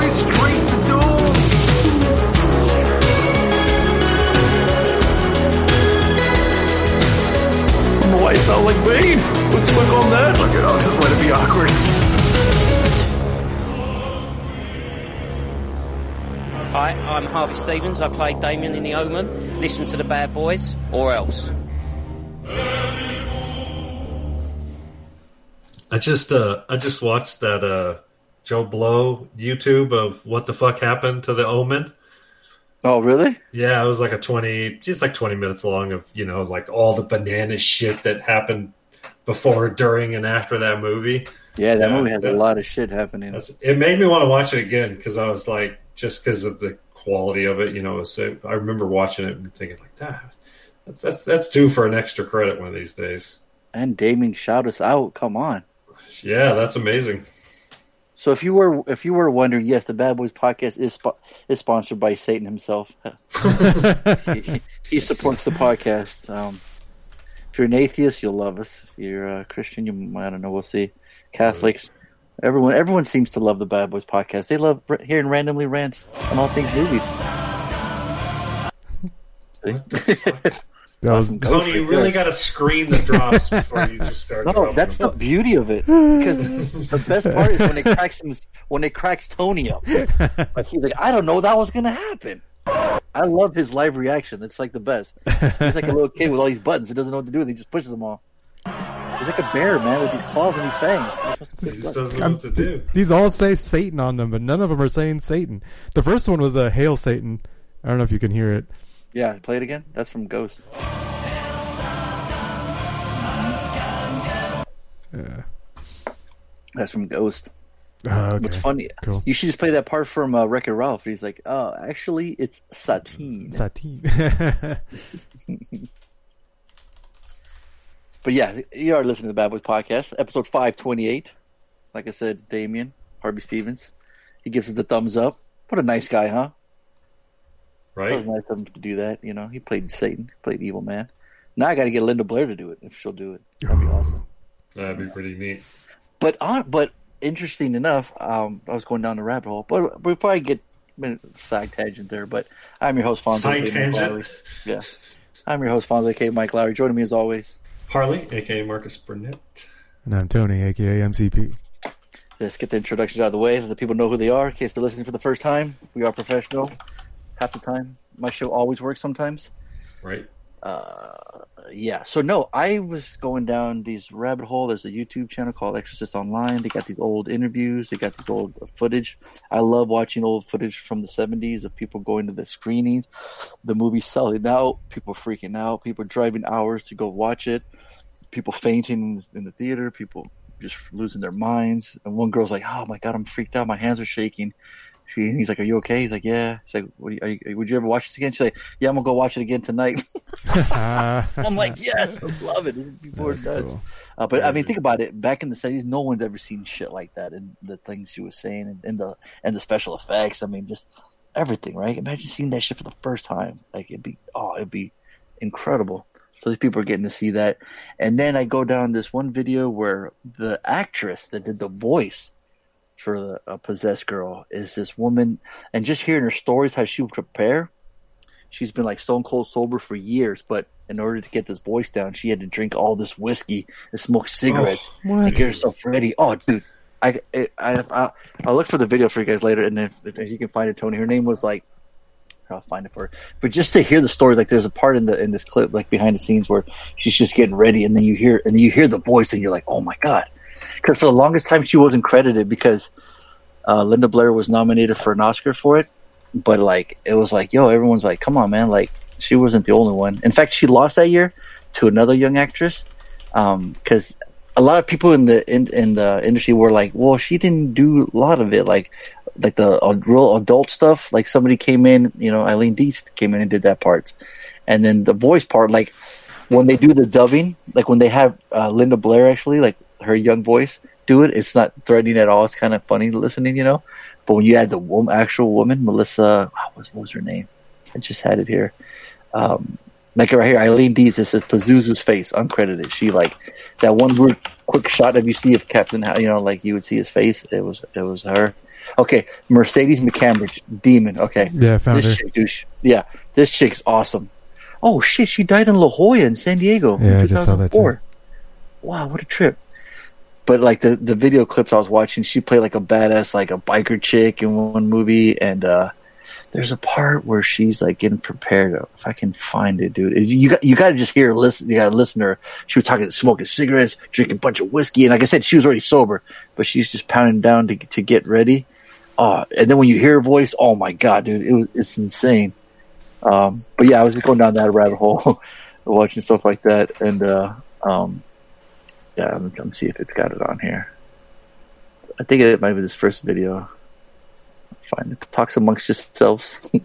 boy, straight to doom. Why sound like Bane? Let's look on that. Look it, I'll just let it be awkward. Hi, I'm Harvey Stevens. I play Damien in The Omen. Listen to the Bad Boys, or else. I just uh I just watched that uh Joe Blow YouTube of what the fuck happened to the Omen. Oh, really? Yeah, it was like a twenty, just like twenty minutes long of you know like all the banana shit that happened before, during, and after that movie. Yeah, that Yeah, movie had a lot of shit happening. It made me want to watch it again because I was like, just because of the quality of it, you know. So I remember watching it and thinking like that. That's that's, that's due for an extra credit one of these days. And Damien shout us out. Come on. Yeah, that's amazing. So if you were if you were wondering, yes, the Bad Boys podcast is spo- is sponsored by Satan himself. he, he- supports the podcast. Um, if you're an atheist, you'll love us. If you're a Christian, you I don't know. We'll see. Catholics, everyone everyone seems to love the Bad Boys podcast. They love hearing randomly rants on all things movies. That was Tony, you really got to screen the drops before you just start. No, dropping that's the beauty of it. Because the best part is when it cracks him, when it cracks Tony up. Like he's like, I don't know that was gonna happen. I love his live reaction. It's like the best. He's like a little kid with all these buttons. He doesn't know what to do. and He just pushes them all. He's like a bear, man, with these claws and these fangs. He just doesn't know what to do. These all say Satan on them, but none of them are saying Satan. The first one was a Hail Satan. I don't know if you can hear it. Yeah, play it again. That's from Ghost. Yeah. That's from Ghost. Oh, okay. What's funny? Cool. You should just play that part from uh, Wreck-It Ralph. He's like, "Oh, actually, it's Satine." Satine. But yeah, you are listening to the Bad Boys podcast, episode five twenty eight. Like I said, Damien Harvey Stevens, he gives us the thumbs up. What a nice guy, huh? That was nice of him to do that. You know, he played Satan, played evil man. Now I got to get Linda Blair to do it if she'll do it. That'd be awesome. That'd be pretty neat. But on, but interesting enough, um, I was going down the rabbit hole. But before I get I mean, side tangent there, but I'm your host, Fonzie. Side tangent? Yeah, I'm your host, Fonzie, aka Mike Lowry. Joining me as always. Harley, aka Marcus Burnett. and I'm Tony, aka MCP. Let's get the introductions out of the way so that people know who they are in case they're listening for the first time. We are professional half the time. My show always works sometimes. Right? Uh, yeah. So no, I was going down these rabbit hole. There's a YouTube channel called Exorcist Online. They got these old interviews. They got these old footage. I love watching old footage from the 70s of people going to the screenings, the movie selling out, people freaking out, people driving hours to go watch it, people fainting in the theater, people just losing their minds. And one girl's like, "Oh my god, I'm freaked out. My hands are shaking." She, and he's like, "Are you okay?" He's like, "Yeah." He's like, what are you, "Would you ever watch this again?" She's like, "Yeah, I'm gonna go watch it again tonight." I'm like, yes, I love it. Are That's nuts. cool. Uh, but I mean, think about it. Back in the seventies, no one's ever seen shit like that, and the things she was saying, and, and the and the special effects. I mean, just everything, right? Imagine seeing that shit for the first time. Like it'd be, oh, it'd be incredible. So these people are getting to see that, and then I go down this one video where the actress that did the voice for the a possessed girl is this woman, and just hearing her stories, how she would prepare she's been like stone cold sober for years, but in order to get this voice down, she had to drink all this whiskey and smoke oh, cigarettes what? to get herself ready. Oh, dude, I I I I'll look for the video for you guys later, and if, if you can find it, Tony, her name was like. I'll find it for her. But just to hear the story, like there's a part in the in this clip, like behind the scenes, where she's just getting ready, and then you hear and then you hear the voice, and you're like, oh my god! Because for the longest time she wasn't credited because uh, Linda Blair was nominated for an Oscar for it, but like it was like, yo, everyone's like, come on, man, like she wasn't the only one. In fact, she lost that year to another young actress because a lot of people in the in, in the industry were like, well, she didn't do a lot of it. Like like the uh, real adult stuff. Like somebody came in, you know, Eileen Dietz came in and did that part, and then the voice part, like when they do the dubbing, like when they have uh, Linda Blair actually, like her young voice do it, it's not threatening at all. It's kind of funny listening, you know. But when you add the woman, actual woman, Melissa, what was, what was her name? I just had it here. Um, like right here, Eileen Dietz. It says Pazuzu's face, uncredited. She like that one weird quick shot that you see of Captain, you know, like you would see his face. It was it was her. Okay, Mercedes McCambridge, Demon. Okay, Yeah, found this her. chick, dude, yeah, this chick's awesome. Oh shit, she died in La Jolla in San Diego. in Yeah, I just saw that, too. 2004. Wow, what a trip! But like the the video clips I was watching, she played like a badass, like a biker chick in one movie, and uh there's a part where she's like getting prepared. If I can find it, dude, you got you got to just hear listen. You got to listen to her. She was talking, smoking cigarettes, drinking a bunch of whiskey, and like I said, she was already sober, but she's just pounding down to to get ready. Uh, and then when you hear her voice, oh my god, dude, it was it's insane. Um, but yeah, I was just going down that rabbit hole, watching stuff like that, and uh, um, yeah, I'm, I'm see if it's got it on here. I think it might be this first video. Find it. Talks amongst yourselves.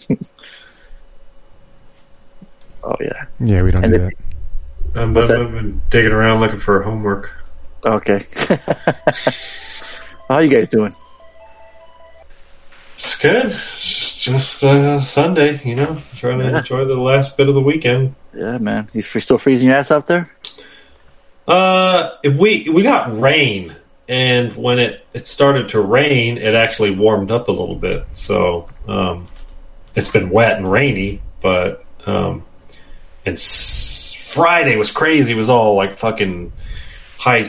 oh yeah. Yeah, we don't And do it- that. I'm, What's I've, that? I've been digging around looking for homework. Okay. How you guys doing? It's good. It's just, just uh, Sunday, you know, trying to Yeah. enjoy the last bit of the weekend. Yeah, man. You f- still freezing your ass out there? Uh, we we got rain, and when it it started to rain, it actually warmed up a little bit. So um, it's been wet and rainy, but um, and s- Friday was crazy. It was all like fucking high.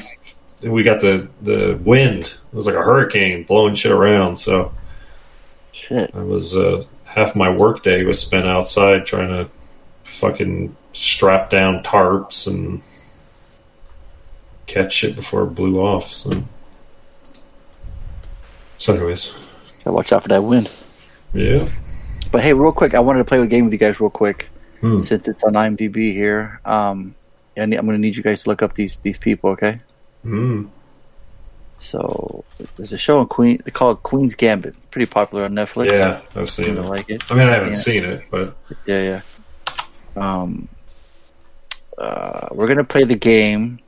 We got the the wind. It was like a hurricane blowing shit around. So Shit. I was uh, half my workday was spent outside trying to fucking strap down tarps and catch it before it blew off. So, so anyways, Gotta watch out for that wind. yeah. But hey, real quick, I wanted to play a game with you guys real quick, Hmm. since it's on IMDb here. Um, and I'm going to need you guys to look up these these people, okay? Mm. So there's a show on Queen. They call Queen's Gambit. Pretty popular on Netflix. Yeah, I've seen it. like it. I mean, I haven't Yeah. seen it, but Yeah, yeah. Um, uh, we're gonna play the game,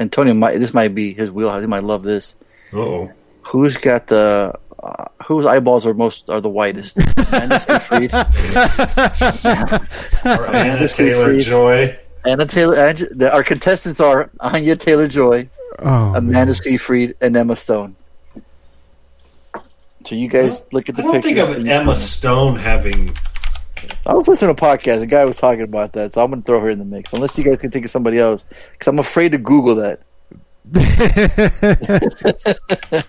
and Tony might. This might be his wheelhouse. He might love this. oh, Who's got the? Uh, whose eyeballs are most are the whitest? Anna Seyfried, Anna this Taylor free. Joy. Anna Taylor. Ange- the, our contestants are Anya Taylor Joy, Oh, Amanda. Seyfried, and Emma Stone. So you guys look at the. I don't picture. think of Emma Stone having. I was listening to a podcast. The guy was talking about that, so I'm going to throw her in the mix. Unless you guys can think of somebody else, because I'm afraid to Google that.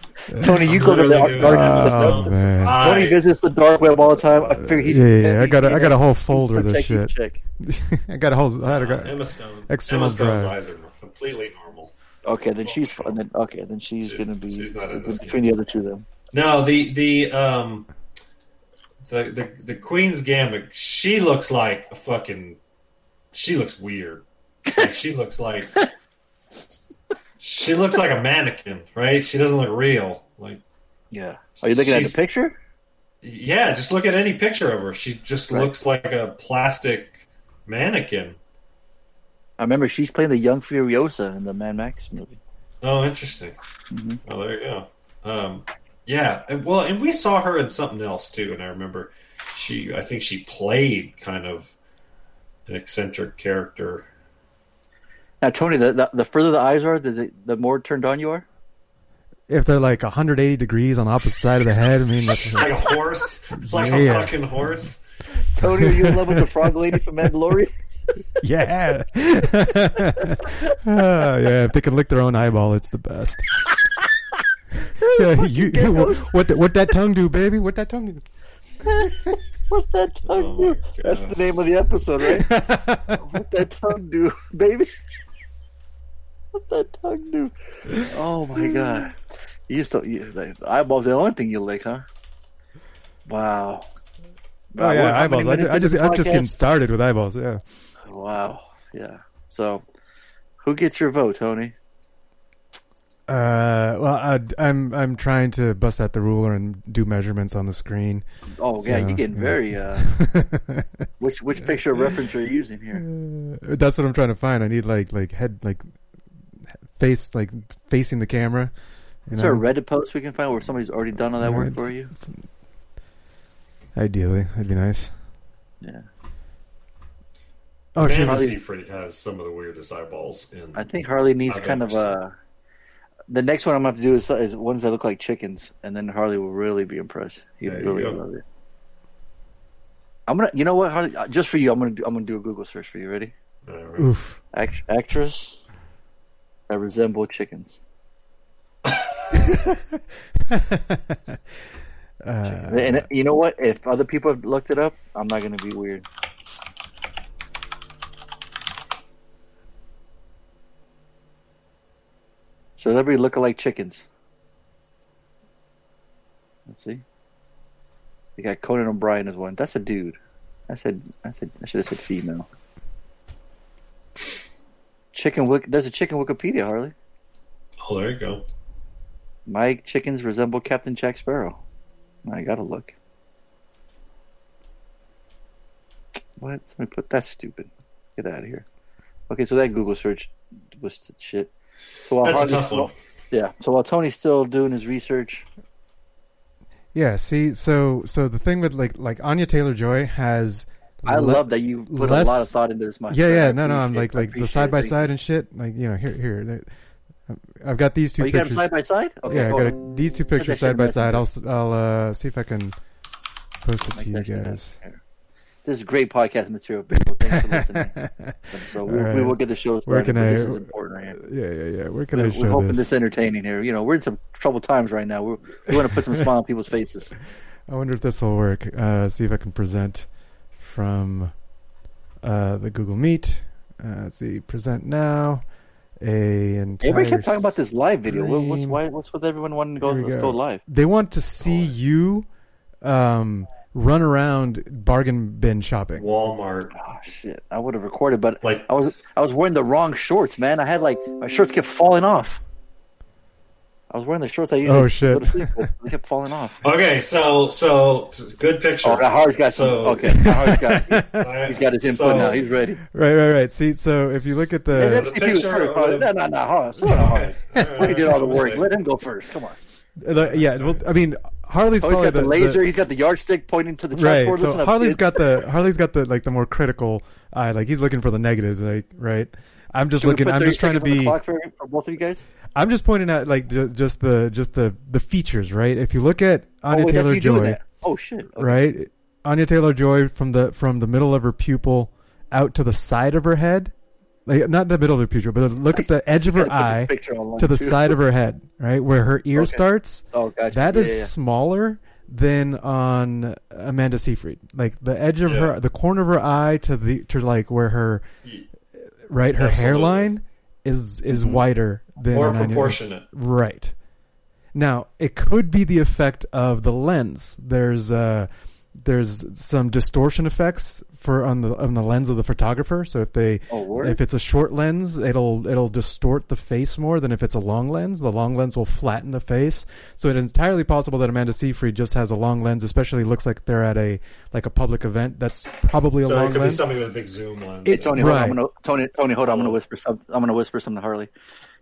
Tony, you go to the Literally dark, doing Emma the- Oh, Stone. Tony visits the dark web all the time. I figure he's Yeah, yeah, yeah. I got a- I got a whole folder of this protecting shit. chick. I got a whole. I had a, Emma Stone. External Emma Stone's drive. eyes are completely normal. Okay, then she's fine. Then okay, then she's She- going to be she's not between the other two. Then No, the the um the the the Queen's Gambit. She looks like a fucking. She looks weird. Like, she looks like. She looks like a mannequin, right? She doesn't look real. Like, yeah. Are you looking at the picture? yeah, just look at any picture of her. She just Right. looks like a plastic mannequin. I remember she's playing the young Furiosa in the Mad Max movie. Oh, interesting. Mhm. Oh, there you go. Um, yeah, well, and we saw her in something else too. And I remember she, I think she played kind of an eccentric character. Now, Tony, the, the the further the eyes are, does it the more turned on you are? if they're like 180 degrees on opposite side of the head, I mean, that's, Like a horse, like a fucking horse. Tony, are you in love with the frog lady from Mandalorian? yeah, Ah, yeah. If they can lick their own eyeball, it's the best. Yeah, you, what the, what that tongue do, baby? What that tongue do? what that tongue Oh my do? That's the name of the episode, right? what that tongue do, baby? what that tongue do? Oh my god! You just don't. You, the eyeballs the only thing you lick, huh? Wow. Oh Wow, yeah, what- eyeballs. I, I just the I'm just getting started with eyeballs. Yeah. Wow. Yeah. So, who gets your vote, Tony? Uh, well, I, I'm I'm trying to bust out the ruler and do measurements on the screen. Oh yeah, you're getting yeah. very. Uh, which which picture reference are you using here? Uh, That's what I'm trying to find. I need like like head like face like facing the camera. You Is there a? Reddit post we can find where somebody's already done all that work Alright. for you? Ideally, that'd be nice. Yeah, Oh, shit. Amanda Harley- has some of the weirdest eyeballs. In, I think Harley needs I've kind of ever a. The next one I'm gonna have to do is, is ones that look like chickens, and then Harley will really be impressed. He There you really go. love it. I'm gonna, you know what, Harley? uh, Just for you, I'm gonna do, I'm gonna do a Google search for you. Ready? All right. Oof. Act- actress that resemble chickens. Uh, and you know what? If other people have looked it up, I'm not gonna be weird. Celebrity looking like chickens. Let's see. We got Conan O'Brien as one. That's a dude. I said. I said. I should have said female. Chicken. There's a chicken Wikipedia, Harley. Oh, there you go. My chickens resemble Captain Jack Sparrow. I gotta look. What? Somebody put that stupid. Get out of here. Okay, so that Google search was shit. So while That's a tough still- one. Yeah. So while Tony's still doing his research, yeah. See, so so the thing with like like Anya Taylor Joy has. I le- love that you put less- a lot of thought into this. My Yeah, friend. yeah. I No, no. I'm like like the side by side and shit. Like you know, here here. there- I've got these two Oh, you got them side by side? Okay, yeah, I got a, these two pictures side by side. I'll s- I'll uh, see if I can post it to you guys. happen. This is great podcast material, people. Thanks for listening. So we, right. we will get the show Where started. can I- This is important right here. Yeah, yeah, yeah. Where can We're, I we're hoping this? this entertaining here. You know, we're in some troubled times right now. We're, we want to put some smile on people's faces. I wonder if this will work. Uh, see if I can present from uh, the Google Meet. Uh, let's see, present now. A entire Everybody kept talking about this live video. What, what's why? What's with everyone wanting to go? Let's go. go live. They want to see you um, run around bargain bin shopping. Walmart. Oh shit! I would have recorded, but Like- I was I was wearing the wrong shorts, man. I had like my shorts kept falling off. I was wearing the shorts I usually Oh, shit. go to sleep with. They kept falling off. Okay, so so good picture. Oh, now Hardy's got some. So- okay, now Hardy's got. He's got his input so- now. He's ready. Right, right, right. See, so if you look at the let's see if he was picture first. of No, no, no. Hold on. Slow down, Hardy. Alright, He did all the alright, work. Let him go first. Come on. yeah, well, I mean, Harley's Oh, he's got the, laser. he's got the yardstick pointing to the right. chalkboard. So Listen up, Harley's got the Harley's got the like the more critical eye. Like he's looking for the negatives. Like right. I'm just Should looking. I'm just trying to the be. clock for, for both of you guys. I'm just pointing out like ju- just the just the the features. Right. If you look at oh, Anya oh, wait, Taylor Joy. Oh shit. Okay. right? Anya Taylor Joy from the from the middle of her pupil out to the side of her head, like not the middle of her pupil, but look at the edge of her Gotta put this eye to the too. side of her head, right where her ear Okay. starts. Oh, gotcha. That Yeah, is yeah, yeah. smaller than on Amanda Seyfried. Like the edge of Yeah. her, the corner of her eye to the to like where her right her Absolutely. hairline is is Mm-hmm. wider than More Anya- proportionate. Right. Now, it could be the effect of the lens. There's uh there's some distortion effects for on the on the lens of the photographer. So if they Oh, if it's a short lens, it'll it'll distort the face more than if it's a long lens. The long lens will flatten the face. So it is entirely possible that Amanda Seyfried just has a long lens, especially looks like they're at a like a public event. That's probably a So long it could lens. be something with a big zoom lens. Hey, Tony, hold on. I'm gonna Tony. Tony, hold on. I'm gonna whisper something. I'm gonna whisper something to Harley.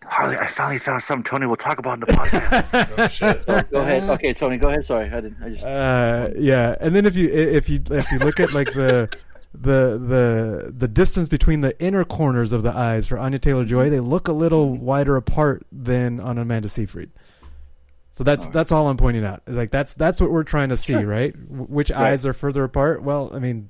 Harley, I finally found something. Tony, we'll talk about in the podcast. Oh, shit. go ahead. Okay, Tony, go ahead. Sorry, I didn't. I just. Uh, yeah, and then if you if you if you look at like the the the the distance between the inner corners of the eyes for Anya Taylor Joy, they look a little wider apart than on Amanda Seyfried. So that's that's all I'm pointing out. Like that's that's what we're trying to see, right? W- Which eyes are further apart? Well, I mean,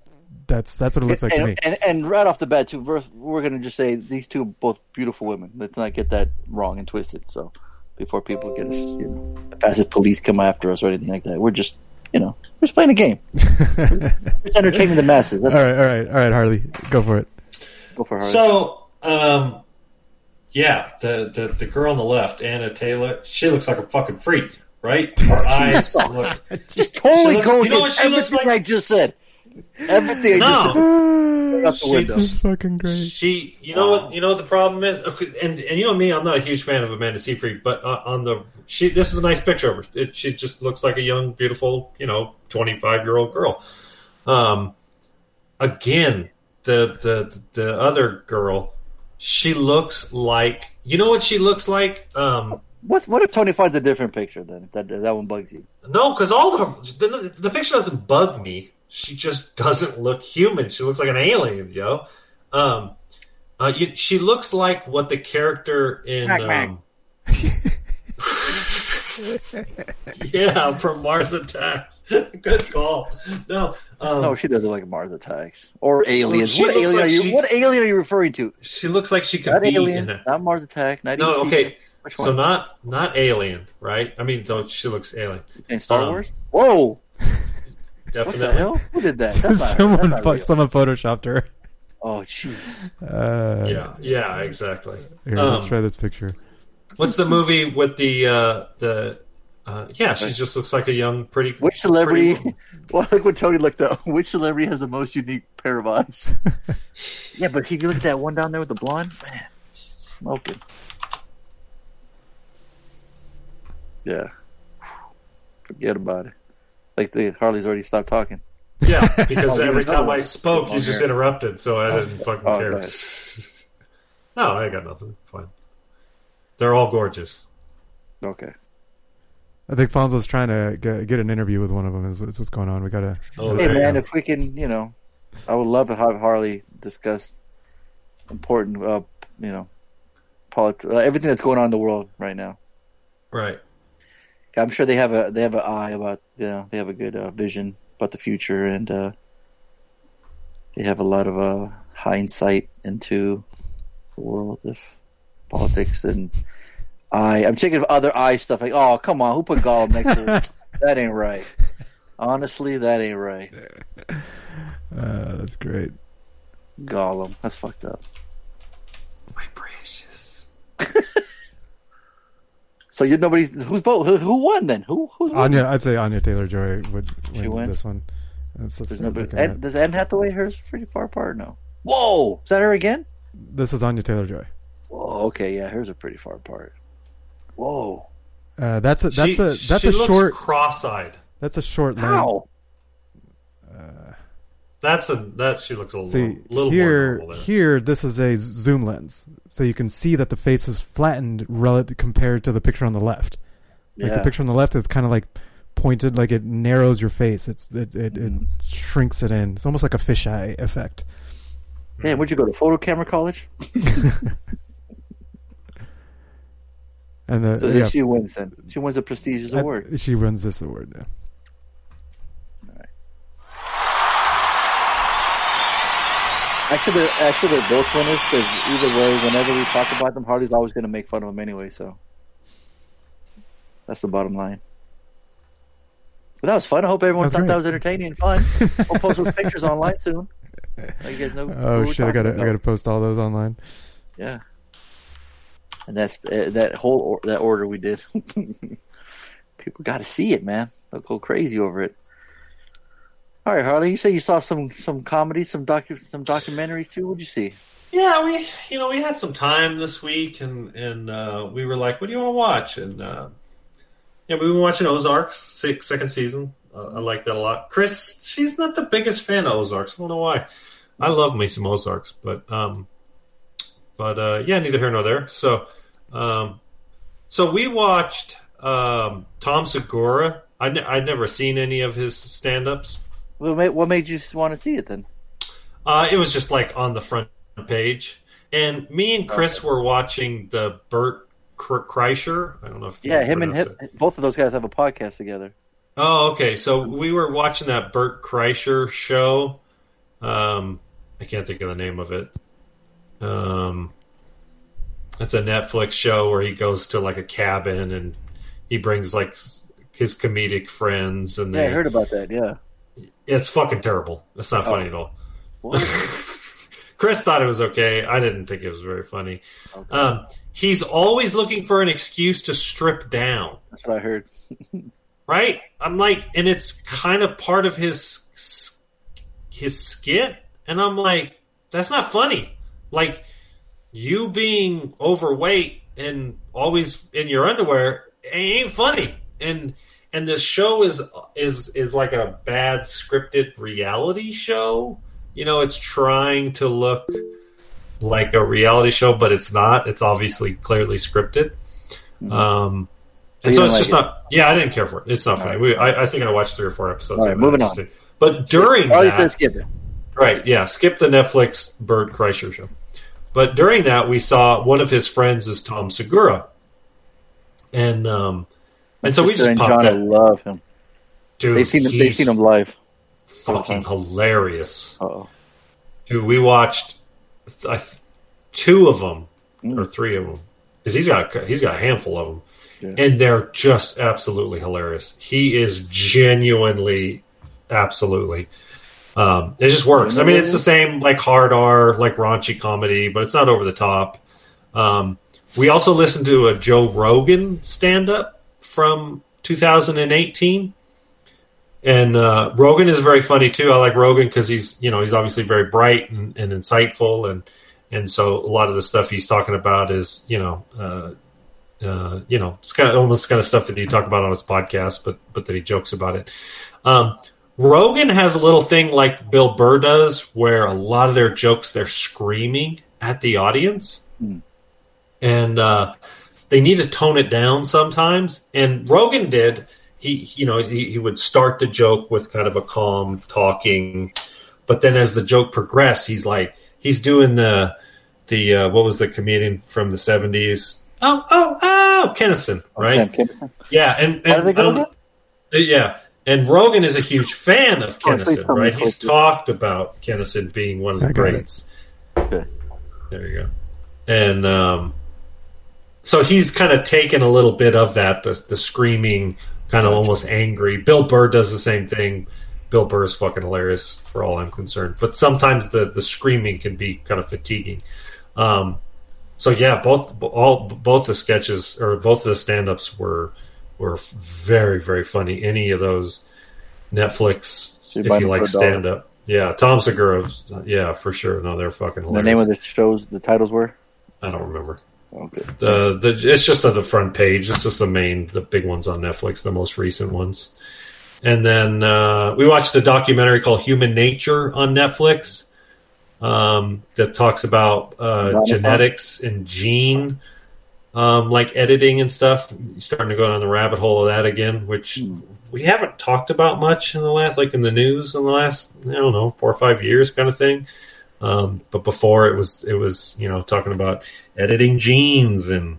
that's that's what it looks like to and, me. and, and right off the bat, too, first, we're gonna just say these two are both beautiful women. Let's not get that wrong and twisted. So, before people get us, you know, as if police come after us or anything like that, we're just, you know, we're just playing a game. we're just entertaining the masses. That's All right, all right, all right, Harley, go for it. go for Harley. So, um, yeah, the, the the girl on the left, Anna Taylor, she looks like a fucking freak, right? Her eyes look. just totally she looks- go you know what she looks like? I just said. Everything I just. No, out the She- window. That's fucking great. She, you know what, you know what the problem is, and and you know me, I'm not a huge fan of Amanda Seyfried, but uh, on the she, this is a nice picture of her. It, she just looks like a young, beautiful, you know, 25 year old girl. Um, again, the the the other girl, she looks like, you know what she looks like? Um, What what if Tony finds a different picture then? If that that one bugs you. no, because all the, the the picture doesn't bug me. She just doesn't look human. She looks like an alien, yo. Um, uh, you, she looks like what the character in Mac, Mac. um, yeah from Mars Attacks. Good call. No, um, No, she doesn't like Mars Attacks or aliens. what alien like are you? she- What alien are you referring to? she looks like she could Not be alien, in it. not Mars Attack, not No, ET. okay. Which So not not alien, right? I mean, so she looks alien. In Star um, Wars? Whoa! What the hell? Who did that? That's someone, that's not someone photoshopped her. Oh, jeez. Uh, Yeah, yeah, exactly. Here, let's Um, try this picture. What's the movie with the uh, the? Uh, yeah, she just looks like a young, pretty. Which celebrity? pretty- Well, look what Tony looked up. Which celebrity has the most unique pair of eyes? yeah, but if you look at that one down there with the blonde, man, smoking. Yeah. Forget about it. Like the Harley's already stopped talking. Yeah, because Oh, every another time I spoke, you just interrupted, so I didn't fucking Oh, care. go no, I got nothing. Fine. They're all gorgeous. Okay. I think Fonzo's trying to get, get an interview with one of them. Is, is what's going on. We gotta. Oh, Hey man, go. if we can, you know, I would love to have Harley discuss important, uh, you know, politics, uh, everything that's going on in the world right now. Right. I'm sure they have a they have an eye about you know they have a good uh, vision about the future and uh, they have a lot of uh, hindsight into the world of politics and I I'm thinking of other eye stuff like oh come on who put Gollum next to that ain't right honestly that ain't right Uh, that's great. Gollum that's fucked up My precious. So you nobody who's vote who, who won then who who's won? Anya, I'd say Anya Taylor Joy would She win wins? this one. That's what's There's nobody, looking Anne- at. does Anne Hathaway hers pretty far apart no whoa is that her again This is Anya Taylor Joy. Whoa, okay, yeah, hers are pretty far apart. Whoa. Uh, that's a that's She- a that's she a looks short cross-eyed. that's a short lens. How? That's a that she looks a little, See little here, more normal there. here this is a zoom lens, so you can see that the face is flattened relative compared to the picture on the left. Like the picture on the left is kind of like pointed, like it narrows your face. It's it it, it Mm. shrinks it in. It's almost like a fisheye effect. Damn, where'd you go to photo camera college? And the So yeah, she wins then. She wins a prestigious I- award. she wins this award. Yeah. Actually, they're, actually, they're both winners because either way, whenever we talk about them, Hardy's always going to make fun of them anyway. So that's the bottom line. But that was fun. I hope everyone That's thought that was entertaining and fun. we'll post those pictures online soon. You guys know. Oh shit! I gotta I gotta post all those online. Yeah. And that's uh, that whole or, that order we did. People got to see it, man. They'll go crazy over it. All right, Harley. You say you saw some some comedy, some docu some documentaries too. What'd you see? Yeah, we you know we had some time this week, and and uh, we were like, "What do you want to watch?" And uh, yeah, we were watching Ozarks second season. Uh, I like that a lot. Chris, she's not the biggest fan of Ozarks. I don't know why. I love me some Ozarks, but um, but uh, yeah, neither here nor there. So um, so we watched um, Tom Segura. I'd never seen any of his stand-ups. What made, what made you want to see it then? Uh, it was just like on the front page, and me and Chris were watching the Bert Kreischer. I don't know if you Yeah, him and him, both of those guys have a podcast together. Oh, okay. So we were watching that Bert Kreischer show. Um, I can't think of the name of it. Um, it's a Netflix show where he goes to like a cabin and he brings like his comedic friends, and Yeah, I they, heard about that. Yeah. It's fucking terrible. It's not funny Oh. at all. Chris thought it was okay. I didn't think it was very funny. Okay. Um, he's always looking for an excuse to strip down, That's what I heard. right? I'm like, and it's kind of part of his his skit, and I'm like, That's not funny. Like you being overweight and always in your underwear ain't funny. And and the show is is is like a bad scripted reality show. You know, it's trying to look like a reality show, but it's not. It's obviously clearly scripted. Um, and you so it's just like not. Yeah, I didn't care for it. It's not funny. right. We, I, I think I watched three or four episodes. All right, moving on. But during Oh, you that, skip it. Right, yeah. Skip the Netflix Bert Kreischer show. But during that, we saw one of his friends is Tom Segura, and um, and so we Sister just and John, I love him. Dude, They've seen him. They've seen him live. fucking hilarious. Oh, Dude, we watched th- th- two of them Mm. or three of them because he's got he's got a handful of them, Yeah. and they're just absolutely hilarious. He is genuinely, absolutely. Um, it just works. I mean, it's the same like hard R, like raunchy comedy, but it's not over the top. Um, we also listened to a Joe Rogan stand up from 2018. And uh, Rogan is very funny too. I like Rogan because he's you know he's obviously very bright and, and insightful, and and so a lot of the stuff he's talking about is you know uh, uh, you know it's kind of almost kind of stuff that he talk about on his podcast, but but that he jokes about it. Um, Rogan has a little thing like Bill Burr does, where a lot of their jokes they're screaming at the audience, and uh, they need to tone it down sometimes. And Rogan did. He, you know, he, he would start the joke with kind of a calm talking, but then as the joke progressed, he's like he's doing the the uh, what was the comedian from the seventies? Oh, oh, oh, Kinison, right? Sam Kinison. Yeah, and, and did they go I don't- again? uh, yeah, and Rogan is a huge fan of Oh, Kinison, tell me right? He's like- talked about Kinison being one of the I it. greats. Okay. There you go. And um, so he's kind of taken a little bit of that, the, the screaming, kind of almost angry. Bill Burr does the same thing. Bill Burr is fucking hilarious for all I'm concerned. But sometimes the, the screaming can be kind of fatiguing. Um, so yeah, both all both the sketches or both of the stand-ups were were very very funny. Any of those Netflix, Should if you like for a dollar. stand-up, yeah, Tom Segura, yeah, for sure. No, they're fucking hilarious. The name of the shows, the titles were. I don't remember. Okay. The, the it's just on the front page. It's just the main, the big ones on Netflix, the most recent ones. And then uh, we watched a documentary called Human Nature on Netflix um, that talks about uh, genetics and gene um, like editing and stuff. Starting to go down the rabbit hole of that again, which we haven't talked about much in the last, like in the news in the last, I don't know, four or five years, kind of thing. Um, but before it was, it was you know talking about editing genes and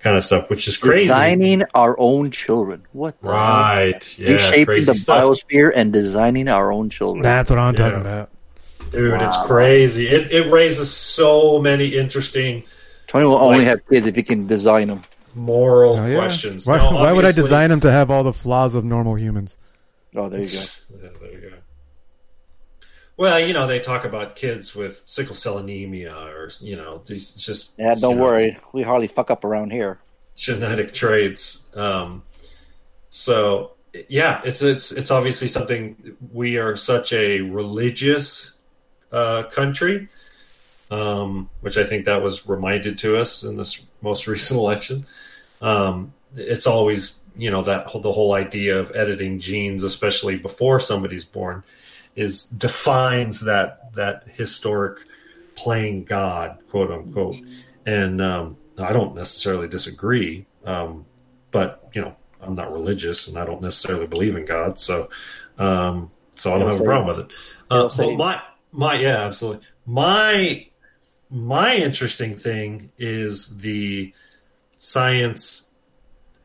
kind of stuff, which is crazy. Designing our own children. What the hell? Right? Yeah, Reshaping crazy the stuff. biosphere and designing our own children. That's what I'm Yeah. talking about. Dude, it's crazy. It, it raises so many interesting Tony will only Like- have kids if he can design them. moral Oh, yeah. questions. Why, Now, why would I design them to have all the flaws of normal humans? Oh, there you go. Yeah, there you go. Well, you know, they talk about kids with sickle cell anemia or, you know, these just. Yeah, don't you know, worry. We hardly fuck up around here. genetic traits. Um, so yeah, it's it's it's obviously something we are such a religious uh, country, um, which I think that was reminded to us in this most recent election. Um, it's always you know that whole, the whole idea of editing genes, especially before somebody's born, is defines that that historic playing God, quote unquote. And um, I don't necessarily disagree, um, but you know, I'm not religious and I don't necessarily believe in God, so um, so I don't have a problem with it. Uh, but my my yeah, absolutely. My my interesting thing is the science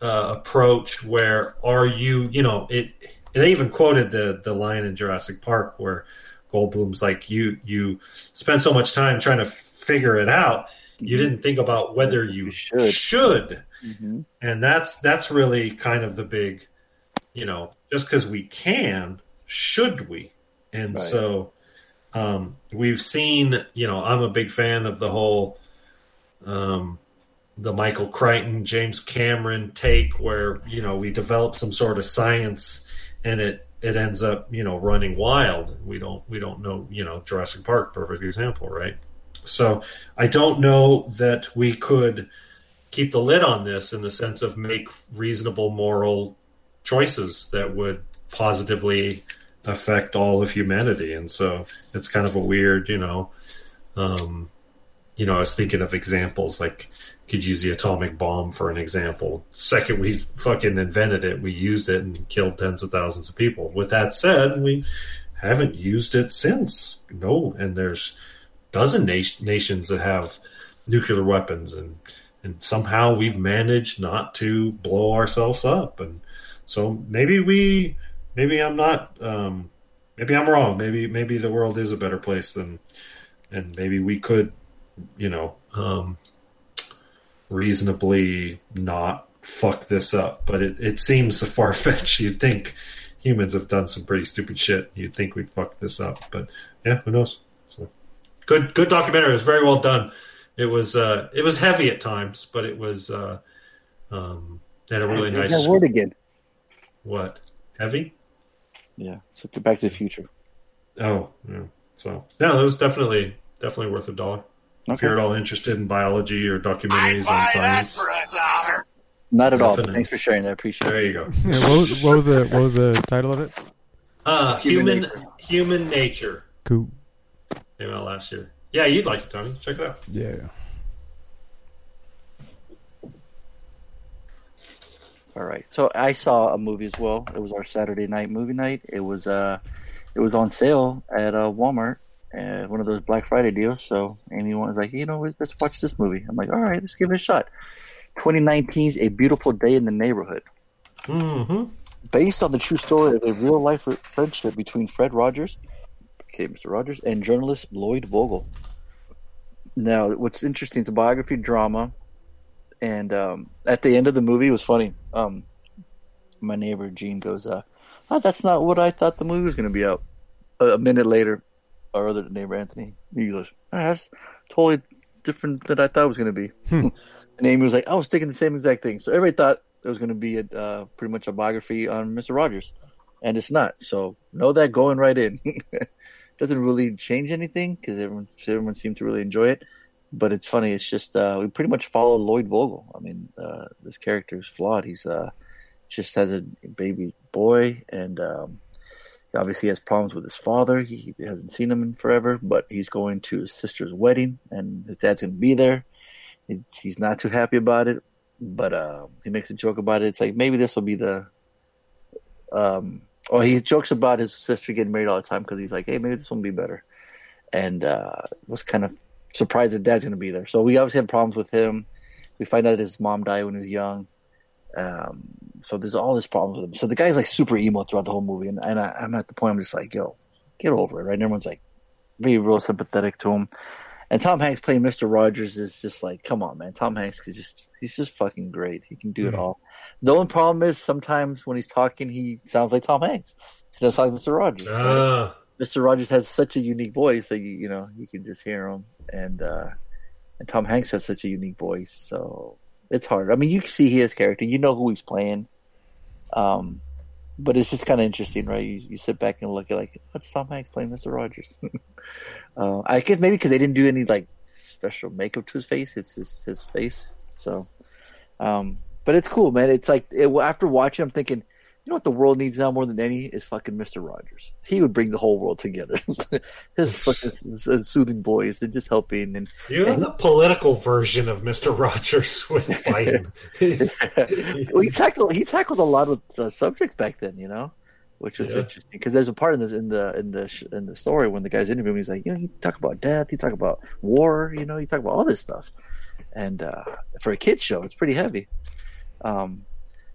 uh, approach where are you you know it they even quoted the the line in Jurassic Park where Goldblum's like you you spend so much time trying to figure it out you didn't think about whether you You should. should Mhm. and that's that's really kind of the big you know just because we can should we and Right. so um, we've seen you know i'm a big fan of the whole um, the michael crichton james cameron take where you know we develop some sort of science and it it ends up you know running wild. We don't we don't know you know Jurassic Park, perfect example, right? So I don't know that we could keep the lid on this in the sense of make reasonable moral choices that would positively affect all of humanity. And so it's kind of a weird, you know, um, you know, I was thinking of examples like could use the atomic bomb for an example. Second we fucking invented it, we used it and killed tens of thousands of people. With that said, we haven't used it since. No, and there's dozen nat- nations that have nuclear weapons and and somehow we've managed not to blow ourselves up and so maybe we maybe i'm not um, maybe i'm wrong maybe maybe the world is a better place than and maybe we could you know um, reasonably not fuck this up but it, it seems far-fetched you'd think humans have done some pretty stupid shit you'd think we'd fuck this up but yeah who knows so good good documentary it was very well done it was uh, it was heavy at times, but it was uh, um, had a really nice that word again. what heavy. Yeah. So get back to the future. Oh, yeah. So yeah, it was definitely definitely worth a dollar. If you're at all interested in biology or documentaries on science, Not at all. Thanks for sharing that. I appreciate there it. There you go. Yeah, what, was, what was the what was the title of it? Uh, Human human human nature Cool. came out last year. Yeah, you'd like it, Tony. Check it out. Yeah. All right. So I saw a movie as well. It was our Saturday night movie night. It was uh, it was on sale at uh, Walmart, uh, one of those Black Friday deals. So anyone was like, you know, let's watch this movie. I'm like, all right, let's give it a shot. 2019's A Beautiful Day in the Neighborhood, Mm-hmm. based on the true story of a real life friendship between Fred Rogers, okay, Mr. Rogers, and journalist Lloyd Vogel. Now, what's interesting, it's a biography drama, and um, at the end of the movie, it was funny. Um, my neighbor Gene goes, uh, oh, "That's not what I thought the movie was going to be out." A minute later, our other neighbor Anthony, he goes, oh, "That's totally different than I thought it was going to be." and Amy was like, "I was thinking the same exact thing." So everybody thought it was going to be a, uh, pretty much a biography on Mister Rogers, and it's not. So know that going right in. Doesn't really change anything because everyone everyone seemed to really enjoy it. But it's funny. It's just uh, we pretty much follow Lloyd Vogel. I mean, uh, this character is flawed. He's uh, just has a baby boy, and um, obviously has problems with his father. He, hasn't seen him in forever, but he's going to his sister's wedding, and his dad's going to be there. He's not too happy about it, but uh, he makes a joke about it. It's like maybe this will be the. Um, or he jokes about his sister getting married all the time because he's like, hey, maybe this will be better, and uh, was kind of surprised that dad's going to be there. So we obviously had problems with him. We find out his mom died when he was young. Um, so there's all this problems with him. So the guy's like super emo throughout the whole movie, and, and I, I'm at the point I'm just like, yo, get over it, right? And everyone's like, be real sympathetic to him. And Tom Hanks playing Mister Rogers is just like, come on, man. Tom Hanks is just he's just fucking great. He can do it Mhm. all. The only problem is sometimes when he's talking, he sounds like Tom Hanks. He doesn't sound like Mister Rogers. right? Ah, Mr. Rogers has such a unique voice that you you know you can just hear him, and uh, and Tom Hanks has such a unique voice, so it's hard. I mean, you can see his character, you know who he's playing, um, but it's just kind of interesting, right? You, you sit back and look at like, what's Tom Hanks playing Mr. Rogers? uh, I guess maybe because they didn't do any like special makeup to his face; it's his his face. So, um, but it's cool, man. It's like it, after watching, I'm thinking. You know what the world needs now more than any is fucking Mister Rogers. He would bring the whole world together. His fucking his soothing voice and just helping and you have the political version of Mister Rogers with Biden. Well, he tackled he tackled a lot of uh, subjects back then, you know, which was Yeah. interesting because there's a part in this in the in the sh- in the story when the guy's interviewing, he's like, you know, he talk about death, he talk about war, you know, he talk about all this stuff, and uh, for a kids show, it's pretty heavy. Um,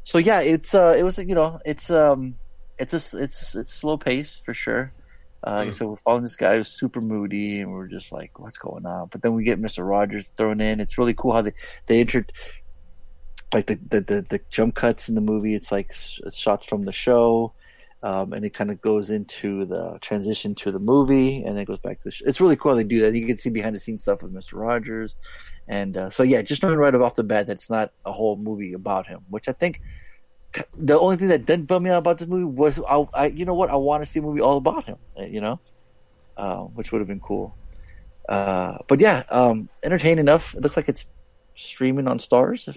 so yeah, it's uh, it was you know, it's um, it's a it's it's slow pace for sure. Uh, like I Mm. said, we're following this guy who's super moody, and we're just like, "What's going on?" But then we get Mister Rogers thrown in. It's really cool how they they entered like the, the the the jump cuts in the movie. It's like shots from the show, um, and it kind of goes into the transition to the movie, and then it goes back to the show. It's really cool they do that. You can see behind the scenes stuff with Mister Rogers, and uh, so yeah, just knowing right off the bat that it's not a whole movie about him, which I think the only thing that didn't bum me out about this movie was I, I you know what I want to see a movie all about him, uh, you know, uh, which would have been cool. Uh, but yeah, um, entertaining enough. It looks like it's streaming on Starz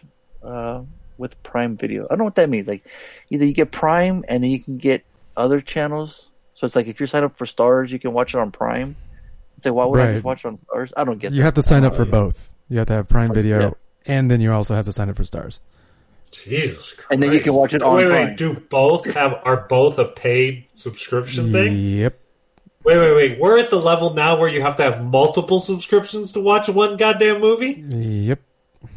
uh, with Prime Video. I don't know what that means. Like either you get Prime and then you can get other channels. So it's like if you sign up for Starz, you can watch it on Prime. It's like why would I just watch it on Starz? I don't get. You that. have to sign up for uh, both. You have to have Prime Video, Yeah. and then you also have to sign up for Starz. Jesus Christ. And then you can watch it on Wait, Prime. wait. Do both have are both a paid subscription thing? Yep. Wait, wait, wait. We're at the level now where you have to have multiple subscriptions to watch one goddamn movie. Yep.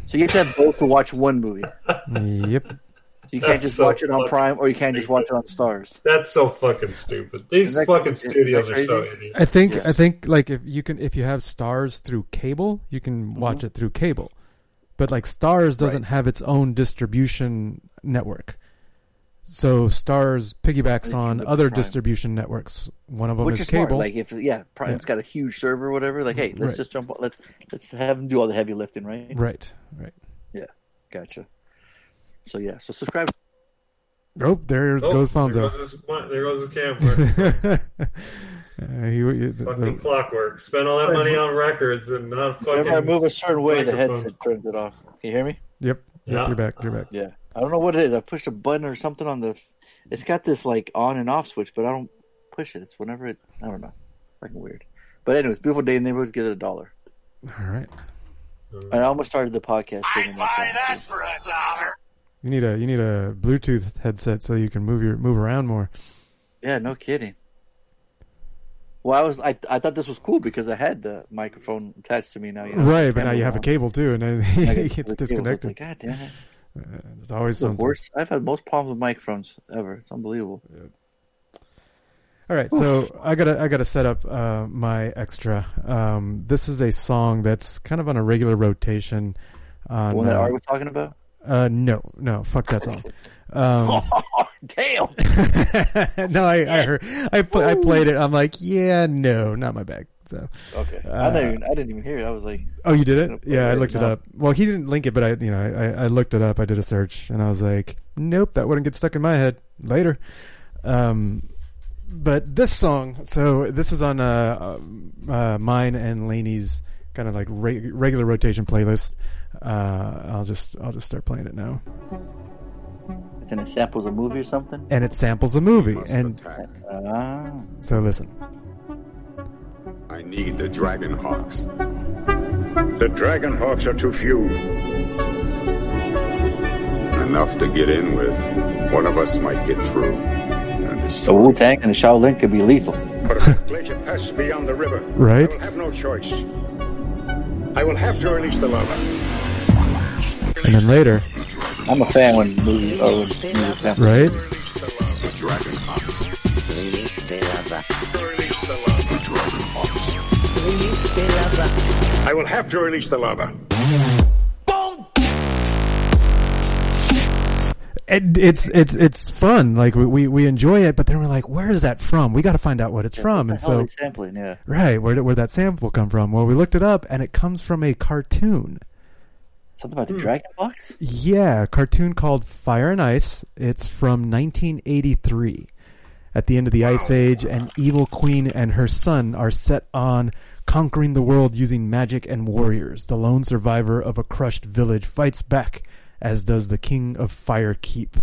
So you have to have both to watch one movie. Yep. You can't just so watch it on Prime, or you can't just watch it on Starz. That's so fucking stupid. These that- fucking isn't studios that are so crazy? idiots. I think Yeah. I think like if you can if you have Starz through cable, you can Mm-hmm. watch it through cable. But like Starz doesn't have its own distribution network. So Starz piggybacks on other Prime. distribution networks. One of them Which is is cable. Like if yeah, Prime's Yeah. got a huge server or whatever. Like hey, let's Right. just jump. on Let's let's have them do all the heavy lifting, right? right. Right. Yeah, gotcha. So yeah, so subscribe. Oh, there's Oh, goes There Fonzo. goes his, there goes his camera. Uh, he- he- the- fucking the- clockwork. Spend all that money on records and not fucking. Whenever I move a certain way, the headset turns it off. Can you hear me? yep. Yep. Yeah. You're back. You're back. Yeah. I don't know what it is. I pushed a button or something on the. It's got this like on and off switch, but I don't push it. It's whenever it. I don't know. Fucking weird. But anyways, beautiful day in the neighborhood. Give it a dollar. All right. And I almost started the podcast I buy that. song. You need a you need a Bluetooth headset so you can move your move around more. Yeah, no kidding. Well, I was I, I thought this was cool because I had the microphone attached to me now. You know, right, but now you have a cable too, and then it gets cable, so it's disconnected. Like, God damn it! There's always the something. worst. I've had most problems with microphones ever. It's unbelievable. All right, so I gotta I gotta set up uh, my extra. Um, this is a song that's kind of on a regular rotation. On, The one that uh, Art was talking about. Uh, no, no, fuck that song. Um, Damn. no, I I, heard, I pl- I played it. I'm like, yeah, no, not my bag. So, Okay. I Uh, didn't even. I didn't even hear it. I was like, oh, you did it? Yeah, I looked it up. Well, he didn't link it, but I, you know, I, I looked it up. I did a search, and I was like, nope, that wouldn't get stuck in my head later. Um, but this song, so this is on uh, uh, uh mine and Laney's kind of like re- regular rotation playlist. Uh, I'll just I'll just start playing it now, it's in a samples a movie or something. and it samples a movie, and Ah. so listen. I need the Dragon Hawks. The Dragon Hawks are too few. Enough to get in with. One of us might get through. And The destroy. Wu Tang and the Shaolin could be lethal. But if the glacier passes beyond the river, Right. I will have no choice. I will have to release the lava. And then later, I'm a fan when movies or when music samples. right? The Dragon Hawks. I will have to release the lava. it, it's it's it's fun. Like we, we we enjoy it, but then we're like, where is that from? We got to find out what it's from. And the hell are so, they sampling, yeah. right, where did where that sample come from? Well, we looked it up, and it comes from a cartoon. Something about the hmm. Dragon Box? Yeah, a cartoon called Fire and Ice. It's from 1983. At the end of the Ice Age, an evil queen and her son are set on conquering the world using magic and warriors. The lone survivor of a crushed village fights back, as does the king of Fire Keep.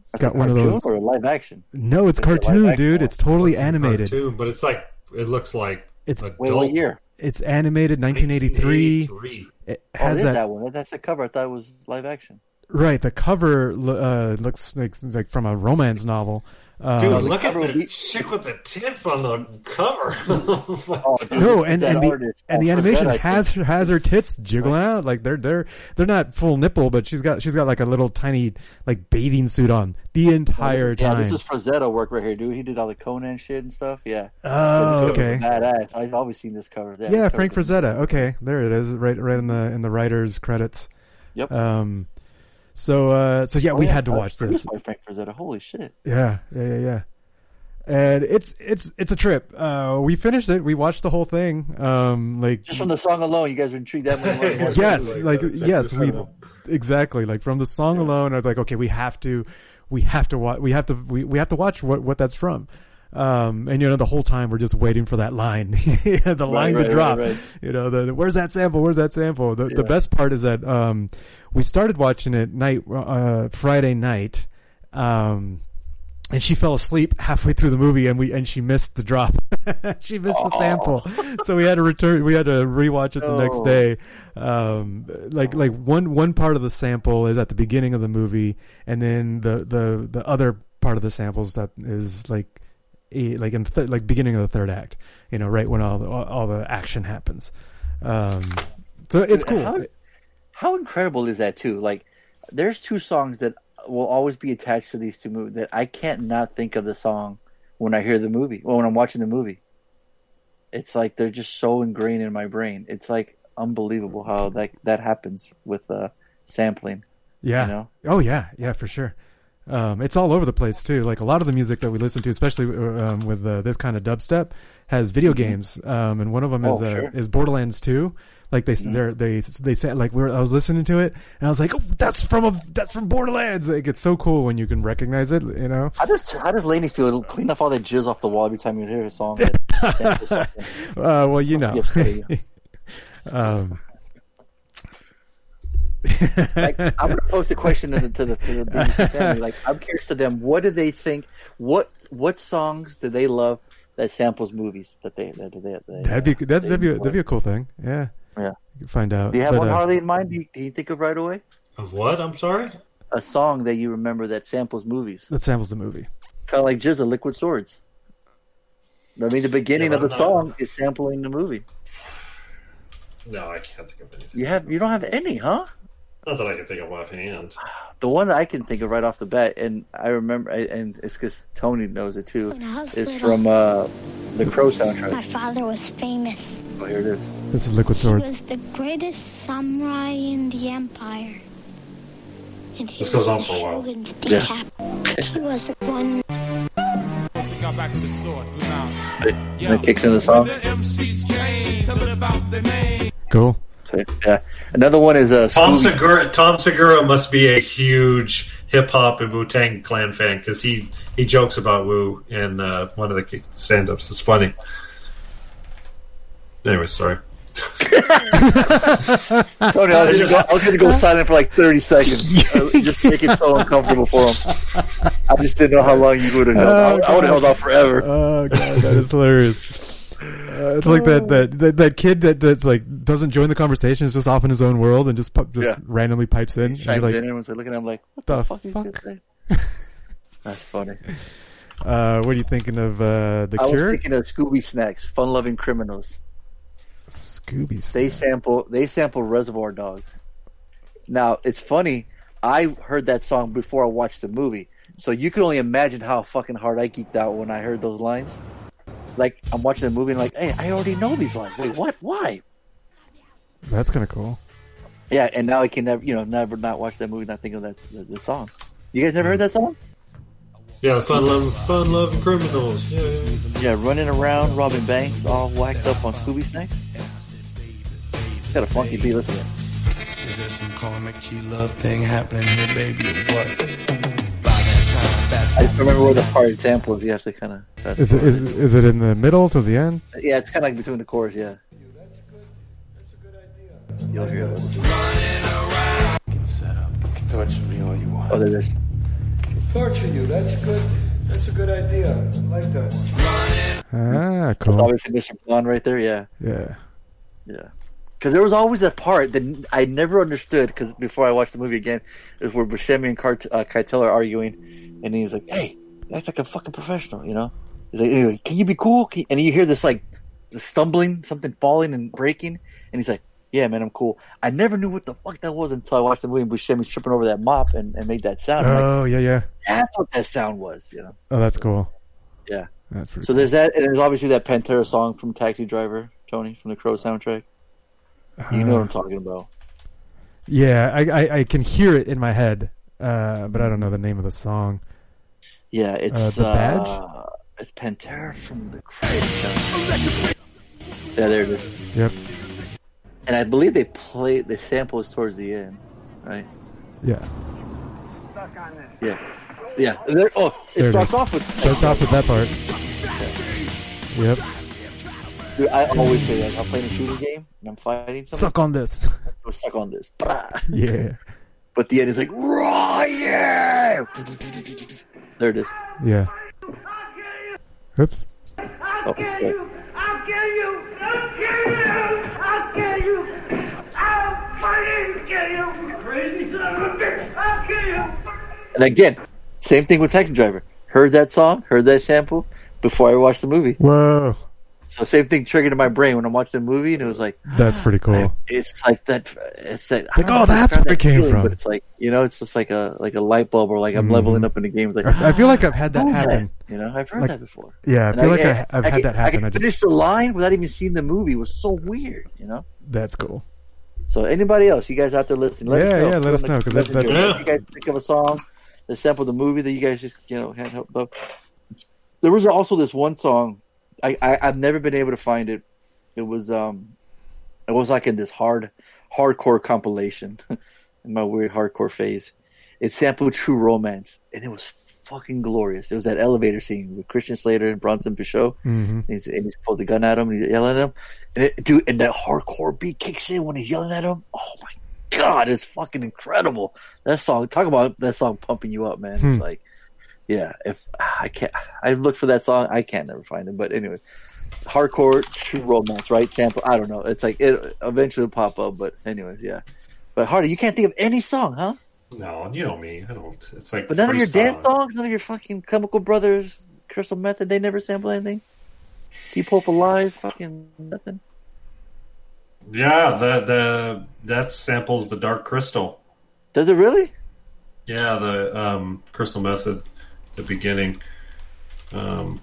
It's got a one of those. or live action. No, it's Is it live cartoon, action? dude. It's totally animated. Cartoon, but it's like it looks like It's- adult. Wait, what year? It's animated 1983. 1983. It Oh, has it is that, that one. That's the cover. I thought it was live action. right. The cover uh, looks like, like from a romance novel. Um, Dude, the look at the would chick with the tits on the cover. Oh, dude, no, and, and the and Oh, the animation that, has think. has her tits jiggling out like they're they're they're not full nipple, but she's got she's got like a little tiny like bathing suit on the entire Yeah, time. this is Frazetta work right here, dude. He did all the Conan shit and stuff. Yeah. oh, This okay. Badass. I've always seen this cover. Yeah, Yeah, Frank cover's- Frazetta. Okay, there it is, right right in the in the writers credits. Yep. Um, so uh, so yeah, Oh, we yeah, had to watch this. by Frank Frazetta. Holy shit. Yeah, yeah, yeah, yeah. and it's it's it's a trip. Uh, we finished it. We watched the whole thing. Um, like Just from the song alone, you guys were intrigued that much. yes, Like like exactly yes, we exactly like from the song alone. I was like, okay, we have to, we have to watch, we have to, we, we have to watch what what that's from. Um, and you know, the whole time we're just waiting for that line, the line right, to drop. right. You know, the, the- where's that sample? Where's that sample? The, the best part is that um, we started watching it night uh, Friday night. Um, and she fell asleep halfway through the movie and we and she missed the drop she missed the sample so we had to return we had to rewatch it the next day um like like one one part of the sample is at the beginning of the movie and then the the the other part of the samples that is like like in th- like beginning of the third act you know right when all the all, all the action happens um so it's cool How, how incredible is that too? Like, there's two songs that will always be attached to these two movies that I can't not think of the song when I hear the movie. Well, when I'm watching the movie, it's like they're just so ingrained in my brain. It's like unbelievable how that that happens with uh, sampling. Yeah. You know? Oh yeah, yeah, for sure. Um, it's all over the place too. Like a lot of the music that we listen to, especially um, with uh, this kind of dubstep, has video games. Um, and one of them is Mm-hmm. Oh, uh, sure. Mm-hmm. is Borderlands Two. Like they they're, they they say like we were, I was listening to it and I was like, oh, that's from a that's from Borderlands. Like it's so cool when you can recognize it. You know. How does how does Laney feel? It'll clean off all that jizz off the wall every time you hear a song. that. Uh, well, you know. Um, like, I'm gonna post a question to the to the, to the BBC family. Like, I'm curious to them. What do they think? What what songs do they love that samples movies that they that they, they that'd be uh, that'd, they that'd be enjoy? that'd be a cool thing. Yeah. Yeah. You can find out. Do you have But, one uh, Harley in mind? Do you, do you think of right away Of what? I'm sorry. a song that you remember that samples movies? that samples the movie. Kind of like GZA, Liquid Swords. I mean, the beginning Yeah, of the but I'm song is sampling the movie. No, I can't think of anything. You have you don't have any, huh? Not that I can think of offhand. The one that I can think of right off the bat, and I remember, and it's because Tony knows it too, When is little, from uh, the Crow soundtrack. My father was famous. Oh, here it is. This is Liquid Swords. He Swords. was the greatest samurai in the empire. And This goes on for a while. shogun's Yeah. He was the one Once we got back to the sword, we found And it kicks in the song. MCs came, tell it about the name. Cool. So, yeah. Another one is uh, Tom Scooby- Segura. Tom Segura must be a huge hip hop and Wu Tang Clan fan because he he jokes about Wu in uh, one of the stand ups. It's funny. Anyway, sorry. Tony, I was, gonna go, I was gonna go silent for like 30 seconds. Just make it so uncomfortable for him. I just didn't know how long you would have held. Oh, I, I would have held off forever. Oh god, that is hilarious. Uh, it's like that, that that that kid that that's like doesn't join the conversation, is just off in his own world and just just Yeah. randomly pipes in. And you're Chimes like, in, everyone's like looking at him like, what the the fuck? fuck? thing? That's funny. uh, what are you thinking of uh, the I was thinking of Scooby Snacks, Fun Loving Criminals. Scooby. They sample they sample Reservoir Dogs. Now it's funny. I heard that song before I watched the movie, so you can only imagine how fucking hard I geeked out when I heard those lines. Like I'm watching the movie and like, hey, I already know these lines. Wait, what? Why? That's kind of cool. Yeah, and now I can never, you know, never not watch that movie, not think of that the, the song. You guys never heard that song? Yeah, fun loving fun loving criminals. Yeah, yeah, yeah. Yeah, running around robbing banks, all whacked up on Scooby Snacks. It's got a funky beat. Listen to it. Is there some karmic G love thing happening here, baby, or what? I just remember where the part example is. You have to kind of. Is it is, is it in the middle to the end? Yeah, it's kind of like between the chorus. Yeah. You'll hear it. set up. You can torture me all you want. Oh, there it is. Torture you. That's good. That's a good idea. I like that. Ah, That's cool. obviously Mr. Blonde right there. Yeah, Yeah. yeah. Because there was always a part that I never understood. Because before I watched the movie again, is where Buscemi and Cart- uh, Keitel are arguing, and he's like, "Hey, that's like a fucking professional," you know? He's like, anyway, "Can you be cool?" Can-" And you hear this like stumbling, something falling and breaking, and he's like, "Yeah, man, I'm cool." I never knew what the fuck that was until I watched the movie. and Buscemi's tripping over that mop and, and made that sound. I'm like, Oh yeah, yeah. that's what that sound was, you know? Oh, that's cool. Yeah. That's pretty. So there's that, and there's obviously that Pantera song from Taxi Driver, Tony, from the Crow soundtrack. You know what I'm talking about. Yeah, I, I I can hear it in my head, uh, but I don't know the name of the song. Yeah, it's Uh, The Badge? uh, It's Pantera from the Cradle. Yeah, there it is. Yep. And I believe they play the samples towards the end, right? Yeah. Yeah. Yeah. There, oh, it There starts is. off with. Starts off with that part. Yep. Dude, I always say that. I'm playing a shooting game and I'm fighting someone. Suck on this. Suck on this. Yeah. But the end is like, Ryan! There it is. Yeah. Oops. Oh, okay. I'll kill you! I'll kill you! I'll kill you! I'll fucking kill you! You crazy son of a bitch! I'll kill you! And again, same thing with Taxi Driver. Heard that song, heard that sample before I watched the movie. Whoa. So same thing triggered in my brain when I'm watching the movie, and it was like, That's pretty cool. it's like that. It's that. like, oh, that's where it came from. But it's like you know, it's just like a like a light bulb, or like I'm leveling mm. up in the game. It's like I I feel like I've had that oh, who's happen. You know, I've heard Like, that before. Yeah, I And feel like yeah, I, I've had can- that happen. I I can just finish the line without even seeing the movie. It was so weird, you know. that's cool. So anybody else, you guys out there listening, let Yeah, us know. yeah, let us know because that's, that- that's- If you guys think of a song that sample, the movie that you guys just you know can't help though. There was also this one song. I, I I've never been able to find it. It was um, it was like in this hard hardcore compilation in my weird hardcore phase. It sampled True Romance, and it was fucking glorious. It was that elevator scene with Christian Slater and Bronson Pinchot. Mhm. And he's, and he's pulled the gun at him, and he's yelling at him. And it, dude, and that hardcore beat kicks in when he's yelling at him. Oh my god, it's fucking incredible. That song, talk about that song pumping you up, man. It's Hmm. like, yeah, if I can't, I look for that song, I can't never find it. But anyway, hardcore true romance, right? Sample, I don't know. It's like it eventually will pop up, but anyways, yeah. But Hardy, you can't think of any song, huh? No, you know me. I don't. It's like But none of your dance songs, none of your fucking Chemical Brothers, Crystal Method, they never sample anything. Keep Hope Alive, fucking nothing. Yeah, the the that samples the Dark Crystal. Does it really? Yeah, the um, Crystal Method, the beginning. Um,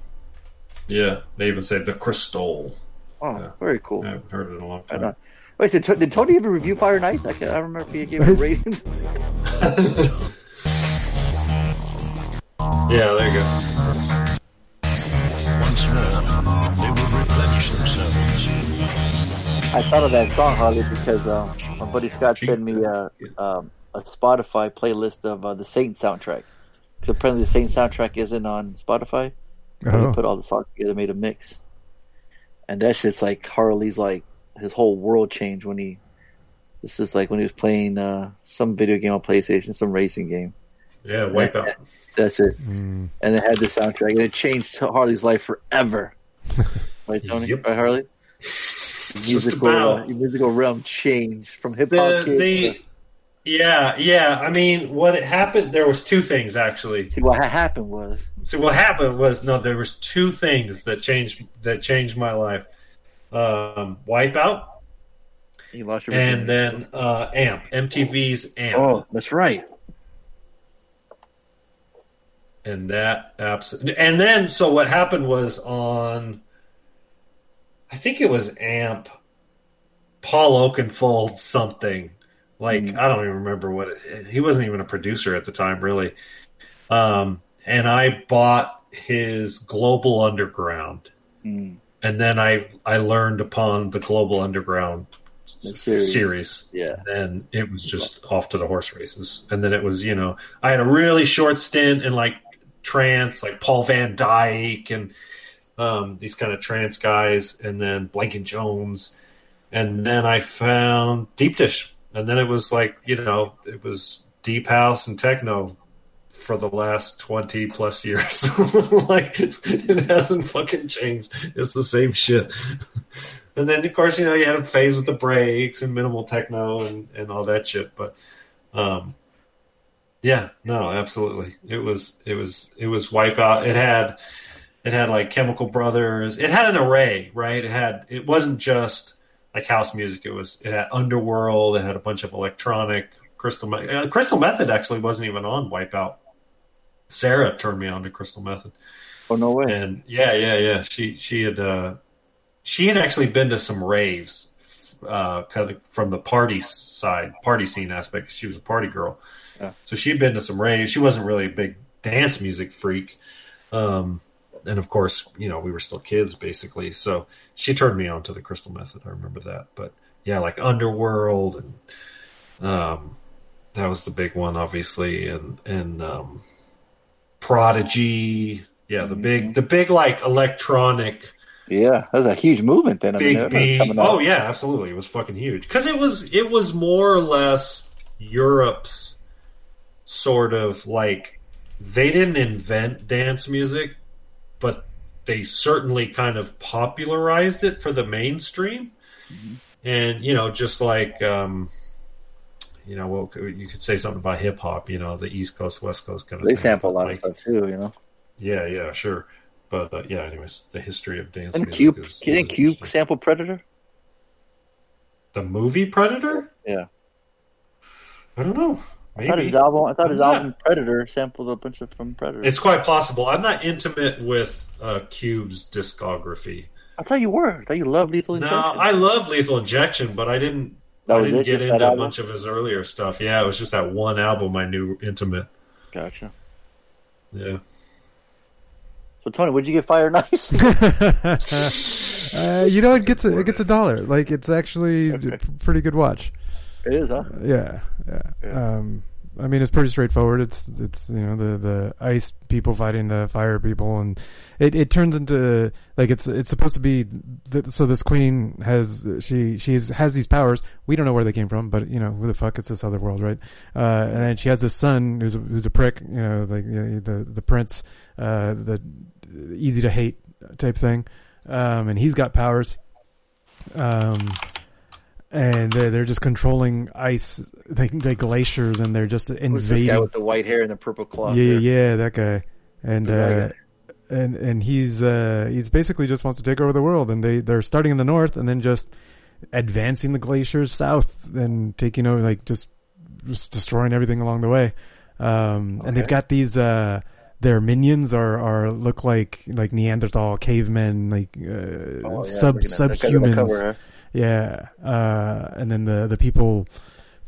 yeah, they even say the Crystal. Oh, very cool. I haven't heard it in a long time. on. Wait, did, did Tony ever review Fire and Ice? I, can't, I remember if he gave it a rating. Yeah, there you go. Once more, they will replenish themselves. I thought of that song, Harley, because uh, my buddy Scott sent me a, um, a Spotify playlist of uh, the Satan soundtrack. Because apparently the same soundtrack isn't on Spotify. Oh. They put all the songs together, made a mix. And that shit's like Harley's like his whole world changed when he. This is like when he was playing uh, some video game on PlayStation, some racing game. Yeah, Wipeout. That's it. Mm. And it had the soundtrack, and it changed Harley's life forever. right, Tony? Right, Harley? Musical, about. uh, musical realm changed from hip hop The, kids. the to- yeah, yeah. I mean, what it happened? There was two things actually. See, what happened was So what happened was no, there was two things that changed that changed my life. Um, Wipeout you lost your and then uh, Amp, MTV's Amp. Oh, that's right. and that absolutely and then so what happened was on i think it was amp paul oakenfold something like i don't even remember what it, he wasn't even a producer at the time really um and i bought his global underground Mm. and then i i learned upon the global underground series. series Yeah. and it was just off to the horse races. And then it was, you know, I had a really short stint in like trance, like Paul van Dyk and um, these kind of trance guys, and then Blanken Jones, and then I found Deep Dish, and then it was like, you know, it was deep house and techno for the last 20 plus years. like it hasn't fucking changed. It's the same shit. And then, of course, you know, you had a phase with the breaks and minimal techno and, and all that shit. But, um, yeah, no, absolutely. It was, it was, it was Wipeout. It had, it had like Chemical Brothers. It had an array, right? It had, it wasn't just like house music. It was, it had Underworld. It had a bunch of electronic. Crystal, Me- uh, Crystal Method actually wasn't even on Wipeout. Sarah turned me on to Crystal Method. Oh no way! And yeah, yeah, yeah. She she had uh, she had actually been to some raves, uh, kind of from the party side, party scene aspect. She was a party girl, Yeah. so she had been to some raves. She wasn't really a big dance music freak, um, and of course, you know, we were still kids basically. So she turned me on to the Crystal Method. I remember that. But yeah, like Underworld and um, that was the big one, obviously, and and um, Prodigy. Yeah, the big, the big like electronic Yeah, that was a huge movement then. I mean, big beat. coming out. Oh yeah, absolutely. It was fucking huge because it was it was more or less Europe's sort of like they didn't invent dance music, but they certainly kind of popularized it for the mainstream. Mm-hmm. And you know, just like um, you know, well, you could say something about hip hop. You know, the East Coast, West Coast kind of. They thing, sample a lot like, of stuff too, you know. Yeah, yeah, sure. But uh, yeah, anyways, the history of dance And Cube, is, didn't Cube sample Predator? the movie Predator. Yeah. I don't know. I thought his album. I thought his I'm not- album Predator sampled a bunch of from Predator. It's quite possible. I'm not intimate with uh, Cube's discography. I thought you were. I thought you loved Lethal Injection. No, I love Lethal Injection, but I didn't. I didn't it, get into a bunch of his earlier stuff. Yeah, it was just that one album I knew intimate. Gotcha. Yeah. So Tony, would you get Fire Nice? uh, you know, it gets a, it gets a dollar. Like it's actually a p- pretty good watch. it is, huh? Yeah, yeah. Um, I mean, it's pretty straightforward. It's it's you know the the ice people fighting the fire people, and it, it turns into like it's it's supposed to be. th so this queen has she she's has these powers. We don't know where they came from, but you know who the fuck it's this other world, right? Uh, and then she has this son who's a, who's a prick. You know, like know, the the prince, uh, the easy to hate type thing, um, and he's got powers. Um, and they're just controlling ice, like the glaciers, and they're just invading. this guy with the white hair and the purple cloth? yeah, there? yeah, that guy, and uh, and and he's uh, he's basically just wants to take over the world, and they they're starting in the north, and then just advancing the glaciers south, and taking over, like just just destroying everything along the way. Um, and they've got these uh, their minions are are look like like Neanderthal cavemen, like uh, Oh, yeah, sub looking at that guy on the subhumans. cover, huh? Yeah, uh, and then the the people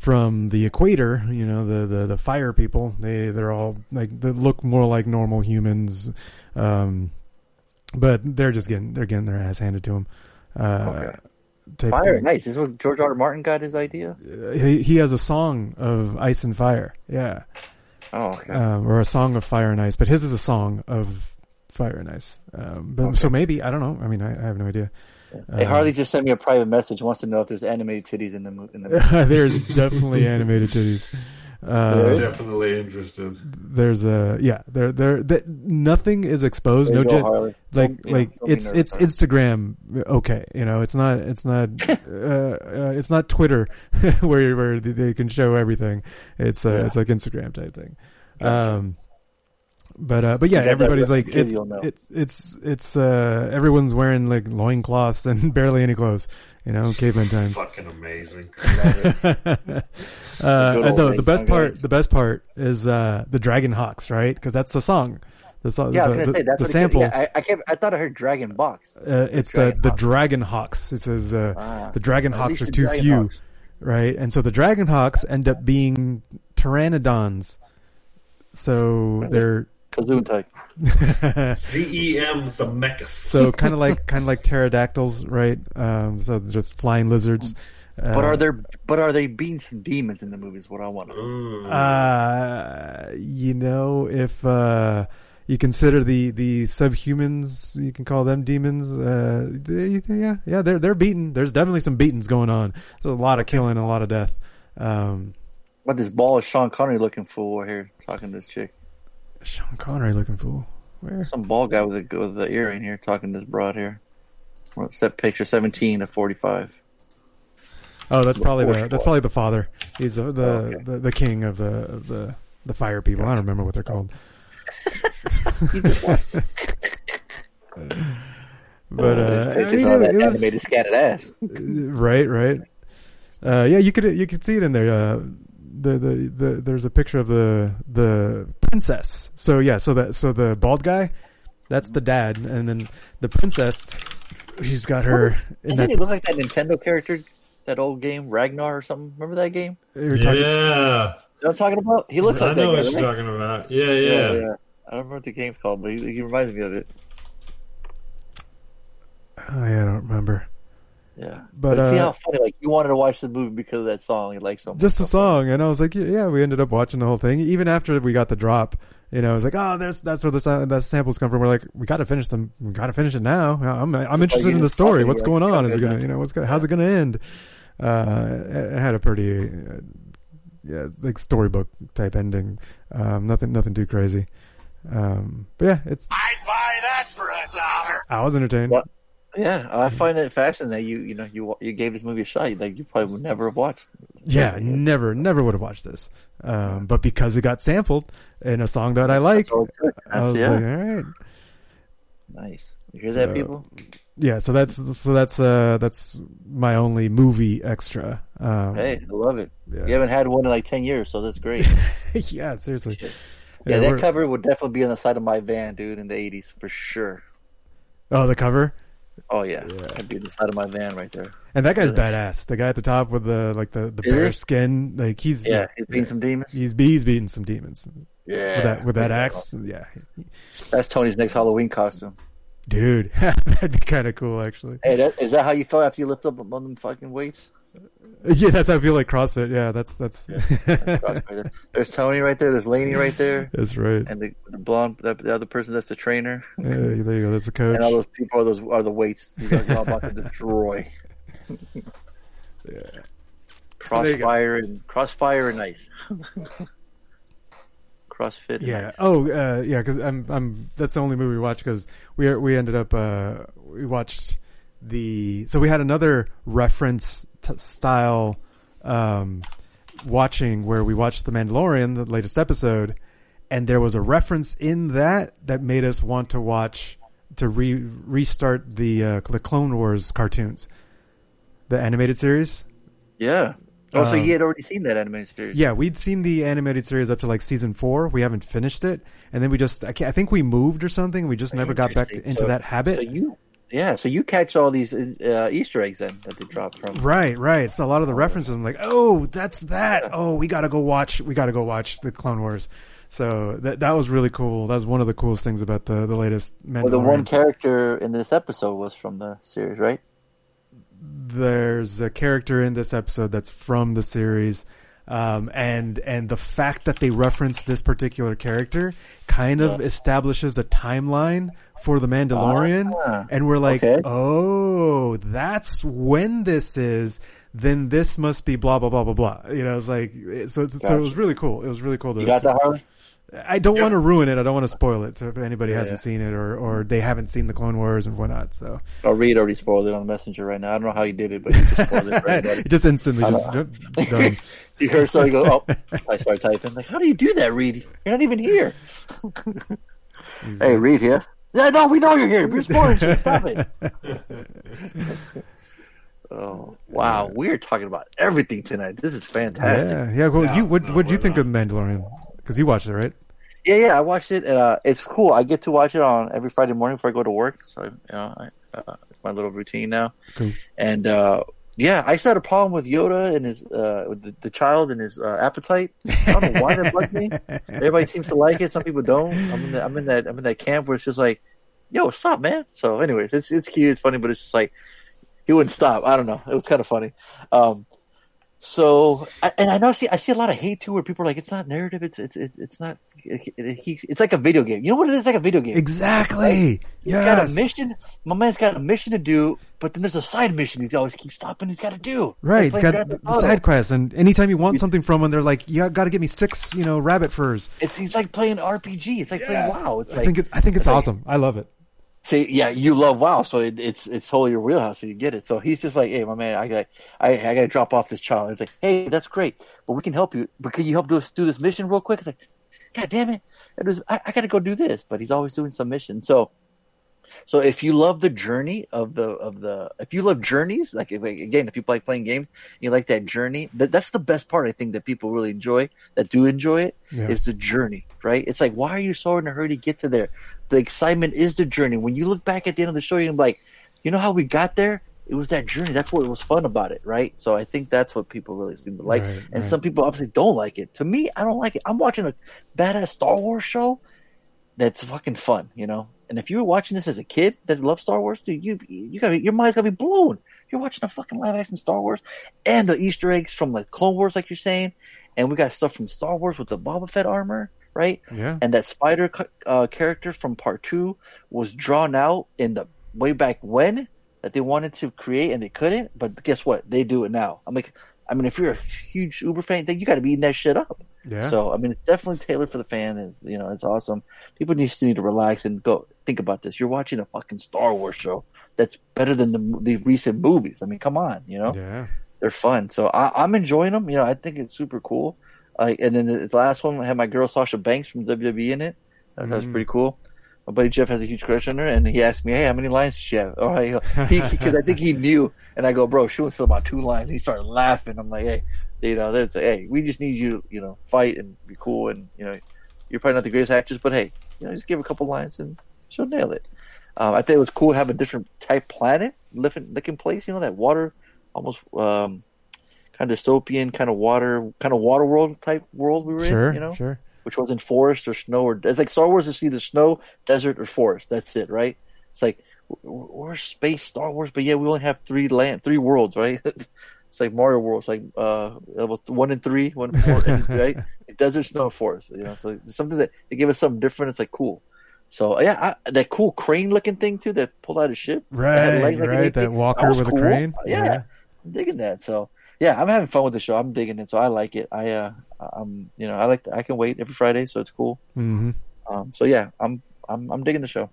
from the equator, you know, the, the, the fire people, they they're all like they look more like normal humans, um, but they're just getting they're getting their ass handed to them. Uh, Okay. Fire. Nice. This is what George R. R. Martin got his idea. He he has a song of ice and fire, yeah, Oh, okay. um, or a song of fire and ice, but his is a song of fire and ice. Um, but Okay. so maybe I don't know. I mean, I, I have no idea. Hey, Um, Harley just sent me a private message. Wants to know if there's animated titties in the mo- in the. movie. there's definitely animated titties. Uh, There is? Definitely interested. there's a yeah there there that nothing is exposed There no you go, gen- Harley. like Don't- you know, like don't it's it's Harley. instagram okay you know it's not it's not uh, uh, it's not twitter where where they can show everything it's uh, Yeah. it's like instagram type thing Gotcha. um but uh but yeah You everybody's like it's it's it's it's uh everyone's wearing like loincloths and barely any clothes you know caveman times Fucking amazing. uh, Good old no, the best part, guys. the best part is uh, the Dragon Hawks, right? Because that's the song. The song, Yeah, I was gonna the- say that's the what sample. Yeah, I, I kept. I thought I heard Dragon Box. uh, it's Dragon uh, the Dragon Hawks. It says uh, Ah, the Dragon Hawks are too Dragon few, Hawks. right? And so the Dragon Hawks end up being pteranodons. So they're Kazoon ZEM Zemeckis. so kind of like kind of like pterodactyls, right? Um, so just flying lizards. But Uh, are there? But are they being some demons in the movies? What I want to know. Uh, you know, if uh, you consider the the subhumans, you can call them demons. Uh, they, yeah, yeah, they're they're beaten. There's definitely some beatings going on. There's a lot of killing, and a lot of death. Um, What this ball is Sean Connery looking for here? Talking to this chick. Sean Connery looking fool. Where? Some bald guy with a with the earring here talking to this broad here. What's that picture? Seventeen to forty-five. Oh, that's probably the that's probably the father. He's the the, Oh, okay. the, the king of the of the the fire people. I don't remember what they're called. but uh, it's I mean, all that it was- animated scattered ass. right, right. Uh, yeah, you could you could see it in there. Uh, the, the the there's a picture of the the princess. So yeah, so that so the bald guy, that's the dad, and then the princess, she's got her in Doesn't that. he look like that Nintendo character? That old game, Ragnar or something. Remember that game? You're talking, yeah. You know what I'm talking about? He looks I like know that what you're talking about. Yeah, yeah. I don't remember what the game's called, but he, he reminds me of it. Oh, yeah, I don't remember. Yeah, But, but, see uh, how funny. Like you wanted to watch the movie because of that song you like so much. Just the song, and I was like, yeah, yeah, we ended up watching the whole thing. Even after we got the drop, you know, I was like, oh, there's that's where the sa- that samples come from. We're like, we got to finish them. We got to finish it now. I'm I'm interested in the story. What's going on? Is it gonna, you know, what's gonna, how's it gonna end? Uh, it it had a pretty, uh, yeah, like storybook type ending. Um, nothing, nothing too crazy. Um, but yeah, it's. I'd buy that for a dollar. I was entertained. Yeah, I find it fascinating that you you know you you gave this movie a shot. Like you probably would never have watched. Yeah, never, never would have watched this. Um, but because it got sampled in a song that I like, I was Yeah. like, all right. Nice. You hear that, people? Yeah, so that's so that's uh that's my only movie extra. Um, Hey, I love it. Yeah. You haven't had one in like ten years, so that's great. yeah, seriously. Yeah, Yeah, that cover would definitely be on the side of my van, dude, in the '80s for sure. Oh, the cover, Oh yeah, that'd be the side of my van right there. and that guy's badass. The guy at the top with the like the the Is bear he? skin, like he's Yeah, he's beating some demons. He's he's beating some demons. Yeah, with that with that there you axe. Yeah, That's Tony's next Halloween costume. dude, that'd be kind of cool actually. Hey, that, is that how you felt after you lift up on them fucking weights? Yeah, that's how I feel like CrossFit. Yeah, that's that's. Cross right there. There's Tony right there. There's Laney right there. That's right. And the, the blonde, the, the other person that's the trainer. Yeah, there you go. There's the coach. And all those people are those are the weights you're, you're about to destroy. yeah. Crossfire and crossfire and ice. CrossFit. Yeah. ice. Oh, uh, yeah. Because I'm, I'm. That's the only movie we watched because we we ended up uh, we watched the so we had another reference t- style um, watching where we watched The Mandalorian, the latest episode, and there was a reference in that that made us want to watch to re restart the uh, the Clone Wars cartoons, the animated series. Yeah. Oh, so Um, you had already seen that animated series? Yeah, we'd seen the animated series up to like season four. We haven't finished it, and then we just I, I think we moved or something. We just never got back into So- that habit. So you, yeah. So you catch all these uh, Easter eggs then that they drop from. Right, right. So a lot of the references, I'm like, oh, that's that. Oh, we gotta go watch. We gotta go watch the Clone Wars. So that that was really cool. That was one of the coolest things about the the latest Mandalorian. Well, the one character in this episode was from the series, right? there's a character in this episode that's from the series um, and and the fact that they reference this particular character kind of establishes a timeline for the Mandalorian, Ah, and we're like, okay. oh, that's when this is. Then this must be blah blah blah blah blah. You know, it's like so. So it was really cool. It was really cool. To, You got that, Harley? I don't want to ruin it. I don't want to spoil it. So if anybody Yeah, hasn't yeah. seen it or or they haven't seen the Clone Wars and whatnot, so Oh, Reed already spoiled it on the messenger right now. I don't know how he did it, but he just spoiled it for everybody. just instantly I just don't- done. you heard something go, oh, I start typing. Like, how do you do that, Reed? You're not even here. hey, Reed here. Yeah, no, we know you're here. You're spoiling shit. Stop it. oh, wow. We're talking about everything tonight. This is fantastic. Yeah, yeah. Well, you what what do you think of Mandalorian? Because you watched it, right? Yeah, yeah, I watched it. And, uh, it's cool. I get to watch it on every Friday morning before I go to work. So, you know, I, uh, it's my little routine now. Cool. And uh, yeah, I just had a problem with Yoda and his uh, with the, the child and his uh, appetite. I don't know why that bugged me. Everybody seems to like it. Some people don't. I'm in, the, I'm in that I'm in that camp where it's just like, yo, stop, man. So, anyways, it's it's cute, it's funny, but it's just like he wouldn't stop. I don't know. It was kind of funny. Um, so, and I know I see I see a lot of hate too, where people are like, it's not narrative. It's it's it's, it's not. It, it, he's- it's like a video game. You know what it is? Like a video game. Exactly. He's got a mission. My man's got a mission to do, but then there's a side mission he's always keeps stopping. He's got to do. Right, like got the side quests, and anytime you want something from them, they're like, "You got to get me six, you know, rabbit furs." It's he's like playing RPG. It's like playing WoW. It's I like think it's I think it's like- awesome. I love it. See, yeah, you love WoW, so it, it's it's totally your wheelhouse, so you get it. So he's just like, hey, my man, I got I I got to drop off this child. He's like, hey, that's great, but we can help you. But can you help us do this mission real quick? It's like, God damn it, it was, I, I got to go do this. But he's always doing some mission. So, so if you love the journey of the of the if you love journeys, like, if, like, again, if you like playing games, you like that journey. That, that's the best part. I think that people really enjoy that do enjoy it is Yeah. the journey, right? It's like, why are you so in a hurry to get to there? The excitement is the journey. When you look back at the end of the show, you're like, you know how we got there? It was that journey. That's what was fun about it, right? So I think that's what people really seem to like. Right, and right. some people obviously don't like it. To me, I don't like it. I'm watching a badass Star Wars show that's fucking fun, you know? And if you were watching this as a kid that loved Star Wars, dude, you you got your mind's gotta be blown. You're watching a fucking live action Star Wars and the Easter eggs from like Clone Wars, like you're saying, and we got stuff from Star Wars with the Boba Fett armor, right? Yeah. And that spider uh, character from Part Two was drawn out in the way back when that they wanted to create and they couldn't. But guess what? They do it now. I'm like, I mean, if you're a huge Uber fan, then you got to be eating that shit up. Yeah. So I mean, it's definitely tailored for the fan. It's you know, it's awesome. People need to need to relax and go think about this. You're watching a fucking Star Wars show that's better than the the recent movies. I mean, come on, you know, Yeah. they're fun. So I, I'm enjoying them. You know, I think it's super cool. Like, and then the last one had my girl Sasha Banks from WWE in it. That, that was Mm. pretty cool. My buddy Jeff has a huge crush on her, and he asked me, "Hey, how many lines does she have?" All right, he because I think he knew, and I go, "Bro, she wants about two lines." He started laughing. I'm like, "Hey, you know, they'd say, hey, we just need you, you know, fight and be cool, and you know, you're probably not the greatest actress, but hey, you know, just give a couple lines and she'll nail it." Um, I think it was cool having a different type planet, living, looking place. You know, that water, almost um, kind of dystopian, kind of water, kind of water world type world we were Sure. in. You know, Sure. which wasn't forest or snow or it's like Star Wars is either snow, desert, or forest. That's it, right? It's like we're space Star Wars, but yeah, we only have three land, three worlds, right? it's like Mario World. It's like uh, one and three, one and four, and, right? Desert, snow, forest. You know, so it's something that they give us something different. It's like cool. So yeah, I, that cool crane looking thing too that pulled out of ship. Right, like right, that walker was with a crane. Yeah, Yeah. I'm digging that. So yeah, I'm having fun with the show. I'm digging it. So I like it. I uh, I'm you know I like I can wait every Friday, so it's cool. hmm Um, so yeah, I'm I'm I'm digging the show.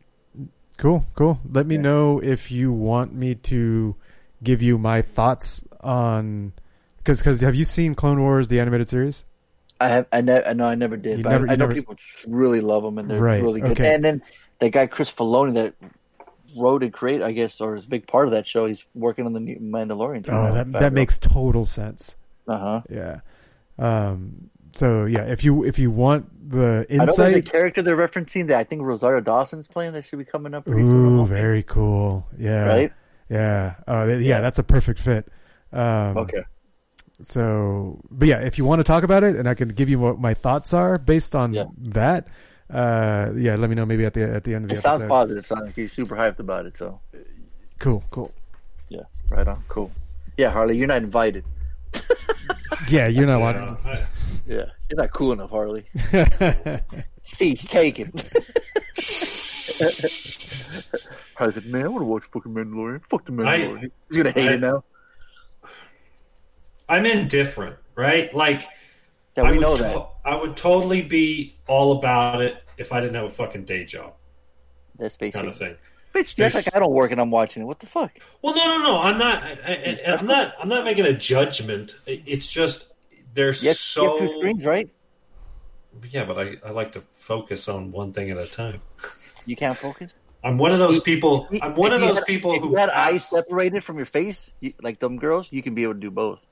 Cool, cool. Let me know if you want me to give you my thoughts on because because have you seen Clone Wars the animated series? I have I know I know I never did, You but never- I, I know never- people really love them and they're Right, really good. okay. And then the guy Chris Filoni that wrote and created, I guess, or is a big part of that show. He's working on the new Mandalorian. Oh, that that makes total sense. Uh huh. Yeah. Um. So yeah, if you if you want the I know there's a insight, character they're referencing that I think Rosario Dawson's playing that should be coming up pretty soon. I'm ooh, very cool. Yeah. Right? Yeah. Th- yeah. That's a perfect fit. Um, Okay. So, but yeah, if you want to talk about it, and I can give you what my thoughts are based on that. Uh, yeah, let me know maybe at the at the end of the It sounds positive. Sounds like he's super hyped about it. So Cool, cool. yeah, right on. Cool. Yeah, Harley, you're not invited. Yeah, you're not watching. Yeah, you're not cool enough, Harley. Seat's taken. Harley's like, man, I want to watch fucking Mandalorian. Fuck the Mandalorian. He's gonna hate I- it now. I'm indifferent, right? Like, Yeah, I we would know to- that. I would totally be all about it if I didn't have a fucking day job, That's basically. kind of thing. Bitch, that's like I don't work and I'm watching it. What the fuck? Well, no, no, no. I'm not. I, I, I'm not. I'm not making a judgment. It's just there's You have, so. you have two screens, right? Yeah, but I, I like to focus on one thing at a time. You can't focus. I'm one of those people. I'm one If of those had- people if who had eyes separated from your face, you, like them girls, you can be able to do both.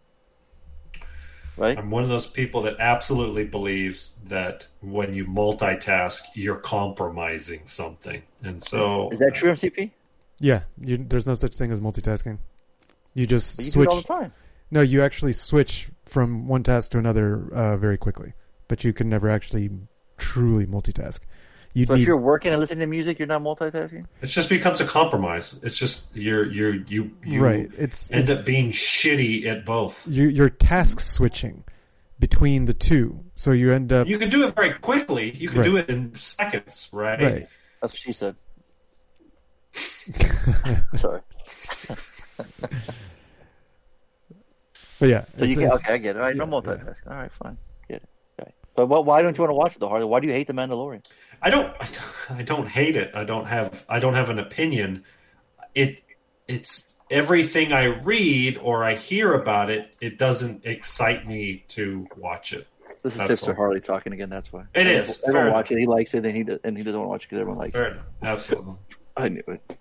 Right? I'm one of those people that absolutely believes that when you multitask, you're compromising something, and so Is that true, MCP? Yeah, you, there's no such thing as multitasking. You just But you do switch it all the time. No, you actually switch from one task to another uh, very quickly, but you can never actually truly multitask. You So need if you're working and listening to music, you're not multitasking. it just becomes a compromise. It's just you're you're you you Right, it's- end it's- up being shitty at both. you, you're task switching between the two, so you end up You can do it very quickly. You can Right. do it in seconds, right? right. That's what she said. Sorry. But yeah, So you can, okay, I get it. All right, no yeah, multitasking. All right, fine. Get it. Okay. But wh- why don't you want to watch it though, Harley? Why do you hate the Mandalorian? I don't I don't hate it. I don't have I don't have an opinion. It it's everything I read or I hear about it, it doesn't excite me to watch it. This is That's all. Harley talking again. That's why It Everyone- is. Everyone watch it. He likes it, and he does, and he doesn't want to watch it because everyone likes Fair it. enough. Absolutely. I knew it.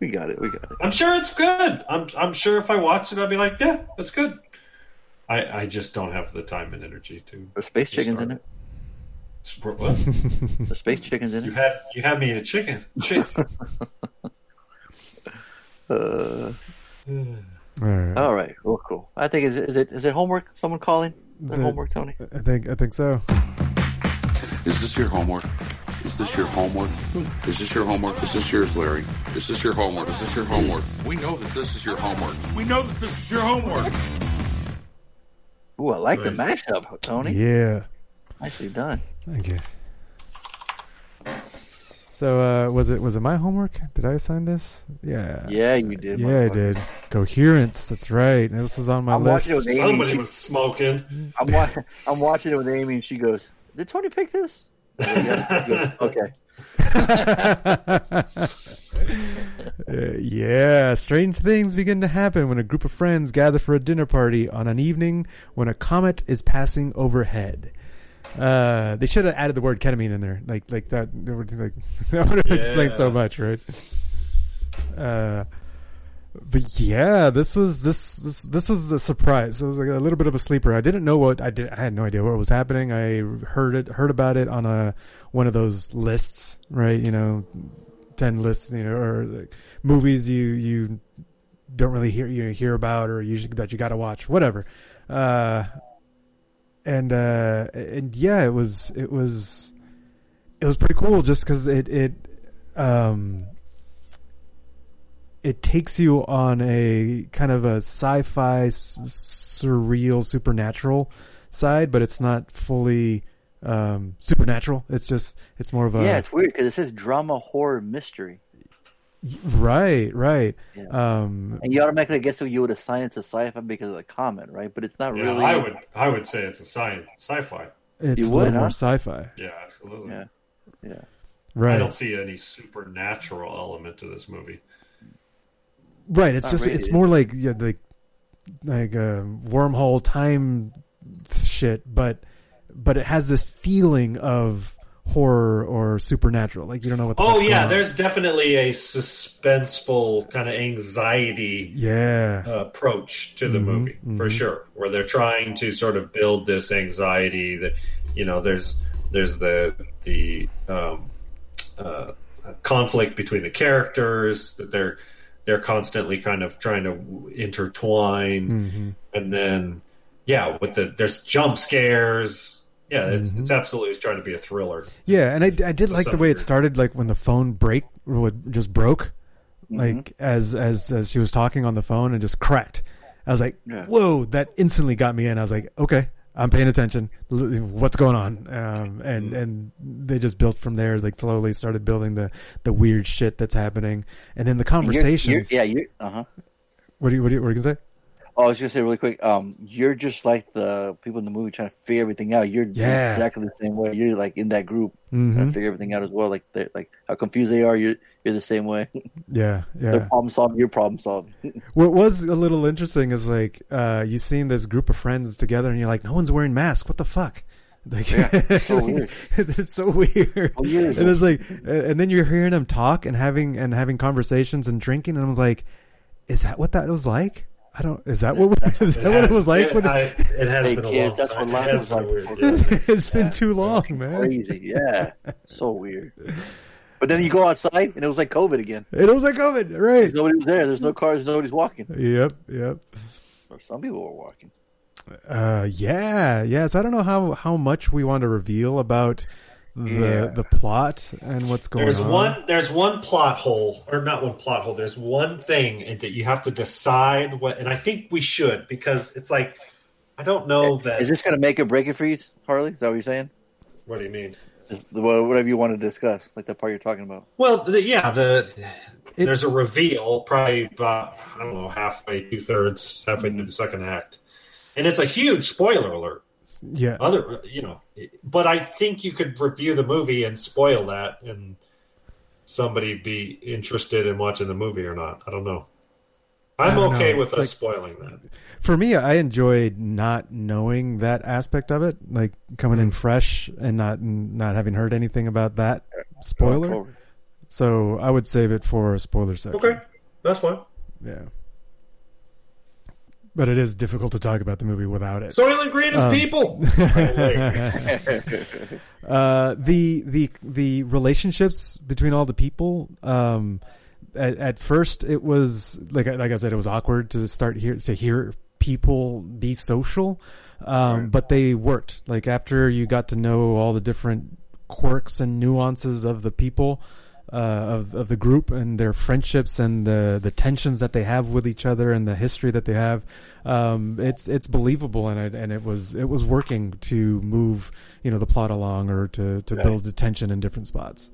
We got it. We got it. I'm sure it's good. I'm I'm sure if I watched it I'd be like, yeah, that's good. I, I just don't have the time and energy to space chickens in it. Sport- What? There's space chickens in You it. had you had me a chicken. Chick. Uh, All right. all right. Well, cool. I think is it is it is it homework? Someone calling? Is Is it it- homework, Tony? I think I think so. Is this your homework? Is this your homework? Is this your homework? Is this yours, Larry? Is this your homework? Is this your homework? We know that this is your homework. We know that this is your homework. Ooh, I like the mashup, Tony. Yeah. Nicely done. Thank you. So uh, was it was it my homework? Did I assign this? Yeah. Yeah, you did, Yeah, I did. Coherence. That's right. And This is on my I'm list. watching it with Amy. Somebody She- was smoking. I'm watching. I'm watching it with Amy, and she goes, "Did Tony pick this?" I go, "Yeah." She goes, okay. Uh, yeah, strange things begin to happen when a group of friends gather for a dinner party on an evening when a comet is passing overhead. Uh, they should have added the word ketamine in there, like like that. Like that would have explained so much, right? Uh, but yeah, this was this this this was a surprise. It was like a little bit of a sleeper. I didn't know what I did. I had no idea what was happening. I heard it heard about it on a one of those lists, right? You know, ten lists, you know, or like movies you you don't really hear you hear about or usually that you got to watch, whatever. Uh, and uh, and yeah, it was it was it was pretty cool just because it it um it takes you on a kind of a sci-fi s- surreal supernatural side but it's not fully um supernatural. It's just it's more of a yeah, it's weird because it says drama, horror, mystery, right right Yeah. um and you automatically guess who you would assign it to sci-fi because of the comment, right? But it's not Yeah, really. I would I would say it's a science sci-fi. it's You a would, little more sci-fi Yeah, absolutely. Yeah, yeah. right I don't see any supernatural element to this movie. Right. It's Not just really. it's more like yeah, like like a wormhole time shit, but but it has this feeling of horror or supernatural. Like you don't know what. The Oh yeah, there's definitely a suspenseful kind of anxiety yeah. uh, approach to the Mhm, movie for mhm. sure, where they're trying to sort of build this anxiety that you know there's there's the the um, uh, conflict between the characters that they're they're constantly kind of trying to intertwine, Mhm. and then yeah, with the there's jump scares. Yeah, it's, Mm-hmm. it's absolutely trying to be a thriller. Yeah, and I, I did like the way it started, like when the phone break would just broke, Mm-hmm. like as as as she was talking on the phone and just cracked. I was like, Yeah. "Whoa!" That instantly got me in. I was like, "Okay, I'm paying attention. What's going on?" Um, and Mm-hmm. and they just built from there. Like slowly started building the the weird shit that's happening, and then the And you're- conversations. You're, yeah, you. Uh huh. What do you what do you, what are you gonna say? Oh, I was gonna say really quick. Um, you're just like the people in the movie trying to figure everything out. You're Yeah. exactly the same way. You're like in that group Mhm. trying to figure everything out as well. Like like how confused they are. You're you're the same way. Yeah, They're yeah. problem solving. You're problem solving. What was a little interesting is like uh, you seen this group of friends together, and you're like, no one's wearing masks. What the fuck? Like, Yeah, it's so weird. it's so weird. Oh, yeah. And it's like, and then you're hearing them talk and having and having conversations and drinking, and I was like, is that what that was like? I don't. Is that what is that what it was like? It, when I, it has Hey been a kids, long that's time. what life It is has been like. weird, yeah. it's been too long, man. Crazy. Yeah. so weird. But then you go outside and it was like COVID again. It was like COVID, right? Nobody was there. There's no cars. Nobody's walking. Yep, yep. Or some people were walking. Uh, yeah, yeah. So I don't know how how much we want to reveal about the Yeah. the plot and what's going There's on. one. There's one plot hole, or not one plot hole. There's one thing that you have to decide what, and I think we should because it's like I don't know eh, that. Is this going to make or break it for you, Harley? Is that what you're saying? what do you mean? Is Whatever you want to discuss, like the part you're talking about. Well, the, yeah, the there's a reveal probably about I don't know halfway, two thirds, halfway through the second act, and it's a huge spoiler alert. Yeah. Other, you know, but I think you could review the movie and spoil that, and somebody be interested in watching the movie or not. I don't know. I'm don't okay know. with us Like- spoiling that. For me, I enjoyed not knowing that aspect of it, like coming in mm-hmm. fresh and not not having heard anything about that spoiler. So I would save it for a spoiler section. Okay, that's fine. Yeah. But it is difficult to talk about the movie without it. Soylent Green is Um, people. uh, the the the relationships between all the people. Um, at, at first, it was like I- like I said, it was awkward to start here to hear people be social, um, but they worked. Like after you got to know all the different quirks and nuances of the people uh, of of the group and their friendships and the the tensions that they have with each other and the history that they have. Um, it's it's believable and it and it was it was working to move you know the plot along or to to Right. build the tension in different spots.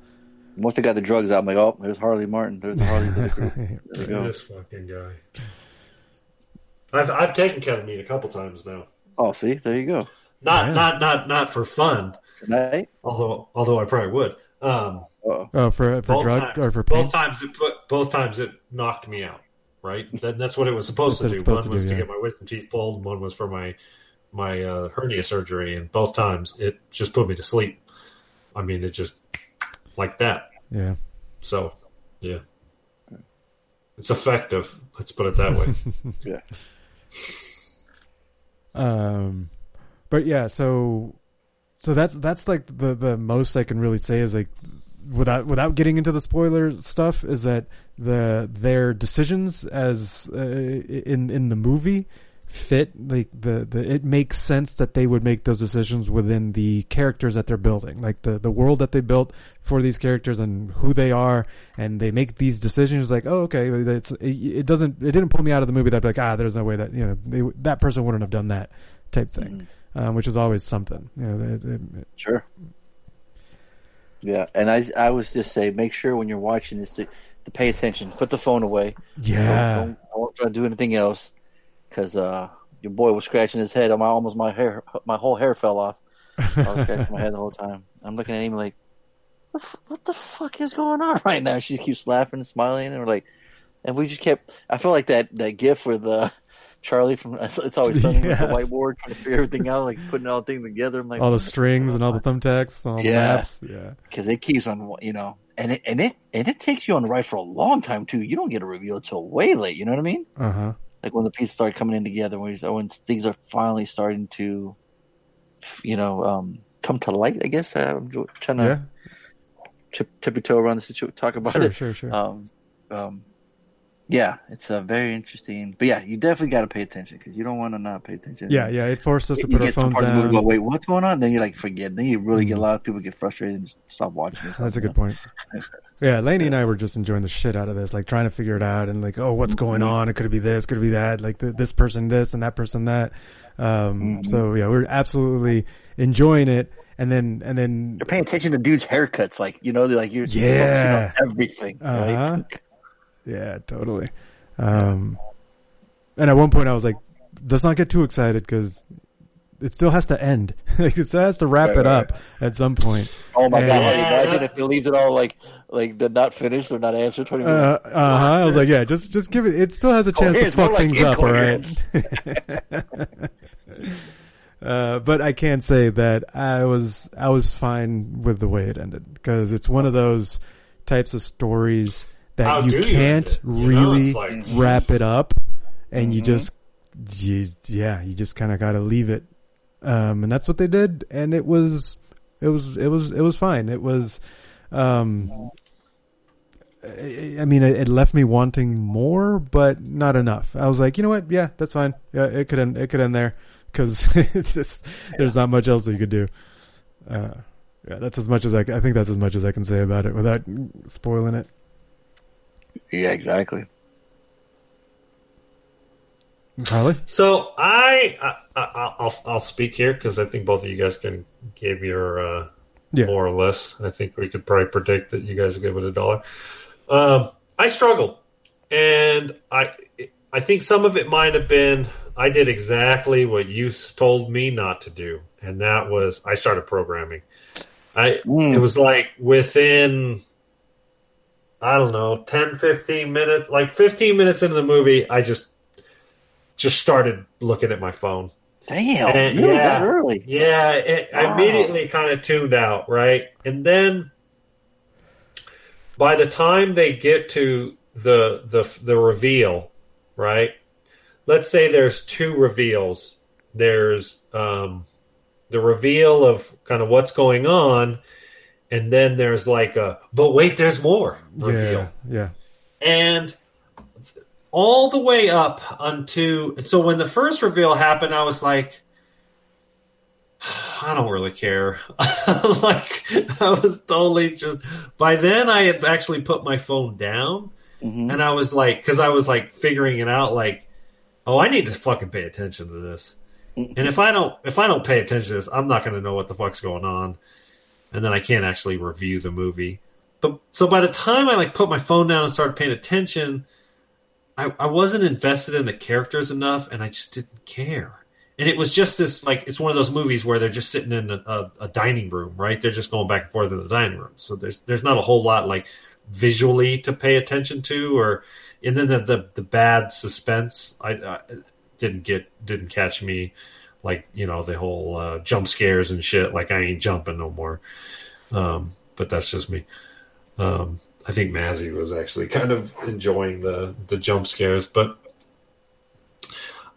Once they got the drugs out, I'm like, oh, there's Harley Martin. There's the Harley. the. There we go. This fucking guy. I've I've taken ketamine a couple times now. Oh, see, there you go. Not Yeah. not not not for fun. Tonight. Although although I probably would. Um, Oh, for for both drug times, or for pain. both times it put both times it knocked me out. Right. That, that's what it was supposed to do. supposed one to was do, to yeah. get my wisdom teeth pulled, and one was for my my uh, hernia surgery, and both times it just put me to sleep. I mean, it just like that. Yeah. So, yeah, it's effective. Let's put it that way. Yeah. Um, but yeah, so so that's that's like the the most I can really say is like without without getting into the spoiler stuff is that the their decisions as uh, in in the movie fit like the, the it makes sense that they would make those decisions within the characters that they're building like the the world that they built for these characters and who they are. And they make these decisions like oh okay it's it, it doesn't it didn't pull me out of the movie that I'd be like ah there's no way that you know they, that person wouldn't have done that type thing um, which is always something you know it, it, it- Sure. Yeah, and I I was just say make sure when you're watching this to, to pay attention. Put the phone away. Yeah. Don't, don't, don't try to do anything else because uh, your boy was scratching his head. On my almost my hair, my whole hair fell off. I was scratching my head the whole time. I'm looking at him like, what the, f- what the fuck is going on right now? She keeps laughing and smiling, and we're like, and we just kept. I feel like that that gif with uh, Charlie from It's Always Sunny with the whiteboard trying to figure everything out, like putting all things together. I'm like, all the strings and all the thumbtacks all the Yeah. maps. Yeah. Because it keeps on you know and it and it and it takes you on the ride for a long time too. You don't get a reveal until way late you know what i mean? Uh-huh. Like when the pieces start coming in together when, you- when things are finally starting to you know um come to light i guess uh, i'm trying to yeah. tip, tippy toe around the situation talk about Sure, it. sure, sure. um um yeah it's a very interesting but yeah you definitely got to pay attention because you don't want to not pay attention yeah yeah it forced us to you put our get to the phones down go, wait what's going on then you're like forget then you really get a lot of people get frustrated and stop watching. That's a good point. Yeah, Lainey and I were just enjoying the shit out of this, like trying to figure it out and like, oh, what's going Mm-hmm. on? It could be this, could be that, like th- this person this and that person that. Um, Mm-hmm. So yeah, we are absolutely enjoying it. And then, and then, You're paying attention to dudes' haircuts, like you know, they're like you're Yeah. everything, uh-huh. right? Yeah, totally. Um, and at one point I was like, let's not get too excited because it still has to end. it still has to wrap Right, it right. up at some point. Oh my And- god! Imagine if he leaves it all like like they're not finished or not answered. Twenty Uh, minutes. uh huh. I was like, yeah, just just give it. It still has a Oh, chance to fuck like things up, all right. uh, but I can say that I was I was fine with the way it ended because it's one of those types of stories that How you can't? You know, really it's like- wrap it up, and Mm-hmm. you just you, yeah, you just kind of got to leave it. Um, and that's what they did, and it was it was it was it was fine. It was. Um, I I mean, it it left me wanting more, but not enough. I was like, you know what? Yeah, that's fine. Yeah, it could end. It could end there because there's not much else that you could do. Uh, yeah, that's as much as I. I think that's as much as I can say about it without spoiling it. Yeah, exactly. Harley, So I, I, I I'll I'll speak here because I think both of you guys can give your uh, Yeah. more or less. I think we could probably predict that you guys will give it a dollar. Um, I struggled, and I I think some of it might have been I did exactly what you told me not to do, and that was I started programming. I it was like within I don't know 10 15 minutes like 15 minutes into the movie I just just started looking at my phone. Damn, And- really yeah, that early? Yeah, it, I immediately kind of tuned out, right? And then by the time they get to the the the reveal, right? Let's say there's two reveals. There's um, the reveal of kind of what's going on, and then there's like a but wait, there's more reveal yeah, yeah, and all the way up unto so when the first reveal happened i was like I don't really care. like I was totally just by then I had actually put my phone down Mm-hmm. and I was like cuz I was like figuring it out like oh I need to fucking pay attention to this. And if I don't if I don't pay attention to this, I'm not going to know what the fuck's going on. And then I can't actually review the movie. But so by the time I like put my phone down and started paying attention, I, I wasn't invested in the characters enough and I just didn't care. And it was just this like it's one of those movies where they're just sitting in a, a, a dining room, right? They're just going back and forth in the dining room. So there's there's not a whole lot like visually to pay attention to, or and then the the, the bad suspense I, I didn't get didn't catch me, like you know the whole uh, jump scares and shit. Like I ain't jumping no more. Um, but that's just me. Um, I think Mazzy was actually kind of enjoying the the jump scares, but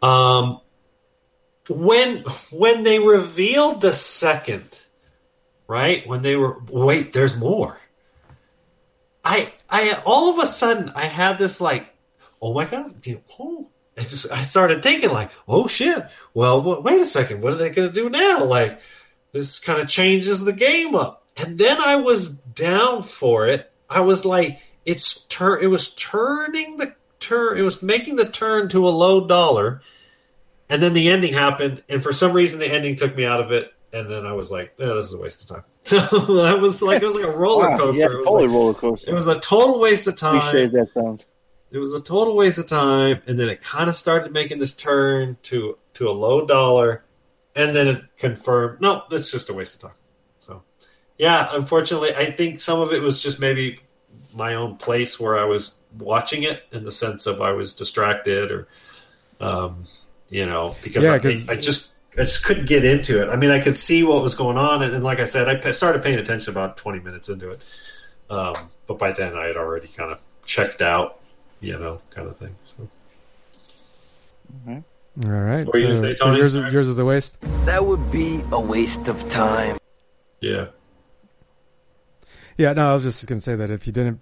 um, when when they revealed the second, right when they were wait, there's more. I I all of a sudden I had this like, oh my god, oh. I, just, I started thinking like, oh shit. Well, wait a second, what are they going to do now? Like, this kind of changes the game up. And then I was down for it. I was like, it's turn. It was turning the turn. It was making the turn to a low dollar, and then the ending happened. And for some reason, the ending took me out of it. And then I was like, "Yeah, this is a waste of time." So I was like, it was like a roller Wow, coaster. yeah, It was totally like- roller coaster. It was a total waste of time. Cliche that sounds. It was a total waste of time, and then it kind of started making this turn to to a low dollar, and then it confirmed, no, it's just a waste of time. So, yeah, unfortunately, I think some of it was just maybe my own place where I was watching it in the sense of I was distracted or, um, you know, because Yeah, I, I just I just couldn't get into it. I mean, I could see what was going on, and, and like I said, I started paying attention about twenty minutes into it, um, but by then I had already kind of checked out, you know, kind of thing. So. All right. What were you gonna So, say, so yours, yours is a waste. That would be a waste of time. Yeah. Yeah, no, I was just gonna say that if you didn't,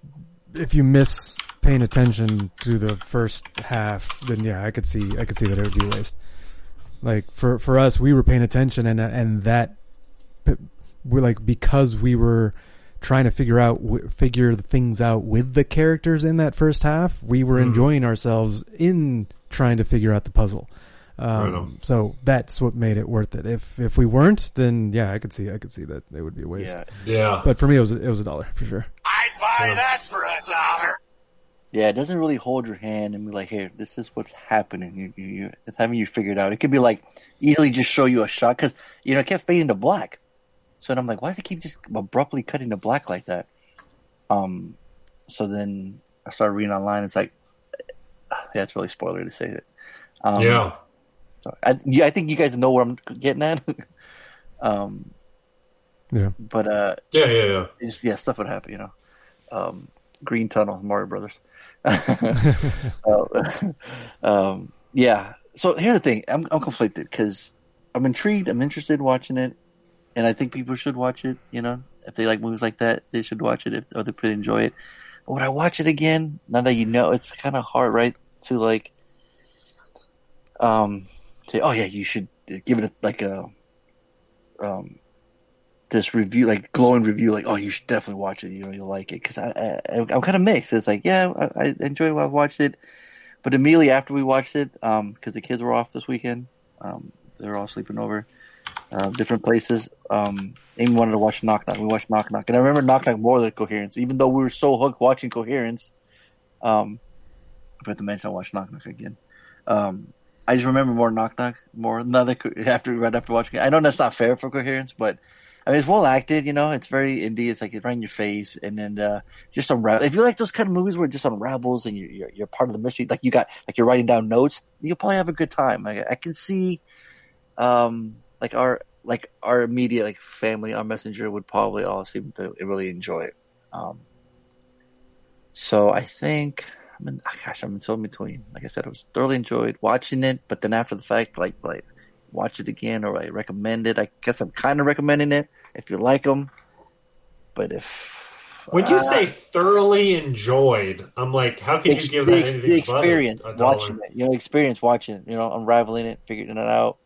if you miss paying attention to the first half, then yeah, I could see, I could see that it would be a waste. Like for for us, we were paying attention, and and that we're like because we were trying to figure out figure the things out with the characters in that first half, we were Mhm. enjoying ourselves in trying to figure out the puzzle. Um, Right so that's what made it worth it. If if we weren't, then yeah, I could see I could see that it would be a waste. Yeah. Yeah. But for me, it was it was a dollar for sure. I'd buy that for a dollar. Yeah, it doesn't really hold your hand and be like, "Here, this is what's happening." You, you, you it's having you figure it out. It could be like easily just show you a shot because you know it kept fading to black. So then I'm like, why does it keep just abruptly cutting to black like that? Um, so then I started reading online. It's like, yeah, it's really spoiler to say it. Um, yeah. I, yeah, I think you guys know where I'm getting at. um, Yeah. but uh, Yeah, yeah, yeah. it's, yeah, stuff would happen, you know. Um, Green Tunnel, Mario Brothers. Uh, um, yeah. So here's the thing: I'm, I'm conflicted because I'm intrigued. I'm interested in watching it, and I think people should watch it. You know, if they like movies like that, they should watch it. If or they could enjoy it. But would I watch it again? Now that you know, it's kind of hard, right? To like, um, say, oh yeah, you should give it like a, um, this review, like glowing review, like, oh, you should definitely watch it. You know, you'll like it because I, I, I'm kind of mixed. It's like, yeah, I, I enjoy while I watched it, but immediately after we watched it, um, because the kids were off this weekend, um, they were all sleeping over, uh, different places. Um, Amy wanted to watch Knock Knock. We watched Knock Knock, and I remember Knock Knock more than Coherence, even though we were so hooked watching Coherence. Um, I forgot to mention I watched Knock Knock again. Um, I just remember more Knock Knock more that after right after watching it. I know that's not fair for Coherence, but I mean it's well acted. You know, it's very indie. It's like it's right in your face, and then uh, just unravel. If you like those kind of movies where it just unravels and you're, you're you're part of the mystery, like you got like you're writing down notes, you'll probably have a good time. Like, I can see, um, like our like our immediate like family, our messenger would probably all seem to really enjoy it. Um, so I think I'm in, ah, gosh, I'm so in between. Like I said, I was thoroughly enjoyed watching it, but then after the fact, like like watch it again or I recommend it. I guess I'm kind of recommending it if you like them. But if When you uh, say thoroughly enjoyed, I'm like, how can you ex- give the, that ex- anything the experience watching it, you know, experience watching it, you know, unraveling it, figuring it out.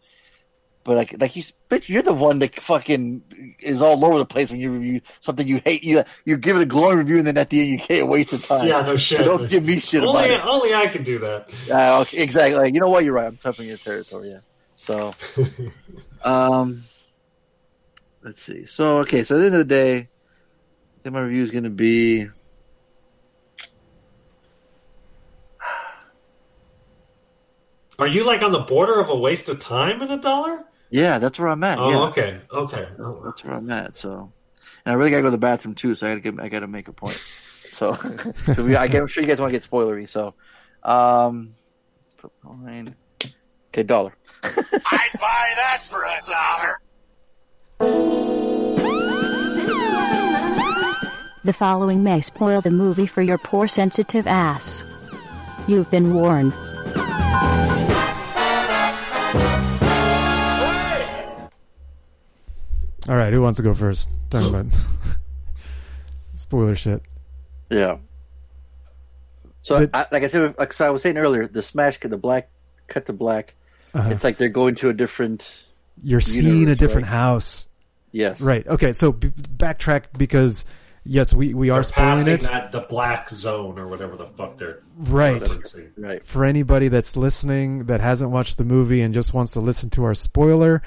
But like, like you, bitch, you're the one that fucking is all over the place when you review something you hate. You you give it a glowing review, and then at the end you can't waste the time. Yeah, no shit. Don't give me shit only, about it. Only I can do that. Uh, okay, exactly. Like, you know what? You're right. I'm touching your territory. Yeah. So, um, let's see. So, okay. So at the end of the day, I think my review is going to be. Are you like on the border of a waste of time and a dollar? Yeah, that's where I'm at. Oh, yeah. okay, okay. That's where I'm at. So, and I really gotta go to the bathroom too. So I gotta get, I gotta make a point. So, so we, I am sure you guys want to get spoilery. So, um, fine. Okay, dollar. I'd buy that for a dollar. The following may spoil the movie for your poor sensitive ass. You've been warned. All right, who wants to go first? Talking about spoiler shit. Yeah. So, I, like I said, like so I was saying earlier, the smash cut, the black cut to black. Uh-huh. It's like they're going to a different. You're seeing a different right? house. Yes. Right. Okay. So b- backtrack because yes, we we are They're spoiling passing it. that the black zone or whatever the fuck they're Right. Right. For anybody that's listening that hasn't watched the movie and just wants to listen to our spoiler,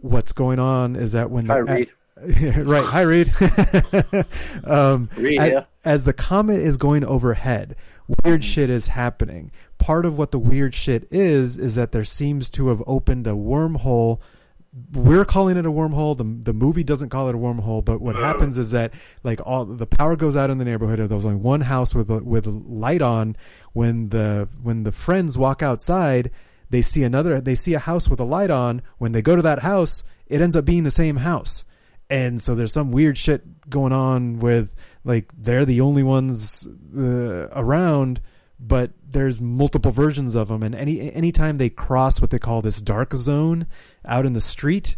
what's going on is that when Hi, the, Reed. right, hi Reed. um, Reed, as, yeah. as the comet is going overhead, weird shit is happening. Part of what the weird shit is is that there seems to have opened a wormhole. We're calling it a wormhole. The the movie doesn't call it a wormhole, but what happens is that like all the power goes out in the neighborhood. and There's only one house with a, with light on. When the when the friends walk outside, they see another. They see a house with a light on. When they go to that house, it ends up being the same house and so there's some weird shit going on with like they're the only ones uh, around but there's multiple versions of them and any anytime they cross what they call this dark zone out in the street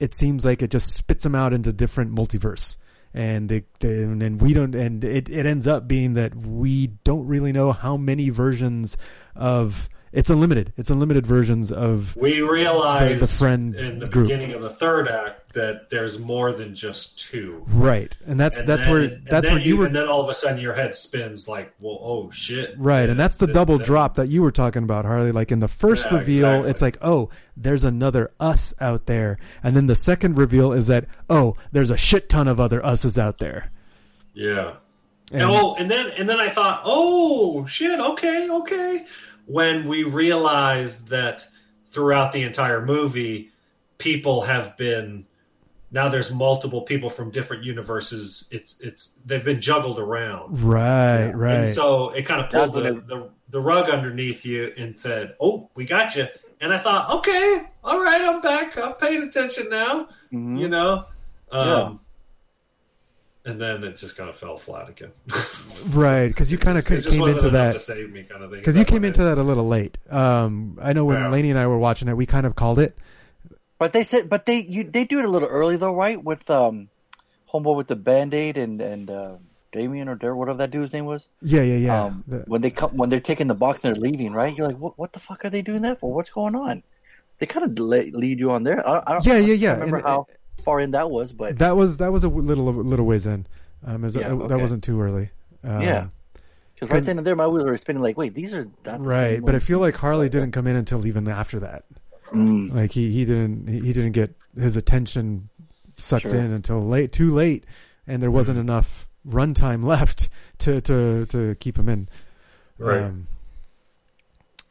it seems like it just spits them out into different multiverse and they, they and we don't and it, it ends up being that we don't really know how many versions of it's unlimited it's unlimited versions of We realize the, the friends in the group beginning of the third act that there's more than just two. right and that's And that's then- where that's where you were and then all of a sudden your head spins like, well, oh shit, Right, and that's the Th- double then- drop that you were talking about, Harley. Like in the first Yeah, reveal, exactly. it's like, oh, there's another us out there, and then the second reveal is that, oh, there's a shit ton of other us's out there. Yeah. And- And, oh, and then and then I thought, oh shit, okay, okay. When we realized that throughout the entire movie, people have been now there's multiple people from different universes. It's it's they've been juggled around. Right, right. And so it kind of pulled the, it- the, the rug underneath you and said, "Oh, we got you." And I thought, "Okay, all right, I'm back. I'm paying attention now." Mhm. You know, um, Yeah. And then it just kind of fell flat again. right, because you kind of came wasn't into that to save me, kind of thing. because you came into that a little late. Um, I know when Yeah. Lainey and I were watching it, we kind of called it. But they said, but they you they do it a little early though, right? With um, homeboy with the band aid and and uh, Damien or Dar whatever that dude's name was. Yeah, yeah, yeah. Um, The- when they come when they're taking the box and they're leaving, right? You're like, what what the fuck are they doing that for? What's going on? They kind of lead you on there. I, I don't, Yeah, I yeah, can't yeah. Remember And- how far in that was, but that was that was a little little ways in. Um, is- Yeah, that okay. wasn't too early. Um, yeah. Because right then and there, my wheels were spinning. Like, wait, these are not the right same but i feel like harley didn't come in until even after that Mm. like he, he didn't he, he didn't get his attention sucked Sure. Mm. in until late too late and there wasn't enough runtime left to to to keep him in Right. um,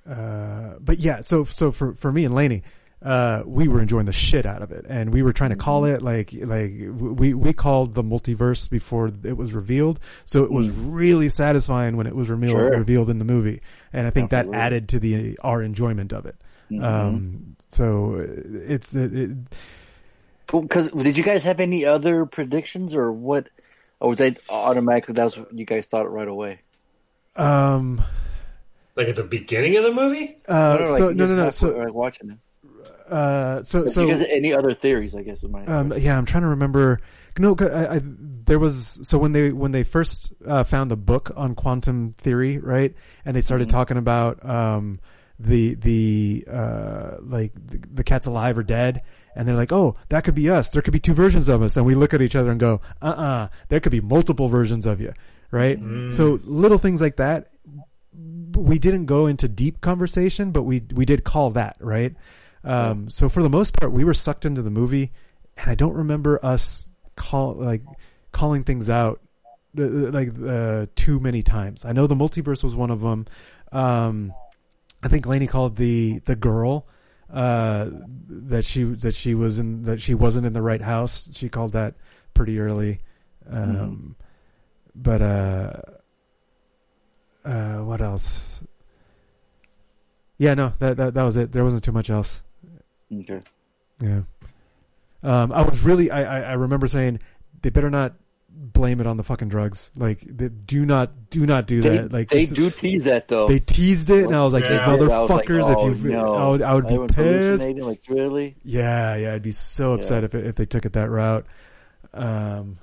uh, but yeah so so for for me and Lainey uh, we were enjoying the shit out of it, and we were trying to call Mm-hmm. it like like we we called the multiverse before it was revealed. So it was really satisfying when it was revealed Mm. Sure. revealed in the movie, and I think Absolutely. that added to the our enjoyment of it. Mhm. Um, so it's it, it, Because did you guys have any other predictions or what? Or was that automatically that was what you guys thought it right away? um like at the beginning of the movie. uh, No, no, so like, no no no so like watching it. Uh so But so you any other theories? I guess is my Um, yeah, I'm trying to remember. No, 'cause I, I, there was so when they when they first uh, found the book on quantum theory, right, and they started Mhm. talking about um, the the uh, like the, the cat's alive or dead, and they're like, oh, that could be us. There could be two versions of us, and we look at each other and go, uh uh there could be multiple versions of you, right? Mm. So little things like that. We didn't go into deep conversation, but we we did call that right. Um, so for the most part, we were sucked into the movie, and I don't remember us call like calling things out uh, like uh, too many times. I know the multiverse was one of them. Um, I think Lainey called the the girl uh, that she that she was in that she wasn't in the right house. She called that pretty early. Um, But uh, uh, what else? Yeah, no, that, that that was it. There wasn't too much else. Okay. Yeah. Um, I was really, I, I, I remember saying they better not blame it on the fucking drugs. Like, they, do not, do not do They, that. Like, they do tease that though. They teased it, and I was like, Yeah. was like, motherfuckers! oh, if you, no. I would, I would be pissed. Like really? Yeah, yeah, I'd be so upset if it, if they took it that route. Um,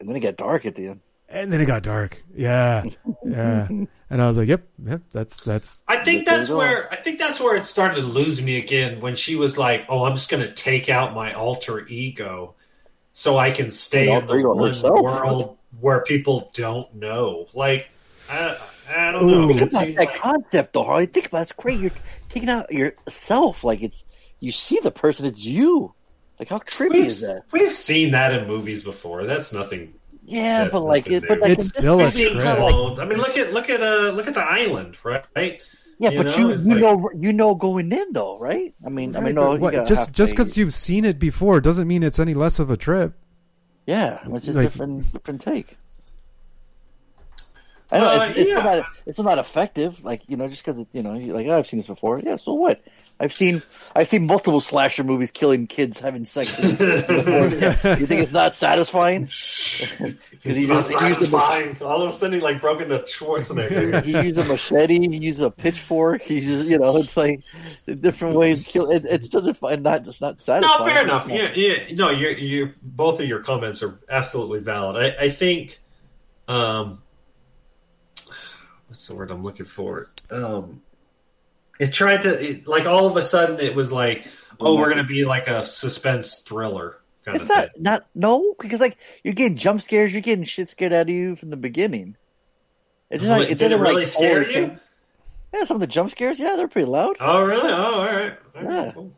And then it got dark at the end. And then it got dark. Yeah, yeah, and I was like, yep, yep, that's that's. I think that's you go. where I think that's where it started to lose me again when she was like, "Oh, I'm just going to take out my alter ego, so I can stay in the one herself? world where people don't know." Like, I, I don't Ooh, know. think about that like- concept, though, Harley. Think about it. it's great. You're taking out yourself. Like it's you see the person, it's you. Like how trippy we've, is that? we've seen that in movies before. That's nothing. Yeah, but like it, but like It's this still a movie, Being it's Like, I mean, look at look at uh look at the island, right? yeah, You but know, you it's you like- know you know going in though, right? I mean, I mean, no, What, just just because you've seen it before doesn't mean it's any less of a trip. yeah, it's just like- different different take. I know Uh, it's, it's yeah. not it's not effective. Like you know, just because you know, like oh, I've seen this before. Yeah, so what? I've seen I've seen multiple slasher movies killing kids having sex. before. you think it's not satisfying? Because It's not satisfying. All of a sudden, he like broke into Schwarzenegger. he used a machete. He used a pitchfork. He uses, you know, it's like different ways kill. It, it doesn't find not. It's not satisfying. No, fair enough. Yeah, yeah. No, you're, you're both of your comments are absolutely valid. I, I think, um, what's the word I'm looking for? Um, it tried to it, like all of a sudden it was like, oh, we're gonna be like a suspense thriller kind It's of not thing. not no because like you're getting jump scares. You're getting shit scared out of you from the beginning. It's just like it doesn't it really like, scare always- you? Yeah, some of the jump scares. Yeah, they're pretty loud. Oh, really? Oh, all right. All right, Yeah. cool.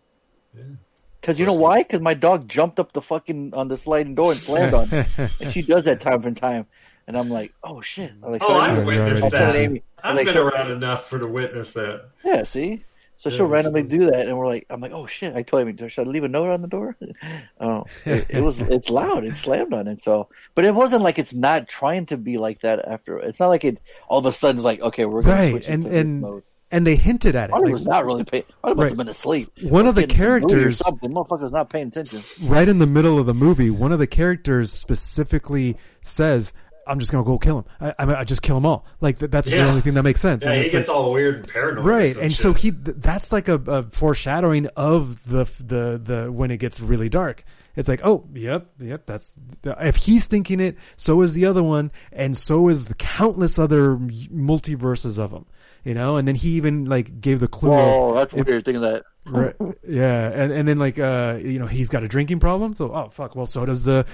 Because you know why? Because my dog jumped up the fucking on the sliding door and slammed on it. and she does that time from time. And I'm like, oh shit. I'm like, Oh, I- I've You're witnessed I'll already tell that. Amy. I'm I've like, been should- around enough for to witness that. Yeah, see? So Yeah, she'll that's randomly do that, and we're like, I'm like, oh shit! I told him, should I leave a note on the door? oh, it, it was, it's loud. It slammed on it. So, but it wasn't like it's not trying to be like that. After it's not like it all of a sudden is like, okay, we're going to right switch and and mode. and they hinted at it Harley like, was not really paying. Harley must Right. have been asleep. One of the Or getting some movie or characters- something. Motherfucker was not paying attention. right in the middle of the movie one of the characters specifically says i'm just gonna go kill him i, I, I just kill them all like th- that's the only thing that makes sense Yeah, And he it's gets like- all weird and paranoid. right some and so he th- that's like a, a foreshadowing of the the the when it gets really dark it's like oh yep yep that's if he's thinking it so is the other one and so is the countless other multiverses of them you know and then he even like gave the clue Oh, that's if- weird. Thinking that. Right. Yeah. And and then like uh you know he's got a drinking problem. So oh fuck. Well so does the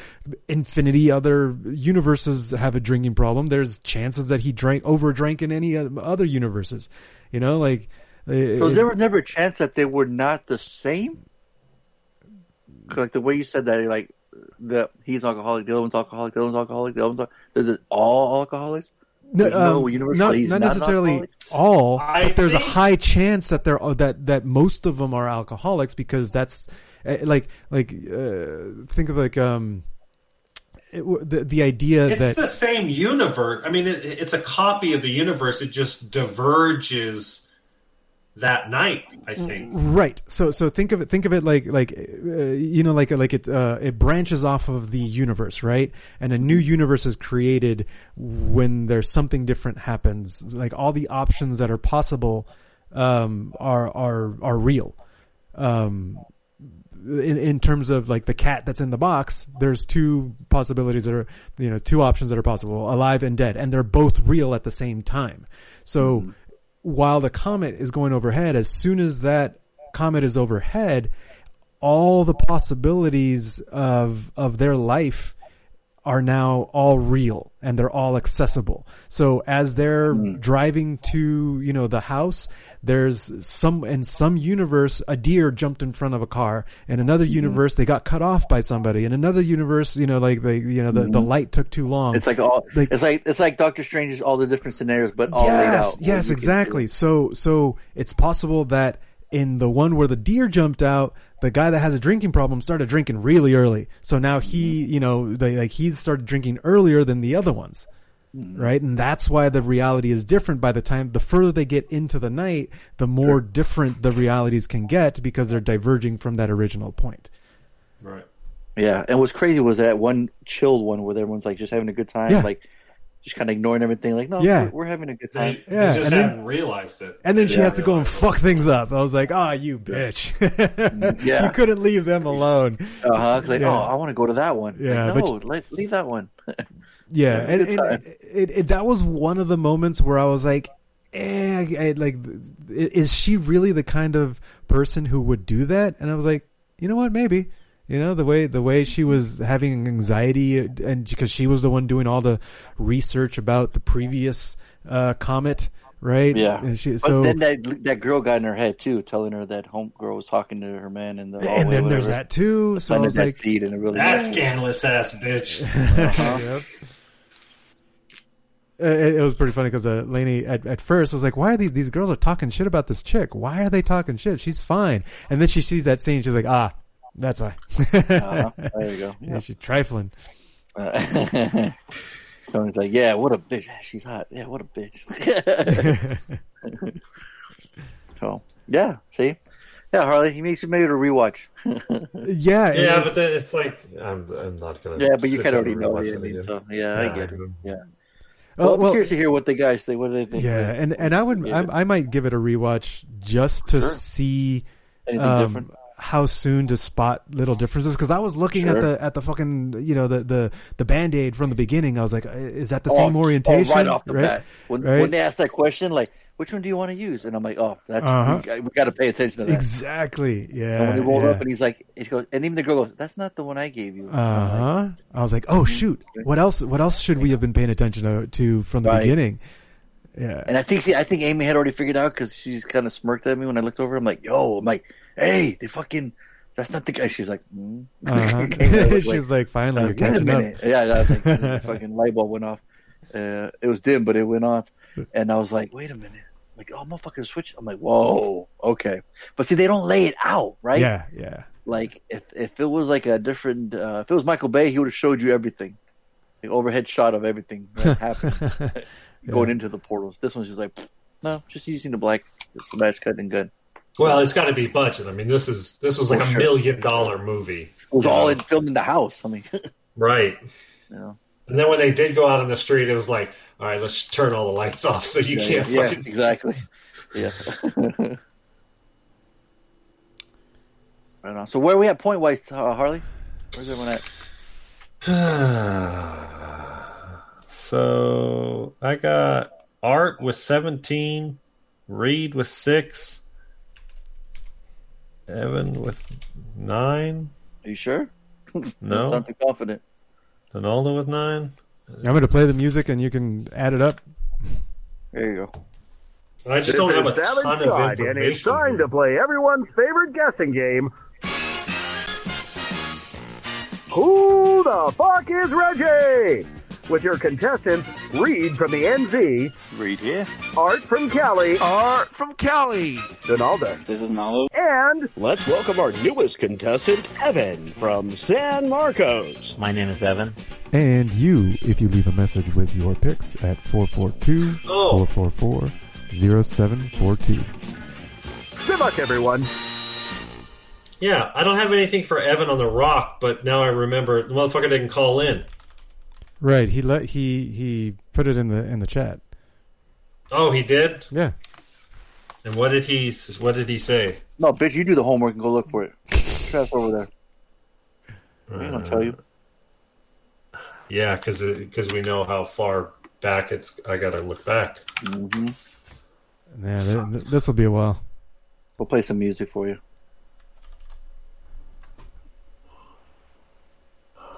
infinity other universes have a drinking problem? There's chances that he drank over drank in any uh, other universes. You know like So it- there was never a chance that they were not the same? Like the way you said that, like the he's alcoholic, the other one's alcoholic, the other one's alcoholic, the other one's al- they're all alcoholics. No, no um, universe not, not not necessarily alcoholic? all I but there's a high chance that they're uh, that that most of them are alcoholics because that's uh, like like uh, think of like um it, the the idea It's that the same universe. I mean, it, it's a copy of the universe. It just diverges that night. I think. Right. So so think of it think of it like like uh, you know like like it uh, it branches off of the universe, right? And a new universe is created when there's something different happens. Like all the options that are possible um, are are are real. Um, in in terms of like the cat that's in the box, there's two possibilities that are you know two options that are possible: alive and dead, and they're both real at the same time. So while the comet is going overhead, as soon as that comet is overhead, all the possibilities of of their life are now all real and they're all accessible. So as they're hmm. driving to, you know, the house, there's some in some universe a deer jumped in front of a car. In another mm-hmm. universe they got cut off by somebody. In another universe, you know, like they you know the, the mm-hmm. light took too long. It's like all. like, it's like it's like Doctor Strange's all the different scenarios, but all laid yes, out. Yes, exactly. So so it's possible that in the one where the deer jumped out, the guy that has a drinking problem started drinking really early. So now he, you know, they, like he's started drinking earlier than the other ones. Mm-hmm. Right, and that's why the reality is different. By the time the further they get into the night, the more different the realities can get because they're diverging from that original point. Right. Yeah, and what's crazy was that one chilled one where everyone's like just having a good time, Yeah. like just kind of ignoring everything. Like, no, Yeah. we're, we're having a good time. They, Yeah, just and then- hadn't realized it. And then she Yeah. has to go and fuck things up. I was like, "Ah, you bitch! Yeah. you couldn't leave them alone." Uh huh. Like, Yeah. oh, I want to go to that one. Yeah, Like, no, let, leave that one. Yeah, Yeah, and, and time. it, it, that was one of the moments where I was like, eh, I- I- like, is she really the kind of person who would do that? And I was like, you know what, maybe. You know the way the way she was having anxiety, and because she was the one doing all the research about the previous uh, comet, right? Yeah. And she, but so then that that girl got in her head too, telling her that homegirl was talking to her man in the hallway. and then there's that too. So I was that like, seed and it really That scandalous ass bitch. Yep. Uh, It, it was pretty funny because uh, Lainey at, at first was like, "Why are these these girls are talking shit about this chick? Why are they talking shit? She's fine." And then she sees that scene, she's like, "Ah, that's why." Uh-huh. There you go. Yeah, she's trifling. Uh, Tony's like, yeah, what a bitch. She's hot. Yeah, what a bitch. so, yeah, see? Yeah, Harley, he makes you made it a rewatch. Yeah, Yeah, and- but then it's like I'm, I'm not gonna. yeah, but you kind of already know rewatch the it ending, again. so yeah, I Yeah, get it. do. Yeah. Oh, Well, I'm well- curious to hear what the guys say. What do they think? Yeah, and and I would I, I might give it a rewatch just to Sure. see Anything um, different? How soon to spot little differences because I was looking at the at the fucking you know the the the band aid from the beginning. I was like, is that the Oh, same oh, orientation? right off the right? bat. When, Right? when they ask that question, like, which one do you want to use? And I'm like, oh, that's Uh-huh. we, got, we got to pay attention to that. Exactly. Yeah. And when he rolled yeah. up and he's like, he goes, and even the girl goes, "That's not the one I gave you." Uh I'm like, huh. I was like, oh shoot, what else? What else should we have been paying attention to, to from the Right. beginning? Yeah. And I think, see, I think Amy had already figured out because she's kind of smirked at me when I looked over. I'm like, yo, I'm like, hey, they fucking, that's not the guy. She's like, mm. Uh-huh. Came out with, She's like, finally, uh, you're catching up. minute. Yeah, I was like, the fucking light bulb went off. Uh, it was dim, but it went off. And I was like, wait a minute. Like, oh, motherfucker, switch. I'm like, whoa, okay. But see, they don't lay it out, right? Yeah, yeah. Like, if if it was like a different, uh, if it was Michael Bay, he would have showed you everything. The overhead shot of everything that happened going into the portals. This one's just like, no, just using the black smash cut and gun. Well, it's got to be budget. I mean, this is this was like For a sure. million dollar movie. It was all know? in, filmed in the house. I mean, right. you know. And then when they did go out on the street, it was like, all right, let's turn all the lights off so you yeah, can't yeah, yeah, fucking exactly. Yeah. right on. So where are we at point wise, uh, Harley? Where's everyone at? So I got Art with 17, Reed with 6, Evan with 9, Are you sure? No. Sound too confident. Donaldo with 9. I'm going to play the music and you can add it up. There you go. I just don't have a is Sally ton of Side, and it's time to play everyone's favorite guessing game. Who the fuck is Reggie? With your contestants, Reed from the NZ, Reed here. Art from Cali, Art from Cali. Donaldo, This is Nalo. and let's welcome our newest contestant, Evan from San Marcos. My name is Evan. And you, if you leave a message with your picks at 442 Oh. 444 0742. Good luck, everyone. Yeah, I don't have anything for Evan on the Rock, but now I remember the motherfucker didn't call in. Right. He let he he put it in the in the chat. Oh, he did. Yeah. And what did he what did he say? No, bitch, you do the homework and go look for it. That's over there. I ain't gonna tell you. Yeah, because because we know how far back it's. I gotta look back. Mm-hmm. Yeah, th- th- this will be a while. We'll play some music for you.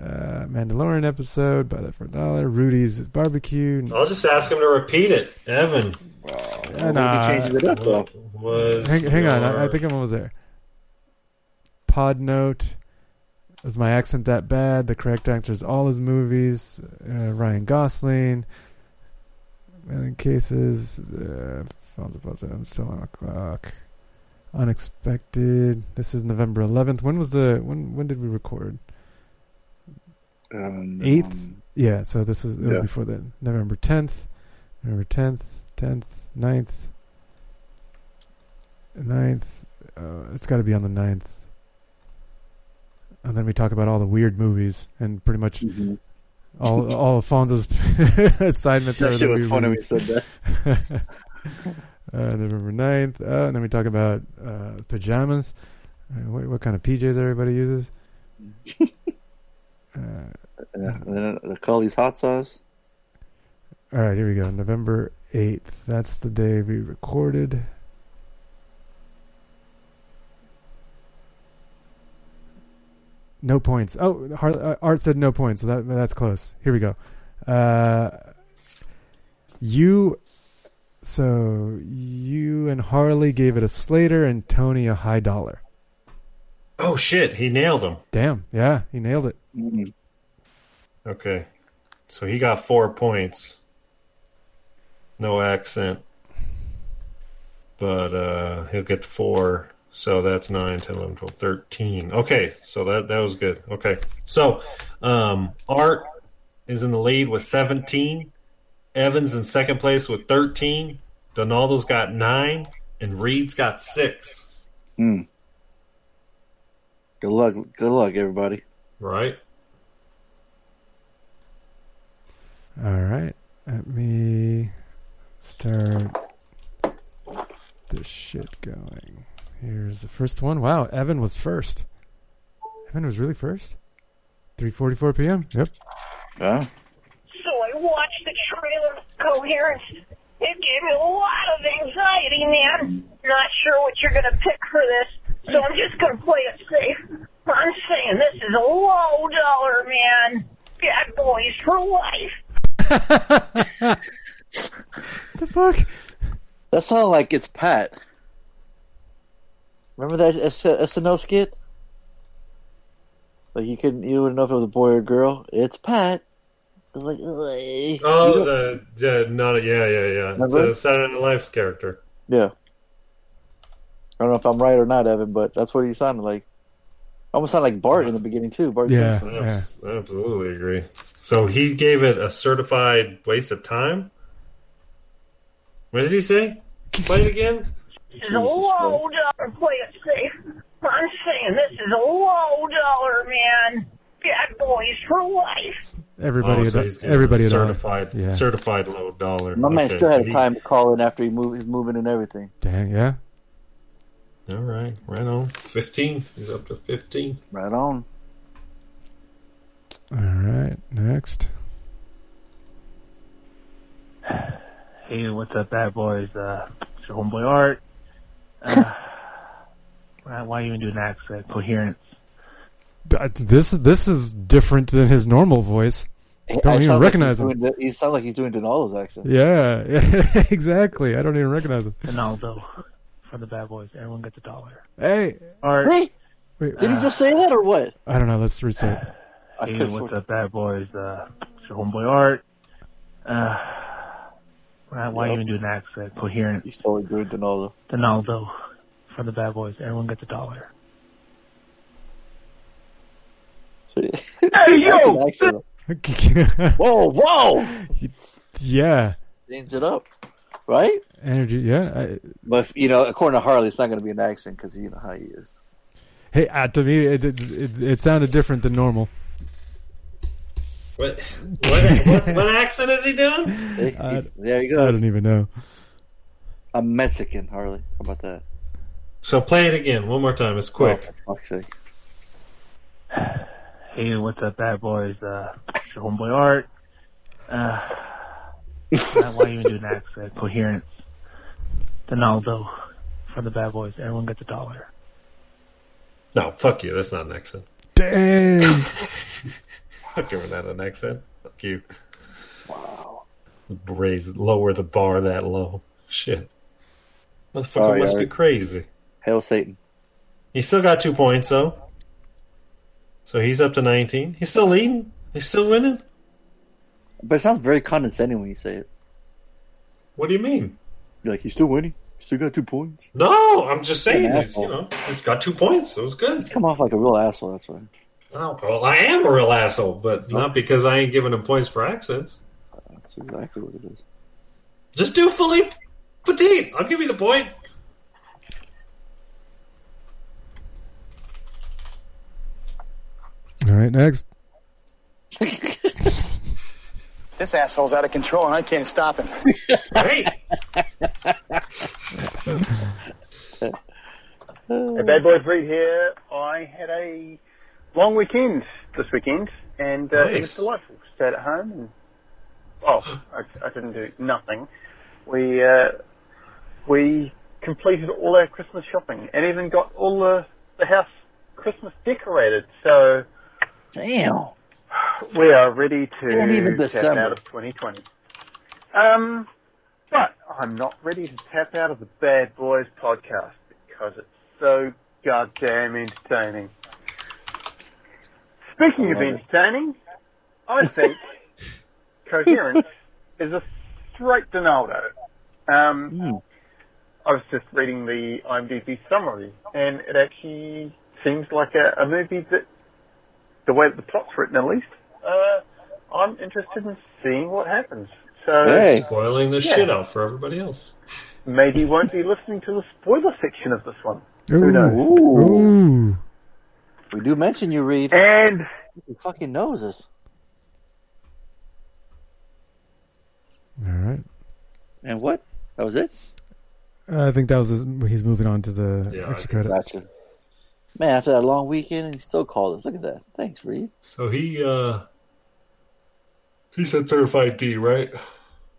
uh, Mandalorian episode buy that for a dollar. Rudy's barbecue. I'll just ask him to repeat it. Evan. Uh, nah. it up though. Was Hang, hang on, I, I think I'm almost there. Pod note. Is my accent that bad? The correct actor is all his movies. Uh, Ryan Gosling. Million cases. Uh, Fonzie Fonzie, I'm still on the clock. Unexpected. This is November 11th. When was the when? When did we record? Um, Eighth. um, Yeah. So this was it was Yeah. before then. November 10th. November 10th. 10th. 9th. 9th. Uh, it's got to be on the 9th. And then we talk about all the weird movies and pretty much mhm. all all Alfonso's assignments That the shit was funny you said that. uh, November 9th. Uh, and then we talk about uh, pajamas. Uh, what, what kind of PJs everybody uses. Uh, Yeah, and then the Cully's hot sauce. all right, here we go. November 8th. That's the day we recorded. No points. Oh, uh, Art said no points, so that that's close. Here we go. Uh, you, so you and Harley gave it a Slater and Tony a high dollar. Oh shit, he nailed him. Damn, yeah, he nailed it. Mm. Okay. So he got four points. No accent. But uh he'll get four. So that's 9, 10, 11, 12, 13. Okay, so that that was good. Okay. So um Art is in the lead with 17. Evans in second place with 13. Donaldo's got 9 and Reed's got 6. Mm. Good luck. Good luck, everybody. Right? All right, let me start this shit going. Here's the first one. Wow, Evan was first. Evan was really first. 3:44 p.m. Yep. Yeah. So I watched the trailer Coherence. It gave me a lot of anxiety, man. Not sure what you're gonna pick for this, so I'm just gonna play it safe. I'm saying this is a low dollar, man. Bad boys for life. The fuck? That sounded like it's Pat. Remember that S- SNL skit? Like you couldn't, you wouldn't know if it was a boy or girl. It's Pat. Like. Oh, You don't- the, the yeah, yeah, yeah. It's a Saturday Night Live character. yeah. I don't know if I'm right or not, Evan, but that's what he sounded like. Almost sounded like Bart in the beginning too. Bart Yeah. Simpson. Abs- Absolutely agree. So he gave it a certified waste of time. What did he say? Play it again. This is a low dollar. Play it safe. I'm saying this is a low dollar, man. Bad boys for life. Everybody, Oh, so at- he's giving everybody it at all. certified, Yeah. certified low dollar. My man Okay, still so had he- time to call in after he moved. He's moving and everything. Dang, yeah. All right, right on. Fifteen. He's up to fifteen. Right on. All right, next. Hey, what's up, bad boys? Uh, it's your homeboy Art. Uh, why why you even do an accent? Coherence. This is this is different than his normal voice. I Don't even recognize like him. doing the- he sounds like he's doing Donaldo's accent. Yeah, yeah, exactly. I don't even recognize him. Ronaldo from the bad boys. Everyone gets a dollar. Hey, Art. Hey, wait, did he just say that or what? I don't know. Let's restart. I Hey, could've what's up, bad boys? Uh, it's your homeboy Art. Uh, why why Yep. even do an accent? Coherent. He's totally good, Donaldo. Ronaldo for the bad boys. Everyone gets a dollar. hey yo! Whoa, whoa! yeah. Changed it up. right? Energy, yeah. I, But if, you know, according to Harley, it's not going to be an accent because you know how he is. hey, uh, to me, it, it, it, it sounded different than normal. What, what, what, what accent is he doing? Hey, I- there you go. I don't even know. I'm Mexican, Harley. How about that? So play it again one more time. It's quick. Oh, for fuck's sake. Hey, what's up, bad boys? Uh, it's your homeboy Art. Uh, why you even do an accent? Coherence. Donaldo from the bad boys. Everyone gets a dollar. No, fuck you. That's not an accent. Dang. I'll give that an accent. Fuck you. Wow. Raise, lower the bar that low. Shit. Motherfucker must be crazy. Hail Satan. He still got two points though. So he's up to 19. He's still leading. He's still winning. But it sounds very condescending when you say it. What do you mean? You're like, he's still winning? You still got two points? No, I'm just saying. You know, he's got two points. It was good. Come off like a real asshole, that's why. Oh, well, I am a real asshole, but not because I ain't giving him points for accents. That's exactly what it is. Just do Philippe Petit. I'll give you the point. All right, next. This asshole's out of control and I can't stop him. Right? Hey, Bad Boy Reed here. I had a long weekend this weekend, and uh, it was delightful. Stayed at home, and oh, I, I didn't do nothing. We uh, we completed all our Christmas shopping, and even got all the the house Christmas decorated. So Damn. we are ready to And even tap December. out of 2020. Um, but I'm not ready to tap out of the Bad Boys podcast because it's so goddamn entertaining. Speaking of I it. entertaining, I think Coherence is a straight Donaldo. Um, Hmm. I was just reading the IMDb summary, and it actually seems like a, a movie that, the way that the plot's written at least, uh, I'm interested in seeing what happens. So Hey. Spoiling the Yeah. shit out for everybody else. maybe you won't be listening to the spoiler section of this one. Ooh. Who knows? Ooh. We do mention you, Reed. And Who fucking knows us? All right. And what? That was it? I think that was his, he's moving on to the Yeah, extra think credits. Gotcha. Man, after that long weekend, he still called us. Look at that. Thanks, Reed. So he uh he said certified D, right?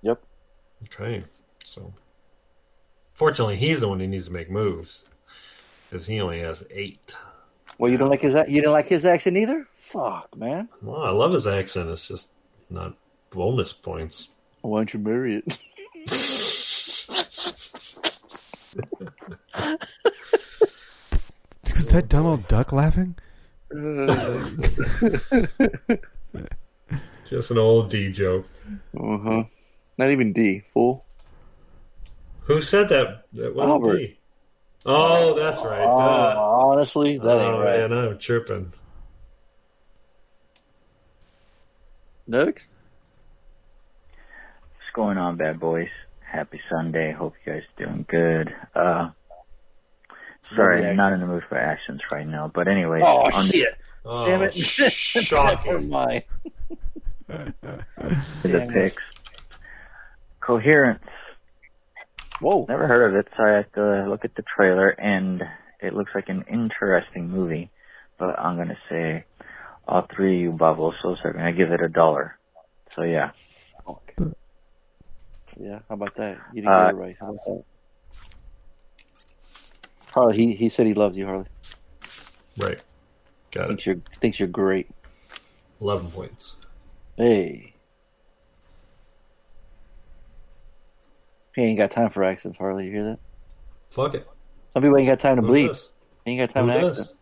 Yep. Okay. So fortunately he's the one who needs to make moves. Because he only has eight. Well, you don't like his you didn't like his accent either? Fuck, man. Well, I love his accent, it's just not bonus points. Why don't you marry it? Is that Donald Duck laughing? Just an old D joke. Uh huh. Not even D. Fool. Who said that? That wasn't Albert. D. Oh, that's right. Oh, Uh, honestly, that ain't oh right. man, I'm tripping. Next. What's going on, bad boys? Happy Sunday. Hope you guys are doing good. Uh, sorry, I'm not in the mood for actions right now. But anyway, Oh on the- shit! Oh, Damn it! shocking. Never mind. the Damn picks. Coherence. Whoa! Never heard of it, so I had to look at the trailer, and it looks like an interesting movie. But I'm gonna say all three of you bubbles, so are gonna give it a dollar. So yeah. Yeah, how about that? You didn't Uh, get it right. How about that? Harley, he, he said he loves you, Harley. Right. Got it. Thinks you're thinks you're great. Eleven points. Hey. He ain't got time for accents, Harley. You hear that? Fuck it. Some people ain't got time to Who bleed. does? He ain't got time Who to does? accent.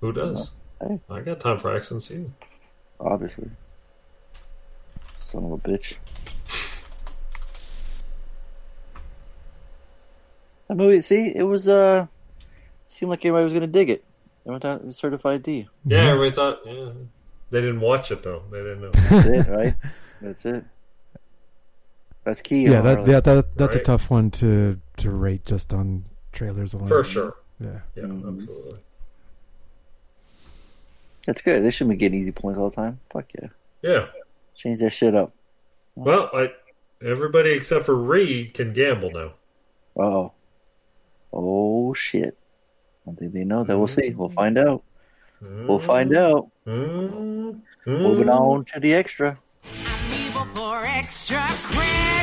Who does? Hey, I got time for accents too. obviously. Son of a bitch. That movie, see, it was uh, seemed like everybody was gonna dig it. They went out with certified D. Yeah, everybody thought. Yeah, they didn't watch it though. They didn't know. That's it, right? That's it. That's key. Yeah, that, yeah, that that's a tough one to to rate just on trailers alone. For sure. Yeah. Yeah, mm-hmm. absolutely. That's good. They shouldn't be getting easy points all the time. Fuck yeah. Yeah. Change that shit up. Well, I, everybody except for Reed can gamble now. Oh. Oh shit. I don't think they know that. We'll see. We'll mm-hmm. find out. We'll find mm-hmm. out. Mm. Moving on to the extra. for extra credit.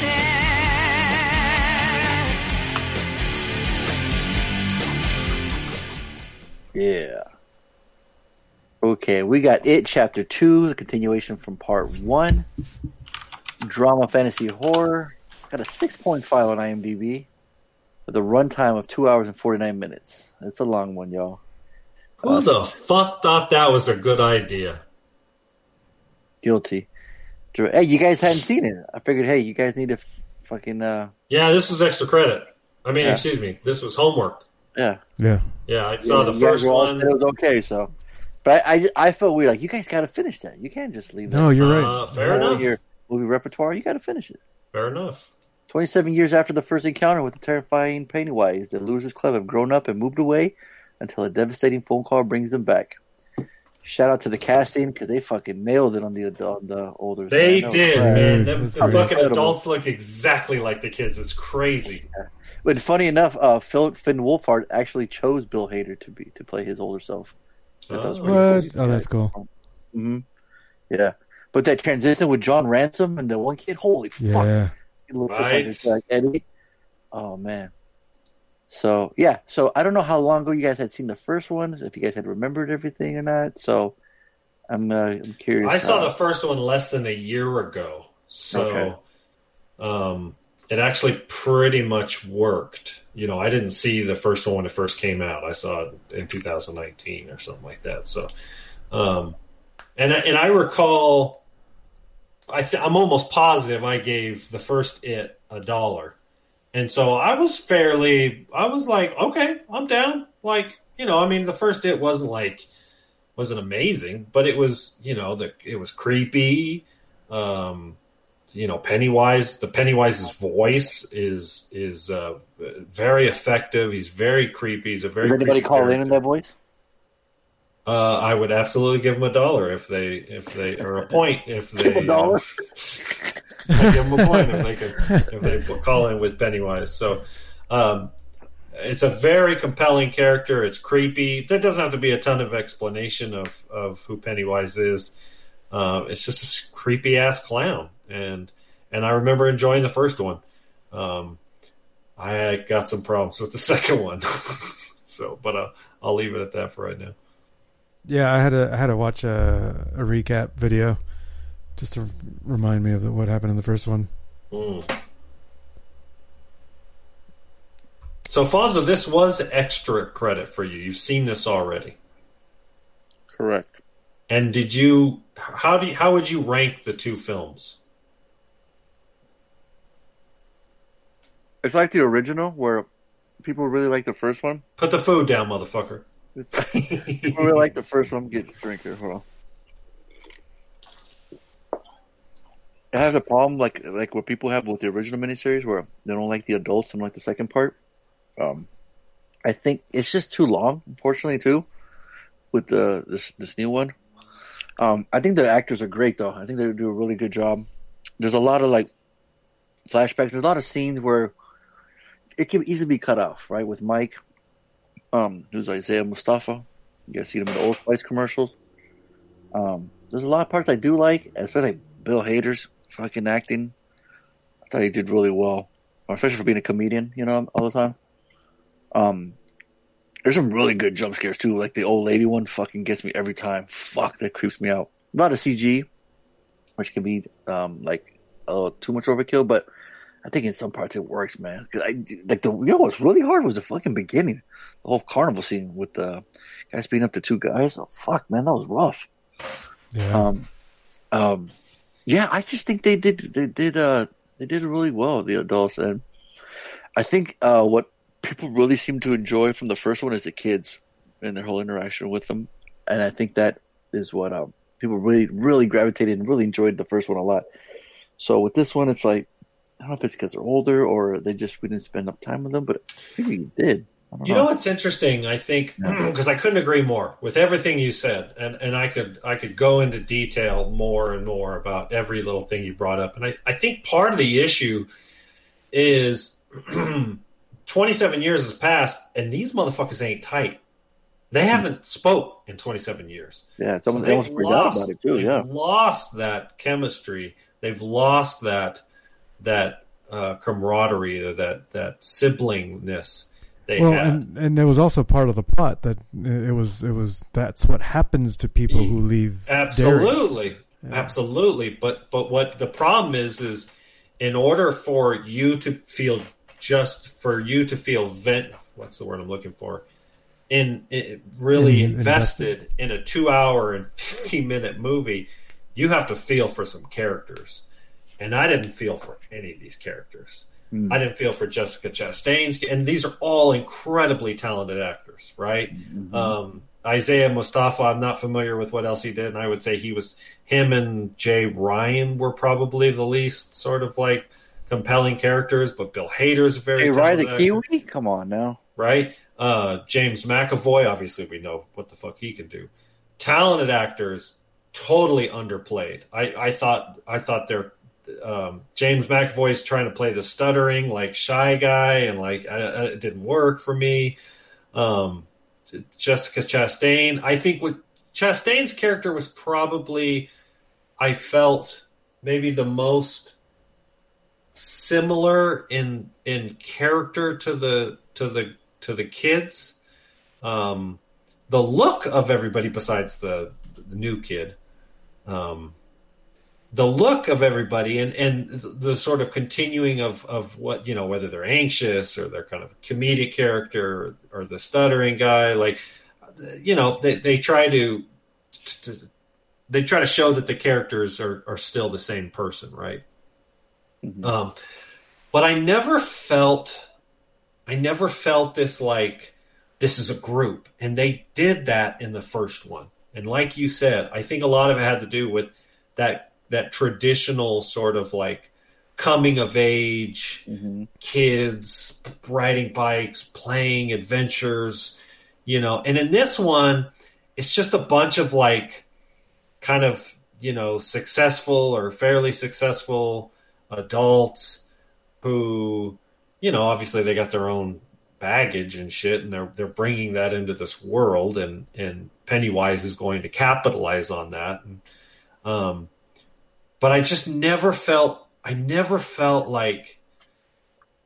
Yeah. Okay, we got it, chapter two, the continuation from part one. Drama, fantasy, horror. Got a 6.5 on IMDb with a runtime of two hours and 49 minutes. It's a long one, y'all. Who the fuck thought that was a good idea? Guilty. Dr- Hey, you guys hadn't seen it. I figured, hey, you guys need to fucking, uh, Yeah, this was extra credit. I mean, Yeah. excuse me, this was homework. Yeah. Yeah. Yeah, I saw Yeah, the first one. It was okay, so. But I, I, I felt weird. Like, you guys got to finish that. You can't just leave that. No, you're right. Uh, fair All enough. Your movie repertoire, you got to finish it. Fair enough. 27 years after the first encounter with the terrifying Pennywise, the Losers Club have grown up and moved away until a devastating phone call brings them back. Shout out to the casting because they fucking nailed it on the on the older. They side. Did, great. man. That Them was the fucking Incredible. adults look exactly like the kids. It's crazy. But funny enough, uh, Phil, Finn Wolfhard actually chose Bill Hader to be to play his older self. I thought that was What? cool. Oh, that's cool. hmm Yeah, but that transition with John Ransone and the one kid, holy fuck! Yeah. He looked Right. his, like Eddie. Oh man. So yeah, so I don't know how long ago you guys had seen the first one, if you guys had remembered everything or not. So I'm uh, I'm curious. I saw how- the first one less than a year ago, so Okay. um, it actually pretty much worked. You know, I didn't see the first one when it first came out. I saw it in 2019 or something like that. So, um, and I- and I recall, I th- I'm almost positive I gave the first it a dollar, and so I was fairly, I was like, okay, I'm down. Like, you know, I mean, the first it wasn't like wasn't amazing, but it was, you know, the it was creepy. Um, you know, Pennywise, the Pennywise's voice is is uh, very effective. He's very creepy. He's a very Did anybody call character. in in that voice? Uh, I would absolutely give them a dollar if they if they or a point if they a dollar? I give them a point if they could if they call in with Pennywise. So, um, it's a very compelling character. It's creepy. There doesn't have to be a ton of explanation of of who Pennywise is. Uh, it's just a creepy ass clown, and and I remember enjoying the first one. Um, I got some problems with the second one, so but uh, I'll leave it at that for right now. Yeah, I had to I had to watch a, a recap video just to remind me of the, what happened in the first one. Mm. So, Fonzo, this was extra credit for you. You've seen this already, Correct. and did you? How do you, how would you rank the two films? It's like the original where people really like the first one. Put the food down, motherfucker. people really like the first one. Get a drink here. Hold on. It has a problem like like what people have with the original miniseries where they don't like the adults and like the second part. Um, I think it's just too long, unfortunately, too. With the this this new one, um, I think the actors are great though. I think they do a really good job. There's a lot of like flashbacks. There's a lot of scenes where it can easily be cut off, right? With Mike, um, who's Isaiah Mustafa. You guys see him in the Old Spice commercials. Um, there's a lot of parts I do like, especially Bill Hader's fucking acting. I thought he did really well, especially for being a comedian, you know, all the time. Um, there's some really good jump scares too. Like the old lady one fucking gets me every time. Fuck, that creeps me out. Not a CG, which can be um like a little too much overkill, but I think in some parts it works, man. 'Cause I like the you know what's really hard was the fucking beginning, the whole carnival scene with the guys beating up the two guys. Oh fuck, man, that was rough. Yeah. Um, um, yeah, I just think they did they did uh they did really well the adults and I think uh what people really seem to enjoy from the first one is the kids and their whole interaction with them, and I think that is what um people really really gravitated and really enjoyed the first one a lot. So with this one, it's like I don't know if it's because they're older or they just we didn't spend enough time with them, but maybe we did. You know what's interesting? I think because I couldn't agree more with everything you said, and, and I could I could go into detail more and more about every little thing you brought up, and I, I think part of the issue is 27 years has passed, and these motherfuckers ain't tight. They haven't spoke in 27 years. Yeah, it's almost, So almost lost- about it too. they've Yeah, lost that chemistry. They've lost that that uh, camaraderie, that that siblingness they well, had. and and it was also part of the plot that it was it was that's what happens to people who mm. leave. dairy. Absolutely, absolutely. But but what the problem is is in order for you to feel just for you to feel vent what's the word I'm looking for in, in really In- invested in a two hour and fifteen minute movie, you have to feel for some characters, and I didn't feel for any of these characters. Hmm. I didn't feel for Jessica Chastain's, and these are all incredibly talented actors, right? Um, Isaiah Mustafa, I'm not familiar with what else he did, and I would say he was him and Jay Ryan were probably the least sort of like compelling characters, but Bill Hader's very hey, Ryan the actor, Kiwi, come on now. right? Uh, James McAvoy, obviously we know what the fuck he can do. Talented actors, totally underplayed. I, I thought I thought they're um, James McAvoy's trying to play the stuttering like shy guy, and like I, I, it didn't work for me. Um, Jessica Chastain, I think what Chastain's character was probably, I felt maybe the most similar in in character to the to the to the kids. Um, the look of everybody besides the the new kid. Um, the look of everybody and, and the, sort of continuing of, of what, you know, whether they're anxious or they're kind of a comedic character or, or the stuttering guy, like, you know, they, they try to, to, they try to show that the characters are, are still the same person, right? Um, but I never felt, I never felt this like, this is a group. And they did that in the first one. And like you said, I think a lot of it had to do with that that traditional sort of like coming of age kids riding bikes playing adventures you know. And in this one it's just a bunch of like kind of you know successful or fairly successful adults who you know obviously they got their own baggage and shit and they're they're bringing that into this world and and Pennywise is going to capitalize on that. And um but I just never felt I never felt like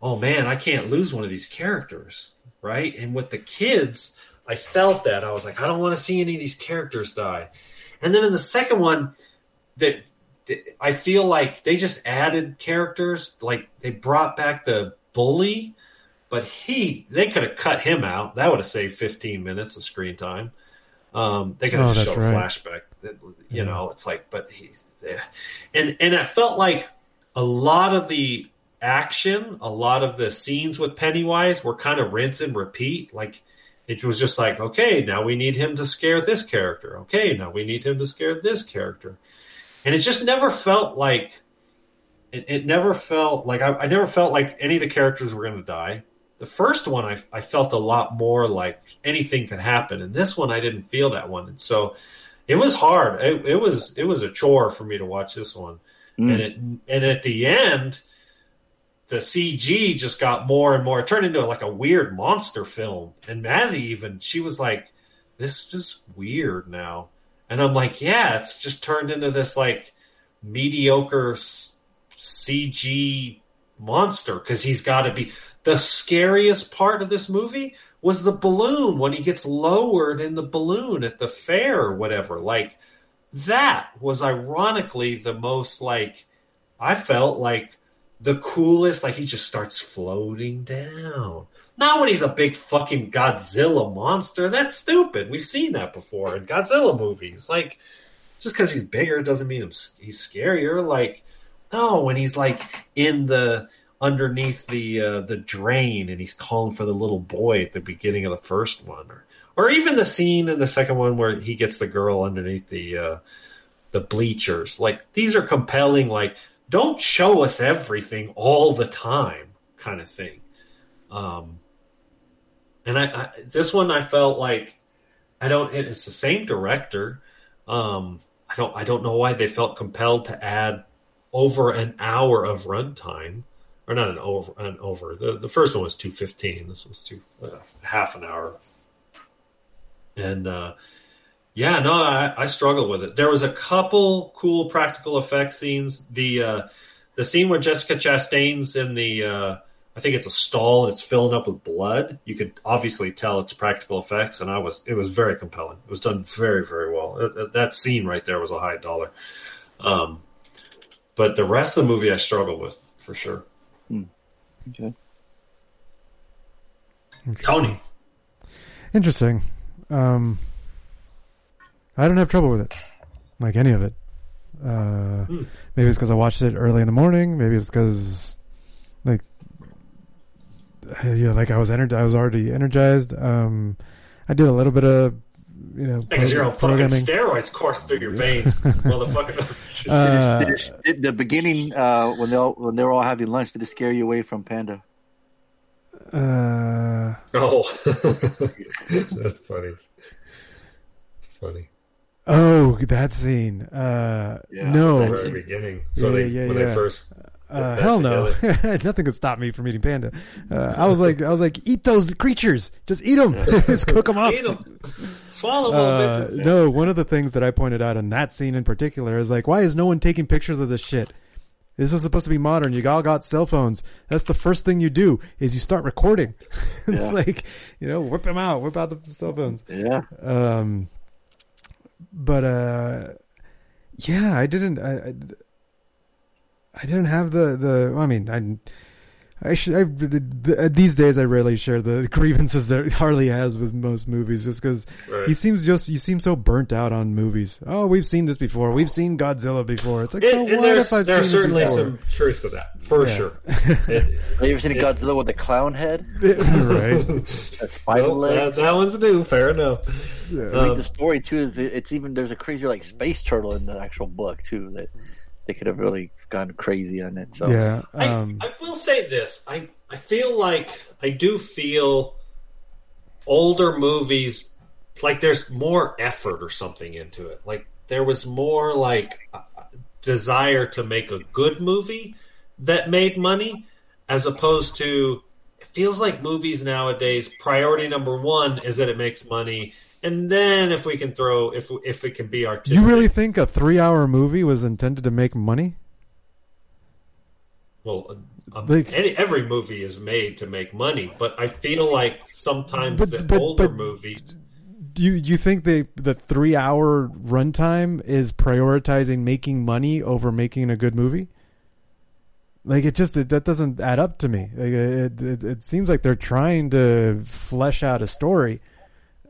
oh man, I can't lose one of these characters, right? And with the kids, I felt that. I was like I don't want to see any of these characters die. And then in the second one that I feel like they just added characters like they brought back the bully but he they could have cut him out. That would have saved 15 minutes of screen time. Um, they could have Oh, just showed a right. flashback. You know, it's like, but he's and and it felt like a lot of the action, a lot of the scenes with Pennywise were kind of rinse and repeat. Like it was just like, okay, now we need him to scare this character. Okay, now we need him to scare this character, and it just never felt like it, it never felt like I, I never felt like any of the characters were going to die. The first one, I, I felt a lot more like anything could happen, and this one, I didn't feel that one, and so it was hard. It, it was it was a chore for me to watch this one, Mm. and it and at the end, the CG just got more and more. It turned into like a weird monster film, and Mazzy even she was like, "This is just weird now," and I'm like, "Yeah, it's just turned into this like mediocre CG monster because he's got to be the scariest part of this movie was the balloon when he gets lowered in the balloon at the fair or whatever. Like that was ironically the most like i felt like the coolest like he just starts floating down. Not when he's a big fucking godzilla monster. That's stupid. We've seen that before in godzilla movies. Like just because he's bigger doesn't mean he's scarier. Like no, when he's like in the underneath the uh, the drain and he's calling for the little boy at the beginning of the first one, or or even the scene in the second one where he gets the girl underneath the uh, the bleachers. Like these are compelling. Like don't show us everything all the time, kind of thing. Um, and I, I this one I felt like I don't. It's the same director. Um, I don't. I don't know why they felt compelled to add over an hour of runtime, or not an over. An over. The the first one was two fifteen. This was two uh, half an hour. And uh, yeah, no, I, I struggled with it. There was a couple cool practical effect scenes. The uh, the scene where Jessica Chastain's in the uh, I think it's a stall and it's filling up with blood. You could obviously tell it's practical effects, and I was it was very compelling. It was done very very well. That scene right there was a high dollar. Um, but the rest of the movie I struggled with for sure. Okay. Tony, Interesting. Um, I don't have trouble with it, like any of it. Uh, Hmm. Maybe it's because I watched it early in the morning. Maybe it's because, like, you know, like I was ener- I was already energized. Um, I did a little bit of, you know, because you're on fucking steroids course through your veins, motherfucker. Uh, Did it- did the beginning uh, when they all, when they were all having lunch, did it scare you away from Panda? Uh, oh, that's funny. Funny. oh, that scene. Uh, Yeah, no, the very beginning. So yeah, they- yeah, when yeah. they first Uh, hell no! Nothing could stop me from eating panda. Uh, I was like, I was like, eat those creatures. Just eat them. Just cook them up. Eat 'em. Swallow Uh, them, no, one of the things that I pointed out in that scene in particular is like, why is no one taking pictures of this shit? This is supposed to be modern. You all got cell phones. That's the first thing you do is you start recording. it's Yeah. like, you know, whip them out, whip out the cell phones. Yeah. Um, but uh, yeah, I didn't. I, I, I didn't have the the. I mean, I. I should. I, th- these days, I rarely share the grievances that Harley has with most movies, just because Right. he seems just. You seem so burnt out on movies. Oh, we've seen this before. We've seen Godzilla before. It's like, so And- and what there's, if I've there's seen certainly it some truth to that, for Yeah. sure. It- Have you ever seen a it- Godzilla with a clown head? right. That's spider Nope, that, legs. that one's new. Fair enough. Read Um, the story too. Is it- it's even there's a crazier like space turtle in the actual book too that they could have really gone crazy on it. So Yeah. I, Um, I will say this. I, I feel like I do feel older movies like there's more effort or something into it. Like there was more like uh, desire to make a good movie that made money as opposed to it feels like movies nowadays priority number 1 is that it makes money and then if we can throw if if it can be artistic you really think a three-hour movie was intended to make money? Well, um, Like- any, every movie is made to make money, but I feel like sometimes But- the but- older but- movie. Do you you think they the three hour runtime is prioritizing making money over making a good movie? Like it just it, that doesn't add up to me. Like it, it it seems like they're trying to flesh out a story.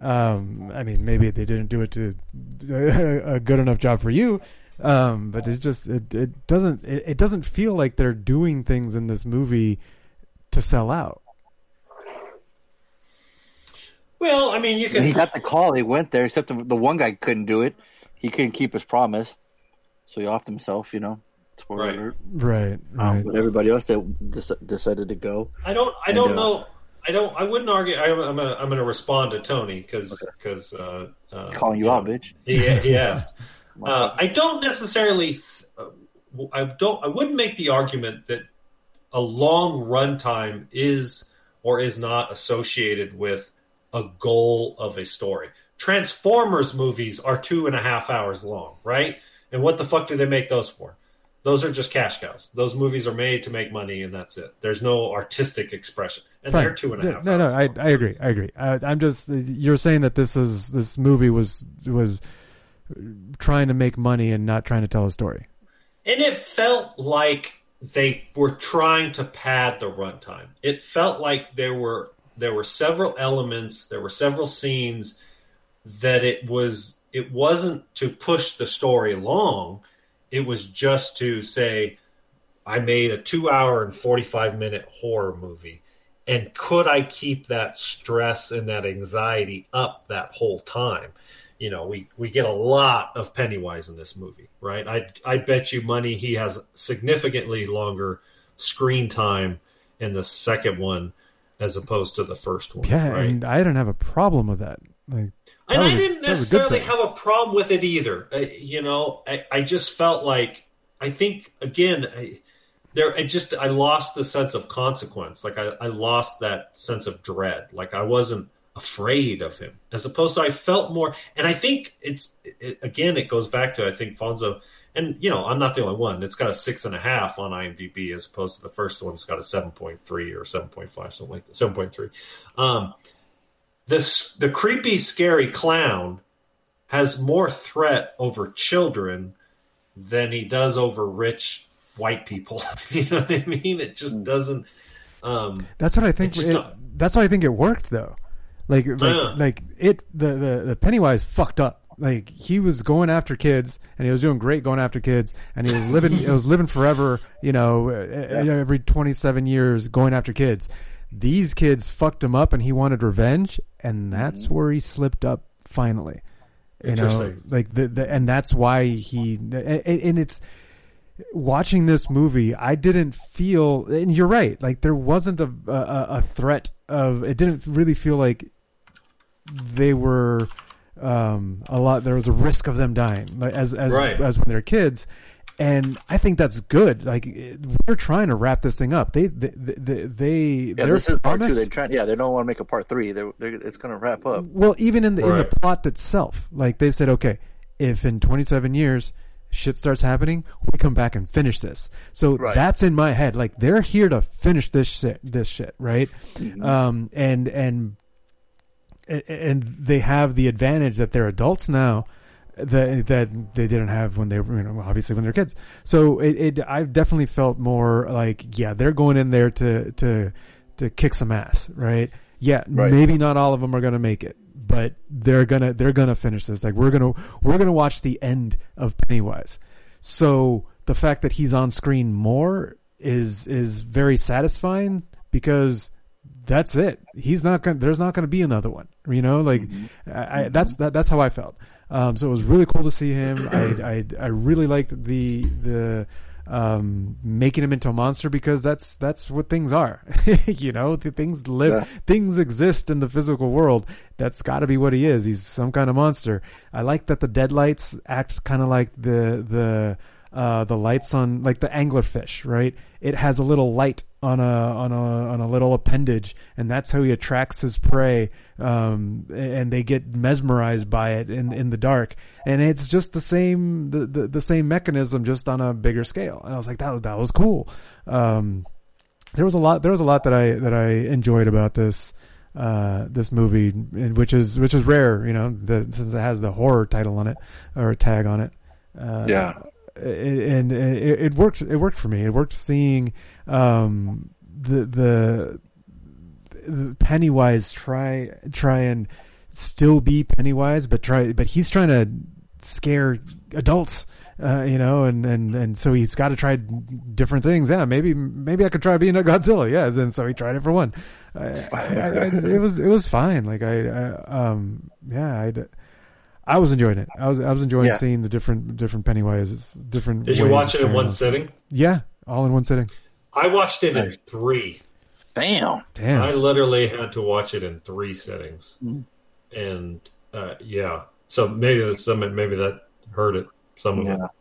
Um, I mean, maybe they didn't do it to a good enough job for you, um, but it just it, it doesn't it, it doesn't feel like they're doing things in this movie to sell out. Well, I mean, you And he got the call. He went there, except the, the one guy couldn't do it. He couldn't keep his promise, so he offed himself. You know, spoiler Right. alert. Right, right. But everybody else that decided to go. I don't. I don't uh, know. I don't. I wouldn't argue. I, I'm gonna. I'm gonna respond to Tony because because uh, uh, calling you out, bitch. He, he asked. Uh, I don't necessarily. Th- uh, I don't. I wouldn't make the argument that a long runtime is or is not associated with a goal of a story. Transformers movies are two and a half hours long, right? And what the fuck do they make those for? Those are just cash cows. Those movies are made to make money, and that's it. There's no artistic expression, and Fine. they're two and a half. No, no, I, I agree. I agree. I, I'm just you're saying that this is this movie was was trying to make money and not trying to tell a story. And it felt like they were trying to pad the runtime. It felt like there were there were several elements, there were several scenes that it was it wasn't to push the story along. It was just to say I made a 2 hour and 45 minute horror movie and could I keep that stress and that anxiety up that whole time? you know, we we get a lot of Pennywise in this movie, right? I I bet you money he has significantly longer screen time in the second one as opposed to the first one. Yeah, right? and I didn't have a problem with that. Like, that and was I didn't was a necessarily have a problem with it either. Uh, you know, I, I just felt like I think again, I, there I just I lost the sense of consequence. Like I, I lost that sense of dread. Like I wasn't afraid of him, as opposed to I felt more. And I think it's it, again, it goes back to I think Fonzo. And you know, I'm not the only one. It's got a six and a half on IMDb, as opposed to the first one's got a seven point three or seven point five, something like that. Seven point three. Um, this the creepy scary clown has more threat over children than he does over rich white people you know what i mean it just doesn't um That's what I think. It, not- that's why I think it worked though. Like, like, Yeah. like it. The, the the Pennywise fucked up. Like he was going after kids, and he was doing great going after kids, and he was living. it was living forever. You know, uh, every twenty seven years going after kids. These kids fucked him up, and he wanted revenge, and that's where he slipped up finally. You know, Interesting. like the, the and that's why he and, and it's watching this movie, I didn't feel, and you're right, like there wasn't a, a, a threat of, it didn't really feel like they were, um, a lot, there was a risk of them dying, like as, as, Right. as when they're kids. And I think that's good. Like we're trying to wrap this thing up. They, they, they, they Yeah, their this is part two. They're trying. Yeah, they don't want to make a part three. They're, they're, it's going to wrap up. well, even in the in the plot itself, like they said, okay, if in 27 years shit starts happening, we come back and finish this. So Right. that's in my head. Like they're here to finish this shit, this shit, right? Mm-hmm. Um, and and and they have the advantage that they're adults now. That that they didn't have when they were, you know, obviously when they're kids. So it, it, I've definitely felt more like, yeah, they're going in there to to to kick some ass, right? Yeah, Right. maybe not all of them are gonna make it, but they're gonna they're gonna finish this. Like we're gonna we're gonna watch the end of Pennywise. So the fact that he's on screen more is is very satisfying because that's it. He's not going. to There's not going to be another one. You know, like I, I, that's that, that's how I felt. Um, so it was really cool to see him. I I, I really liked the the um, making him into a monster because that's that's what things are. you know, the things live, Yeah. things exist in the physical world. That's got to be what he is. He's some kind of monster. I like that the deadlights act kind of like the the uh, the lights on like the anglerfish, right? It has a little light on a on a on a little appendage, and that's how he attracts his prey. Um, and they get mesmerized by it in in the dark, and it's just the same the, the, the same mechanism, just on a bigger scale. And I was like, that was- that was cool. Um, there was a lot there was a lot that I that I enjoyed about this uh this movie which is which is rare you know the, since it has the horror title on it or tag on it uh, Yeah. And it, it worked it worked for me it worked seeing um the the, the Pennywise try try and still be Pennywise but try but he's trying to scare adults uh, you know, and, and, and so he's got to try different things. Yeah, maybe maybe I could try being a Godzilla. Yeah, and so he tried it for one. I, I, I, it was it was fine. Like I, I um yeah I. I was enjoying it. I was I was enjoying Yeah. seeing the different different Pennywises, different. Did you watch it in one carrying on. sitting? Yeah, all in one sitting. I watched it in three. Damn. Damn. I literally had to watch it in three settings, Mm. and uh, yeah. So maybe that some maybe that hurt it. Some of Yeah. it.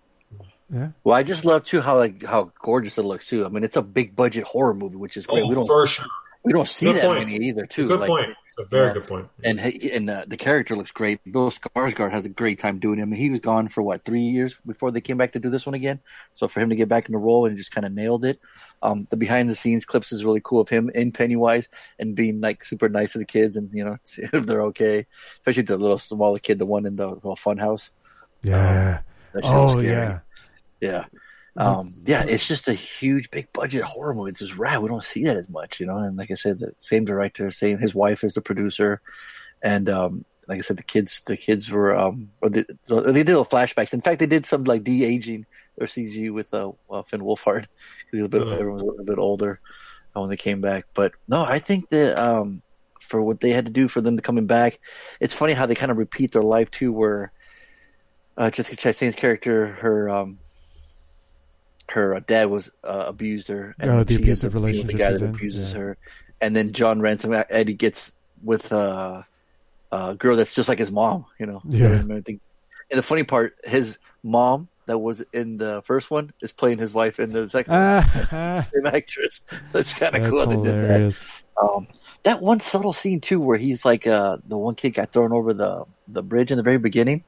Yeah. Well, I just love too how like how gorgeous it looks too. I mean, it's a big budget horror movie, which is great. Oh, we don't for sure. we don't see Good that point. many either too. Good Like, point. It's a very yeah. good point. And and uh, the character looks great. Bill Skarsgård has a great time doing him. He was gone for what three years before they came back to do this one again. So for him to get back in the role and just kind of nailed it. Um, the behind the scenes clips is really cool of him in Pennywise and being like super nice to the kids and you know see if they're okay. Especially the little smaller kid, the one in the little fun house. Yeah. That oh scary. yeah. Yeah. Um, yeah, it's just a huge, big budget horror movie. It's just rad. We don't see that as much, you know. And like I said, the same director, same his wife is the producer, and um, like I said, the kids, the kids were um, or they, so they did little flashbacks. In fact, they did some like de aging or CG with uh, uh Finn Wolfhard. He was a bit, Mhm. everyone was a bit older uh, when they came back. But no, I think that um, for what they had to do for them to coming back. It's funny how they kind of repeat their life too, where uh, Jessica Chastain's character, her um, her uh, dad was uh, abused her. Oh, the abusive relationship The guy that in, abuses yeah. her, and then John Ransone Eddie gets with uh, a girl that's just like his mom. You know, Yeah. and. And the funny part, his mom that was in the first one is playing his wife in the second. one. Ah, Same actress. That's kind of cool. They did that. Um, that one subtle scene too, where he's like, uh, the one kid got thrown over the the bridge in the very beginning,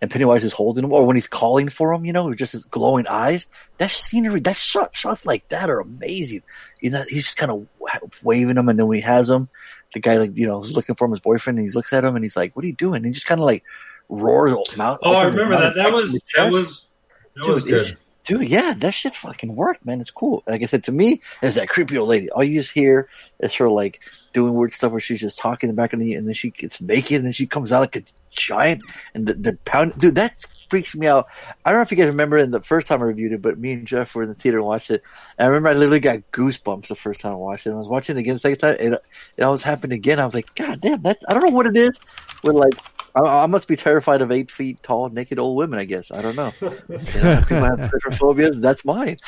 and Pennywise is holding him, or when he's calling for him, you know, just his glowing eyes. That scenery, that shot, shots like that are amazing. He's not, he's just kind of waving him, and then when he has him, the guy like you know is looking for him, his boyfriend, and he looks at him, and he's like, "What are you doing?" And he just kind of like roars out. Oh, I remember that. That was that was that Dude, was good. Dude, yeah, that shit fucking worked, man. It's cool. Like I said, to me, it's that creepy old lady. All you just hear is her like doing weird stuff where she's just talking in the back of the, and then she gets naked, and then she comes out like a giant, and the, the pound, dude, that freaks me out. I don't know if you guys remember in the first time I reviewed it, but me and Jeff were in the theater and watched it. And I remember I literally got goosebumps the first time I watched it. And I was watching it again the second time, and it always happened again. I was like, God damn, that's I don't know what it is. Where like I, I must be terrified of eight feet tall naked old women. I guess I don't know. You know, people have phobias. That's mine.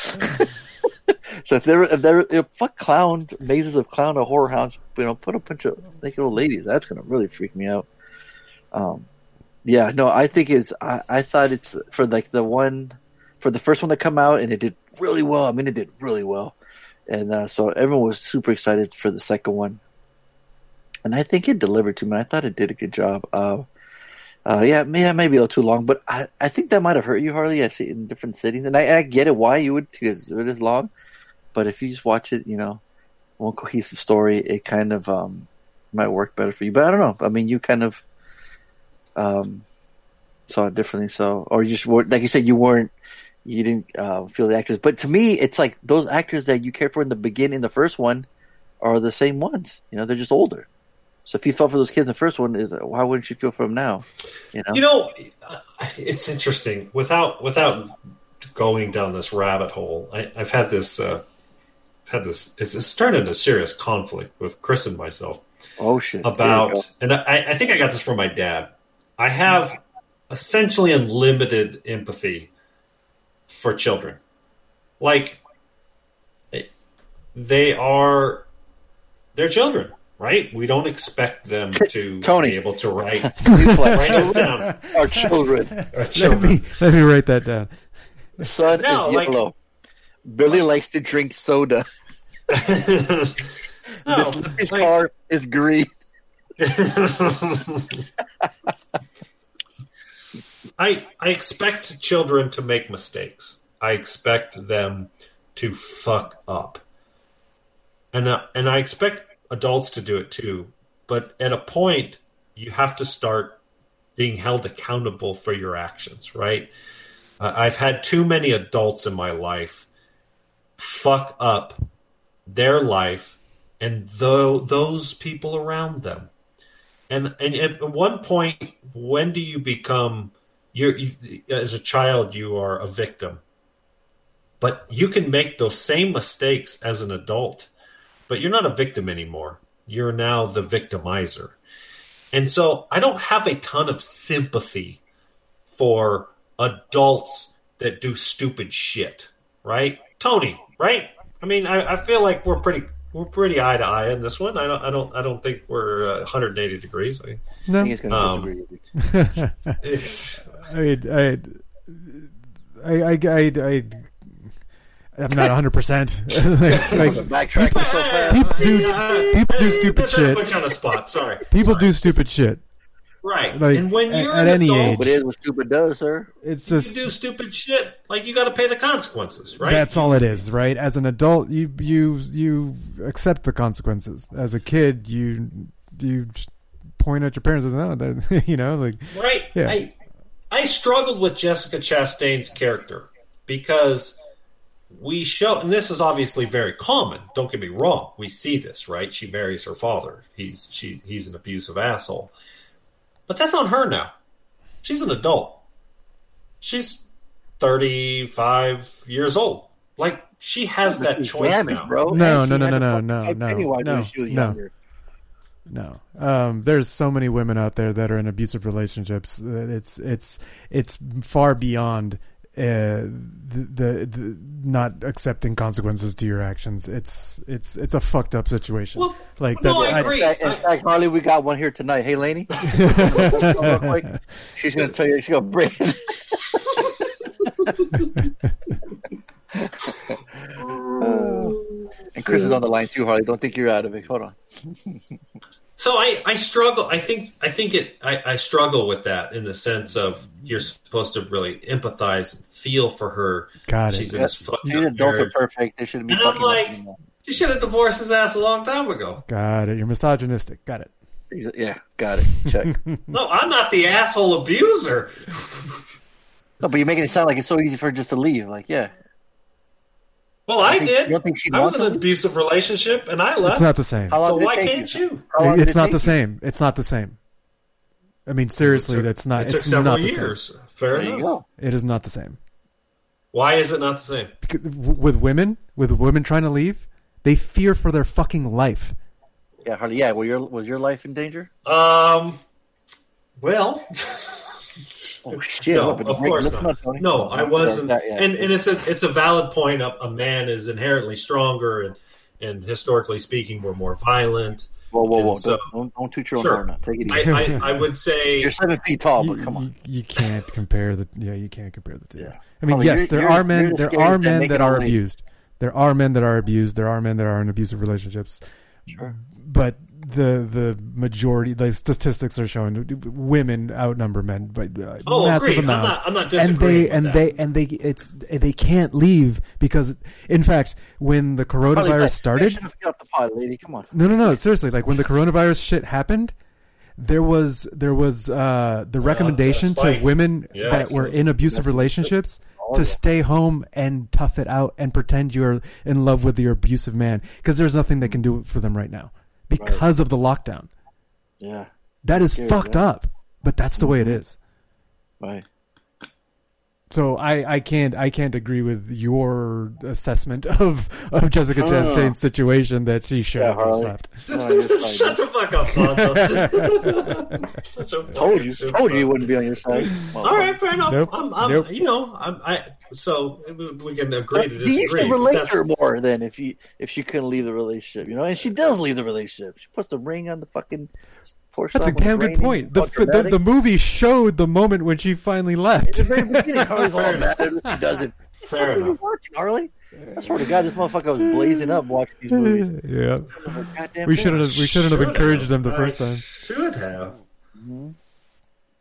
so if they're if they're if fuck clown mazes of clown or horror house, you know, put a bunch of naked old ladies. That's gonna really freak me out. Um, yeah, no, I think it's. I, I thought it's for like the one for the first one to come out, and it did really well. I mean, it did really well, and uh, so everyone was super excited for the second one. And I think it delivered to me. I thought it did a good job. Uh, uh, yeah, yeah, maybe a little too long, but I, I think that might have hurt you, Harley. I see in different settings, and I, I get it why you would because it is long. But if you just watch it, you know, one cohesive story, it kind of um, might work better for you. But I don't know. I mean, you kind of um, saw it differently, so or you just weren't- like you said, you weren't, you didn't uh, feel the actors. But to me, it's like those actors that you cared for in the beginning, the first one, are the same ones. You know, they're just older. So if you felt for those kids in the first one, is why wouldn't you feel for them now? You know, You know, it's interesting. Without without going down this rabbit hole, I, I've had this. Uh, had this. It's, it's turned into serious conflict with Chris and myself oh shit, Here we go. about, and I, I think I got this from my dad. I have essentially unlimited empathy for children. Like they are, they're children, right? We don't expect them to Tony. be able to write, Reflex. write us down. Our children. Our let me let me write that down. The sun No, is like- yellow. Billy likes to drink soda. No, Miss Lippy's like- car is green. I I expect children to make mistakes. I expect them to fuck up, and uh, and I expect adults to do it too. But at a point, you have to start being held accountable for your actions. Right? Uh, I've had too many adults in my life fuck up their life and tho- those people around them. And and at one point, when do you become you're you, as a child you are a victim, but you can make those same mistakes as an adult, but you're not a victim anymore. You're now the victimizer, and so I don't have a ton of sympathy for adults that do stupid shit. Right, Tony? Right? I mean, I, I feel like we're pretty we're pretty eye to eye in this one. I don't I don't I don't think we're uh, 180 degrees. I, No. I think he's going to Um, disagree with you. I, I, I, I, I, I I'm not 100. percent Like, like so fast. people do Yeah, people do stupid that's shit. Put you on the spot. Sorry. People do stupid shit. Right. Like, and when at- you're at an any adult, age. But it is what stupid does, sir. It's you just do stupid shit. Like you got to pay the consequences, right? that's all it is, right? As an adult, you you you accept the consequences. As a kid, you you point at your parents and say, oh, no, that, you know, like Right. Yeah. I I struggled with Jessica Chastain's character because we show, and this is obviously very common. Don't get me wrong. We see this, right? She marries her father. He's she he's an abusive asshole. But that's on her now. She's an adult. She's thirty five years old. Like she has that choice Damage, now. bro. No, no, no, no, no, no, no, Pennywise no, no. no. Um, there's so many women out there that are in abusive relationships. It's it's it's far beyond uh, the, the, the not accepting consequences to your actions. It's it's it's a fucked up situation. like In fact, in fact, Harley, we got one here tonight. Hey, Lainey. She's going to tell you. She's going to bring. and Chris is on the line too, Harley. Don't think you're out of it. Hold on. So I, I struggle. I think I think it. I, I struggle with that in the sense of you're supposed to really empathize, and feel for her. Got it. She's in this fucked These adults are perfect. They shouldn't be And I'm like- anymore. You should have divorced his ass a long time ago. Got it. You're misogynistic. Got it. Yeah, got it. Check. No, I'm not the asshole abuser. no, but you're making it sound like it's so easy for her just to leave. Like, yeah. Well, You I think- did. you don't think she'd I was in an abusive relationship, and I left. It's not the same. How long So why can't you? you? How long did It's not take the you? same. It's not the same. I mean, seriously, took- that's not. it took it's several not the years. same. Fair There you enough. go. It is not the same. Why is it not the same? Because with women, with women trying to leave, they fear for their fucking life. Yeah, Harley. Yeah, well, your was your life in danger? Um. Well, Oh shit! no, what, of course listen not. No, I wasn't. That- yeah. And and it's a it's a valid point. A, a man is inherently stronger, and and historically speaking, we're more violent. whoa, whoa, whoa! so- don't, don't don't toot your own Sure. horn. Take it I, easy. I, I would say you're seven feet tall, but come on. you, you can't compare the. Yeah, you can't compare the two. Yeah. I mean, Oh, yes, you're- there you're- are men. you're the There are men that are abused. There are men that are abused. There are men that are in abusive relationships. Sure. But the the majority, the statistics are showing women outnumber men by uh, Oh, massive agreed. I'm amount. not- I'm not and they with and that. they and they it's they can't leave because, in fact, when the coronavirus like, started, Shut up the pot, lady. Come on. no, no, no. Seriously, like when the coronavirus shit happened, there was there was uh, the recommendation to women Yeah, that were in abusive relationships Oh, to stay home and tough it out and pretend you're in love with your abusive man because there's nothing they can do for them right now because of the lockdown. Yeah. That is fucked yeah. up, but that's the way it mm-hmm. is. Right. So I, I can't I can't agree with your assessment of of Jessica No, no, no. Chastain's situation that she should Yeah, have just left. No. Shut the fuck up, Fonzo. Such a Told you. fucking Told you he wouldn't be on your side. All right, fair enough. Nope. I'm, I'm, Nope. You know, I'm, I. So we can agree to You should disagree. but relate to her more than if you if she couldn't leave the relationship, you know. And she does leave the relationship. She puts the ring on the fucking porch. That's a damn it's good raining. point. The, All the, the, movie showed the moment when she finally left. At the very beginning, Harley's all Fair mad if she doesn't. Fair What are you watching, Harley? I swear to God, this motherfucker was blazing up watching these movies. yeah, we shouldn't have we shouldn't have encouraged them the first time. Should have. Mm-hmm.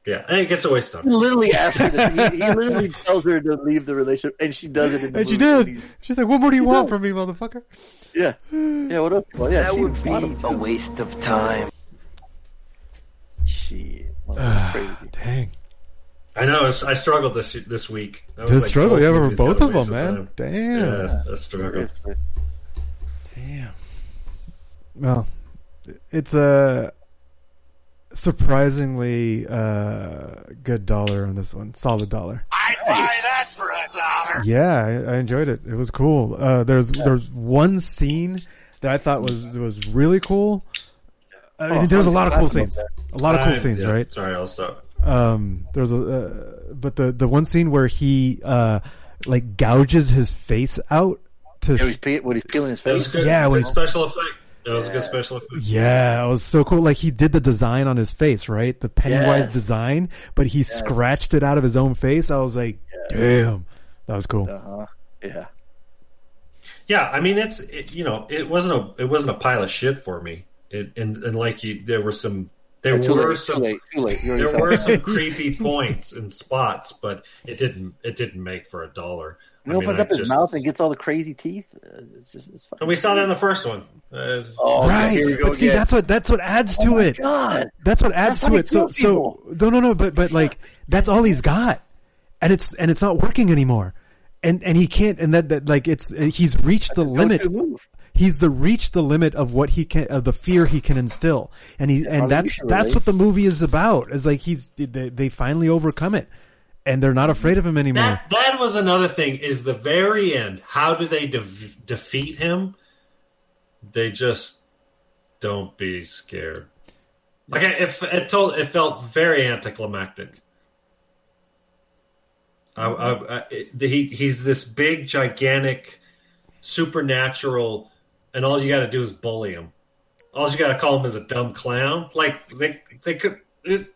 Yeah, I think it's a waste of He literally asked her. He, he literally tells her to leave the relationship, and she does it. In the And she did. She's like, "What more do you She want does. from me, motherfucker?" Yeah, yeah. What else? Well, yeah, that she would be a waste of time. Shit, crazy. Dang, I know. I struggled this this week. I was the like, struggle, both yeah, for movies both of them, man. time. Damn, Yeah, I struggled. Seriously. damn. Well, it's a surprisingly uh, good dollar on this one. Solid dollar. I'd buy that for a dollar. Yeah, I, I enjoyed it. It was cool. Uh, there's there's one scene that I thought was was really cool. I mean, Oh, there's a I'm lot of cool scenes. about A lot of cool I- scenes, yeah, right? Sorry, I'll stop. Um, there's a, uh, but the the one scene where he uh like gouges his face out to Yeah, he's pe- when he's peeling his was face. good. Yeah, when special effect. That was a good special effect. Yeah, it was so cool. Like he did the design on his face, right? The Pennywise Yes. design, but he scratched it out of his own face. I was like, damn, that was cool. Uh huh. Yeah. Yeah, I mean it's it, you know it wasn't a it wasn't a pile of shit for me. It, and and like you, there were some there Yeah, too were late, some too late. Too late. There were some creepy points and spots, but it didn't it didn't make for a dollar. He I mean, opens I up his just- mouth and gets all the crazy teeth. Uh, It's just, it's and we saw that in the first one. Uh, Oh, right, here we but see, again. that's what that's what adds to Oh my it. God. That's what adds That's to it. So kills so no no no, but but like that's all he's got, and it's and it's not working anymore, and and he can't, and that, that like it's he's reached the limit. move. He's the reached the limit of what he can of the fear he can instill, and he and you that's should that's relate. what the movie is about. Is like he's they, they finally overcome it, and they're not afraid of him anymore. that that was another thing. Is the very end? How do they de- defeat him? They just don't be scared. Like I- it, it told it felt very anticlimactic. I, I, I, he he's this big, gigantic, supernatural, and all you got to do is bully him. All you got to call him is a dumb clown. Like they they could. It,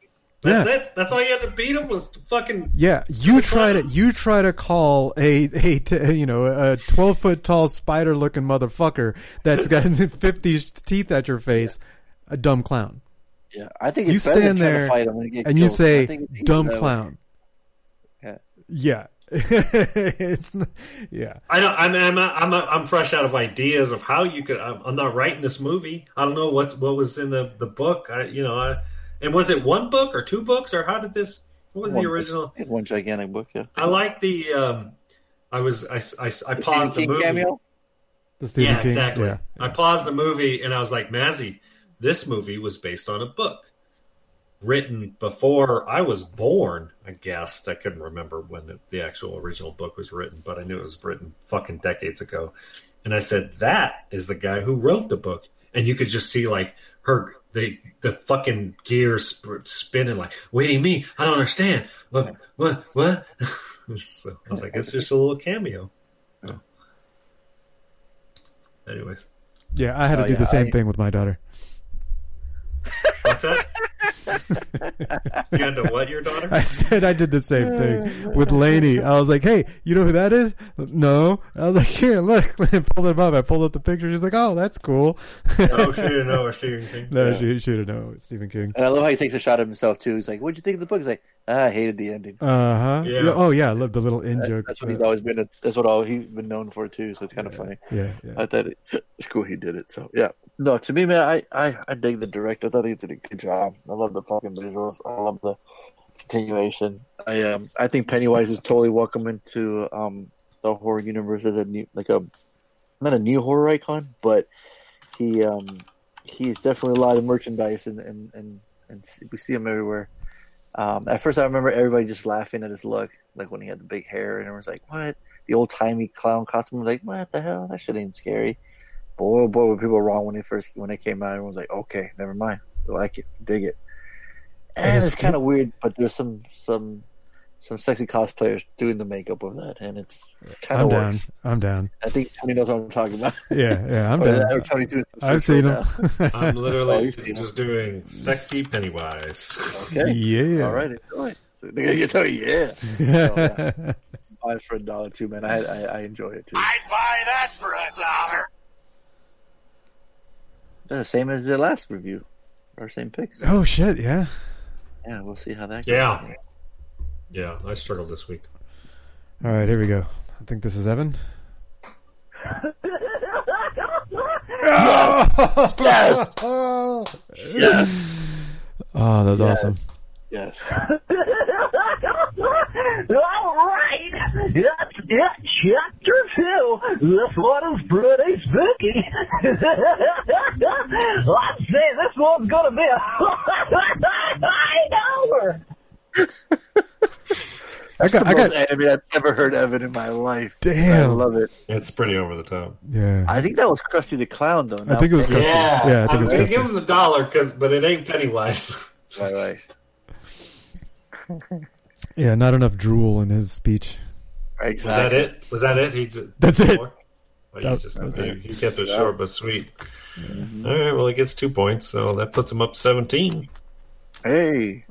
that's Yeah. it. That's all you had to beat him was fucking. Yeah, you try to you try to call a a t- you know a twelve foot tall spider looking motherfucker that's got fifty teeth at your face a dumb clown. Yeah, I think you it's better stand to there fight him when get and you say dumb clown. Yeah. Yeah, it's not, yeah. I don't. I'm I'm I'm I'm fresh out of ideas of how you could. I'm, I'm not writing this movie. I don't know what what was in the the book. I you know I and was it one book or two books or how did this? What was One- the original? it's One gigantic book, yeah. I like the. um I was I I, I The paused Stephen the King movie. cameo? The Stephen yeah, King, exactly. yeah. I paused the movie and I was like, Mazzy, this movie was based on a book written before I was born. I guessed I couldn't remember when the, the actual original book was written, but I knew it was written fucking decades ago. And I said, that is the guy who wrote the book. And you could just see like her the the fucking gears spinning like, what do you mean? I don't understand. What what what? so I was like, it's just a little cameo. Anyways. Yeah, I had to Oh, do yeah, the same I- thing with my daughter. What's that? you had to what your daughter? I said I did the same thing with Lainey. I was like, "Hey, you know who that is?" No. I was like, "Here, look." I pulled it up. I pulled up the picture. She's like, "Oh, that's cool." Oh, she didn't know Stephen King. No, Yeah. she she didn't know Stephen King. And I love how he takes a shot of himself too. He's like, "What'd you think of the book?" He's like, "I hated the ending." Uh huh. Yeah. Oh yeah, I love the little in joke. That's what he's always been. That's what all he's been known for too. So it's kind of funny. Yeah, yeah. I thought it, it's cool he did it. So yeah, no, to me, man, I I, I dig the director. I thought he did a good job. I love the fucking visuals. I love the continuation. I um I think Pennywise is totally welcome into um the horror universe as a new like a not a new horror icon, but he um he's definitely a lot of merchandise and and and, and we see him everywhere. Um, at first, I remember everybody just laughing at his look, like when he had the big hair, and everyone's like, "What?" The old timey clown costume was like, "What the hell? That shit ain't scary." Boy, oh boy, were people wrong when they first when they came out. Everyone's like, "Okay, never mind. I like it, dig it." And it's it's kind of weird, but there's some some some sexy cosplayers doing the makeup of that, and it's kind of down. I'm down. I think Tony knows what I'm talking about. Yeah, yeah, I'm down. that- or Tony doing I've search seen right him. I'm Oh, literally you've seen just doing sexy Pennywise. Okay. Yeah. All right. Enjoy. So, you tell me, yeah. So, yeah. Uh, buy it for a dollar too, man. I, I I enjoy it too. I'd buy that for a dollar. The same as the last review, our same picks. Oh shit! Yeah. Yeah, we'll see how that goes. Yeah. Yeah, I struggled this week. All right, here we go. I think this is Evan. Yes. Yes. Oh, ah, that was Yes. awesome. Yes. All right, that's it. Chapter two. This one is pretty spooky. I'd say this one's gonna be a high number. I got, the I most got. anime I've ever heard Evan in my life. Damn. I love it. It's pretty over the top. Yeah. I think that was Krusty the Clown, though. I think it was Krusty. Yeah, Yeah, I think I'm it was gonna Krusty. give him the dollar, cause, but it ain't Pennywise. Right, right. Yeah, not enough drool in his speech. Was that it? Was that it? He just, That's it. more? That- just- that he, it. he kept it Yeah. short but sweet. Mm-hmm. All right, well, he gets two points, so that puts him up 17. Hey.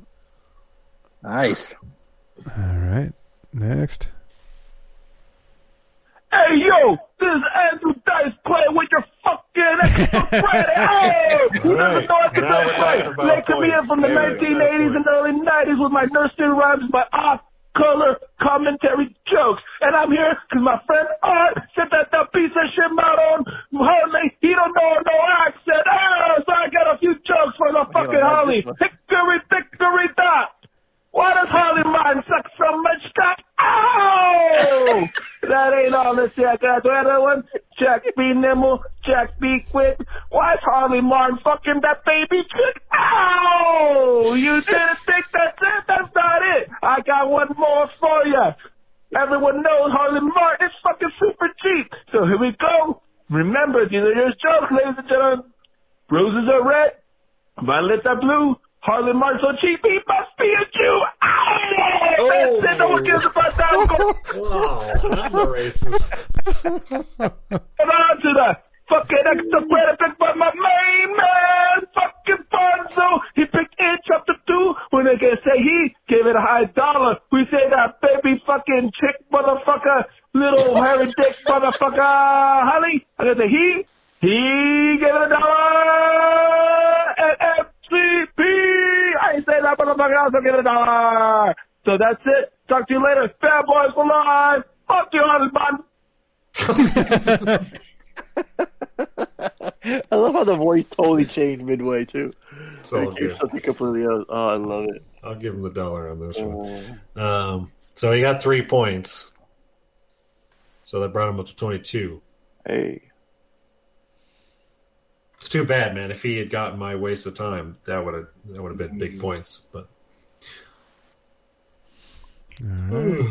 Nice. All right. Next. Hey yo, this is Andrew Dice playing with your fucking extra credit. Hey, you never Alright, know I can now we're play. talking They come in from the There 1980s and early 90s with my nursery rhymes, my off color commentary jokes. And I'm here because my friend Art said that the piece of shit Maron Harley, he don't know no accent. Ah, so I got a few jokes for the fucking not Harley. this one. Hickory dickory dock. Why does Harley Martin suck so much cock? Oh! that ain't all the check. I do another one. Jack be nimble, Jack be quick. Why is Harley Martin fucking that baby chick? Oh! You didn't think that's it? That's not it. I got one more for you. Everyone knows Harley Martin is fucking super cheap. So here we go. Remember, these are your jokes, ladies and gentlemen. Roses are red, violets are Blue, Harlan Marshall cheap, he must be a Jew. Oh. Hey, Oh. that's no one cares about that. Wow, I'm the racist. Hold on to the fucking extra credit pick by my main man, fucking Fonzo. He picked inch up to two. When they can say he gave it a high dollar, we say that baby fucking chick motherfucker, little hairy dick motherfucker, Holly. I gotta say he, he gave it a dollar at FCP. I say that motherfucker also give it a dollar. So that's it. Talk to you later. Bad boys for life. Fuck you, Holly Bun. I love how the voice totally changed midway too. It's all It good. something completely else. Oh, I love it. I'll give him the dollar on this one. Um, so he got three points. So that brought him up to 22. Hey. It's too bad, man. If he had gotten my waste of time, that would have that would have been big points. But Alright.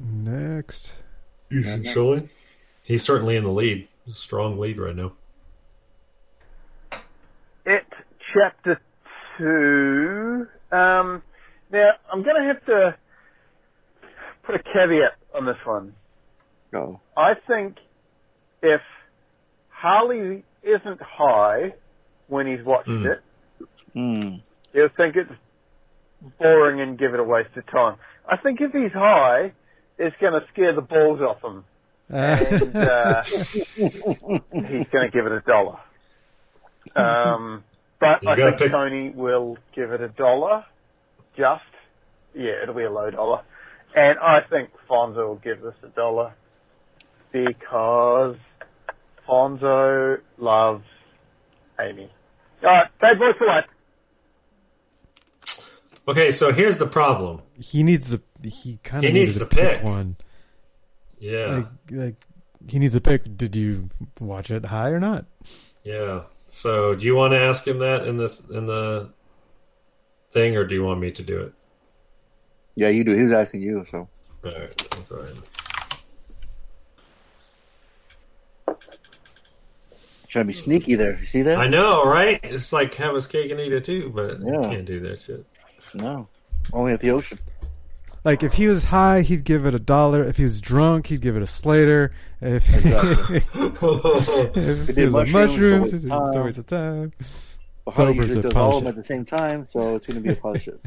Next. Sully, he's certainly in the lead. Strong lead right now. It chapter two. Um, now I'm going to have to put a caveat on this one. Go. I think if Harley isn't high when he's watched Hmm. it, Hmm. he'll think it's boring and give it a waste of time. I think if he's high, it's going to scare the balls off him, and uh, he's going to give it a dollar. Um, but You I gotta think pick- Tony will give it a dollar. Just yeah, it'll be a low dollar, and I think Fonzo will give this a dollar because Fonzo loves Amy. All right, bad boy for life. Okay, so here's the problem. He needs to. He kind of needs needs to to pick pick. one. Yeah, Like, like he needs to pick. Did you watch it high or not? yeah. So do you want to ask him that in this in the thing, or do you want me to do it? Yeah, you do. He's asking you, so. All right, I'll go ahead. Trying to be sneaky there. You see that? I know, right? It's like have his cake and eat it too, but you Yeah. can't do that shit. No. Only at the ocean. Like if he was high, he'd give it a dollar. If he was drunk, he'd give it a Slater. If, Exactly. if If he he did was mushrooms, on mushrooms, it's a it's waste of a time. waste of time. But Harley Sober's usually does all of of them at the same time, so it's going to be a pile of shit.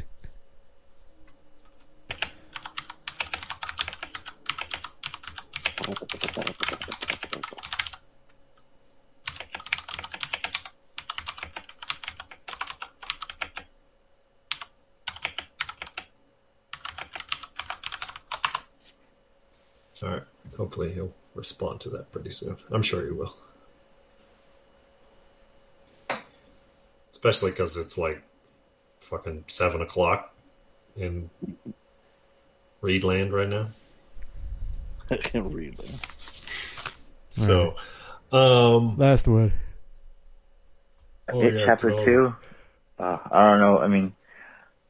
All right. Hopefully he'll respond to that pretty soon. I'm sure he will. Especially because it's like fucking seven o'clock in Reedland right now. I can't read them. So, um, Last word. oh, It yeah, chapter Corolla. two. Uh, I don't know. I mean,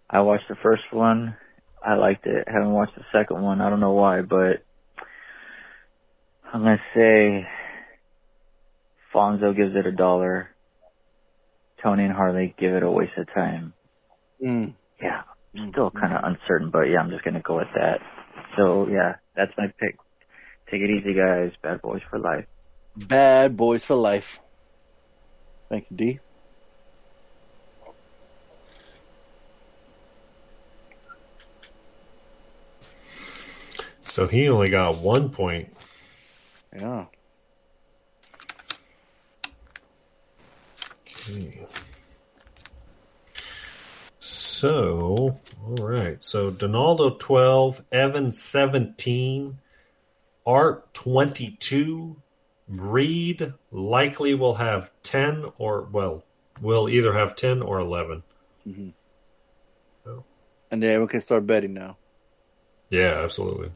I watched the first one. I liked it. Haven't watched the second one. I don't know why, but I'm gonna say Fonzo gives it a dollar. Tony and Harley give it a waste of time. Mm. Yeah, I'm still kind of uncertain, but yeah, I'm just gonna go with that. So yeah, that's my pick. Take it easy, guys. Bad boys for life. Bad boys for life. Thank you, D. So he only got one point. Yeah. Okay. So, all right. So Donaldo 12, Evan 17, Art 22, Reed likely will have 10 or, well, will either have 10 or 11. hmm Oh. And then we can start betting now. Yeah, absolutely.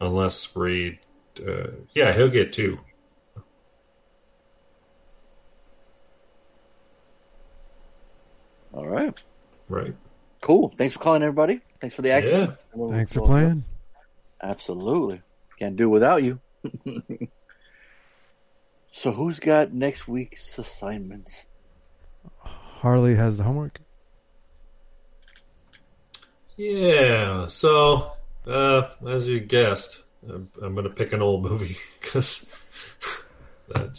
Unless Reed, uh, yeah, he'll get two. All right. Right. Cool. Thanks for calling, everybody. Thanks for the action. Yeah. We'll- Thanks for we'll- playing. Absolutely. Can't do without you. so, who's got next week's assignments? Harley has the homework. Yeah. So, uh, as you guessed, I'm, I'm going to pick an old movie because,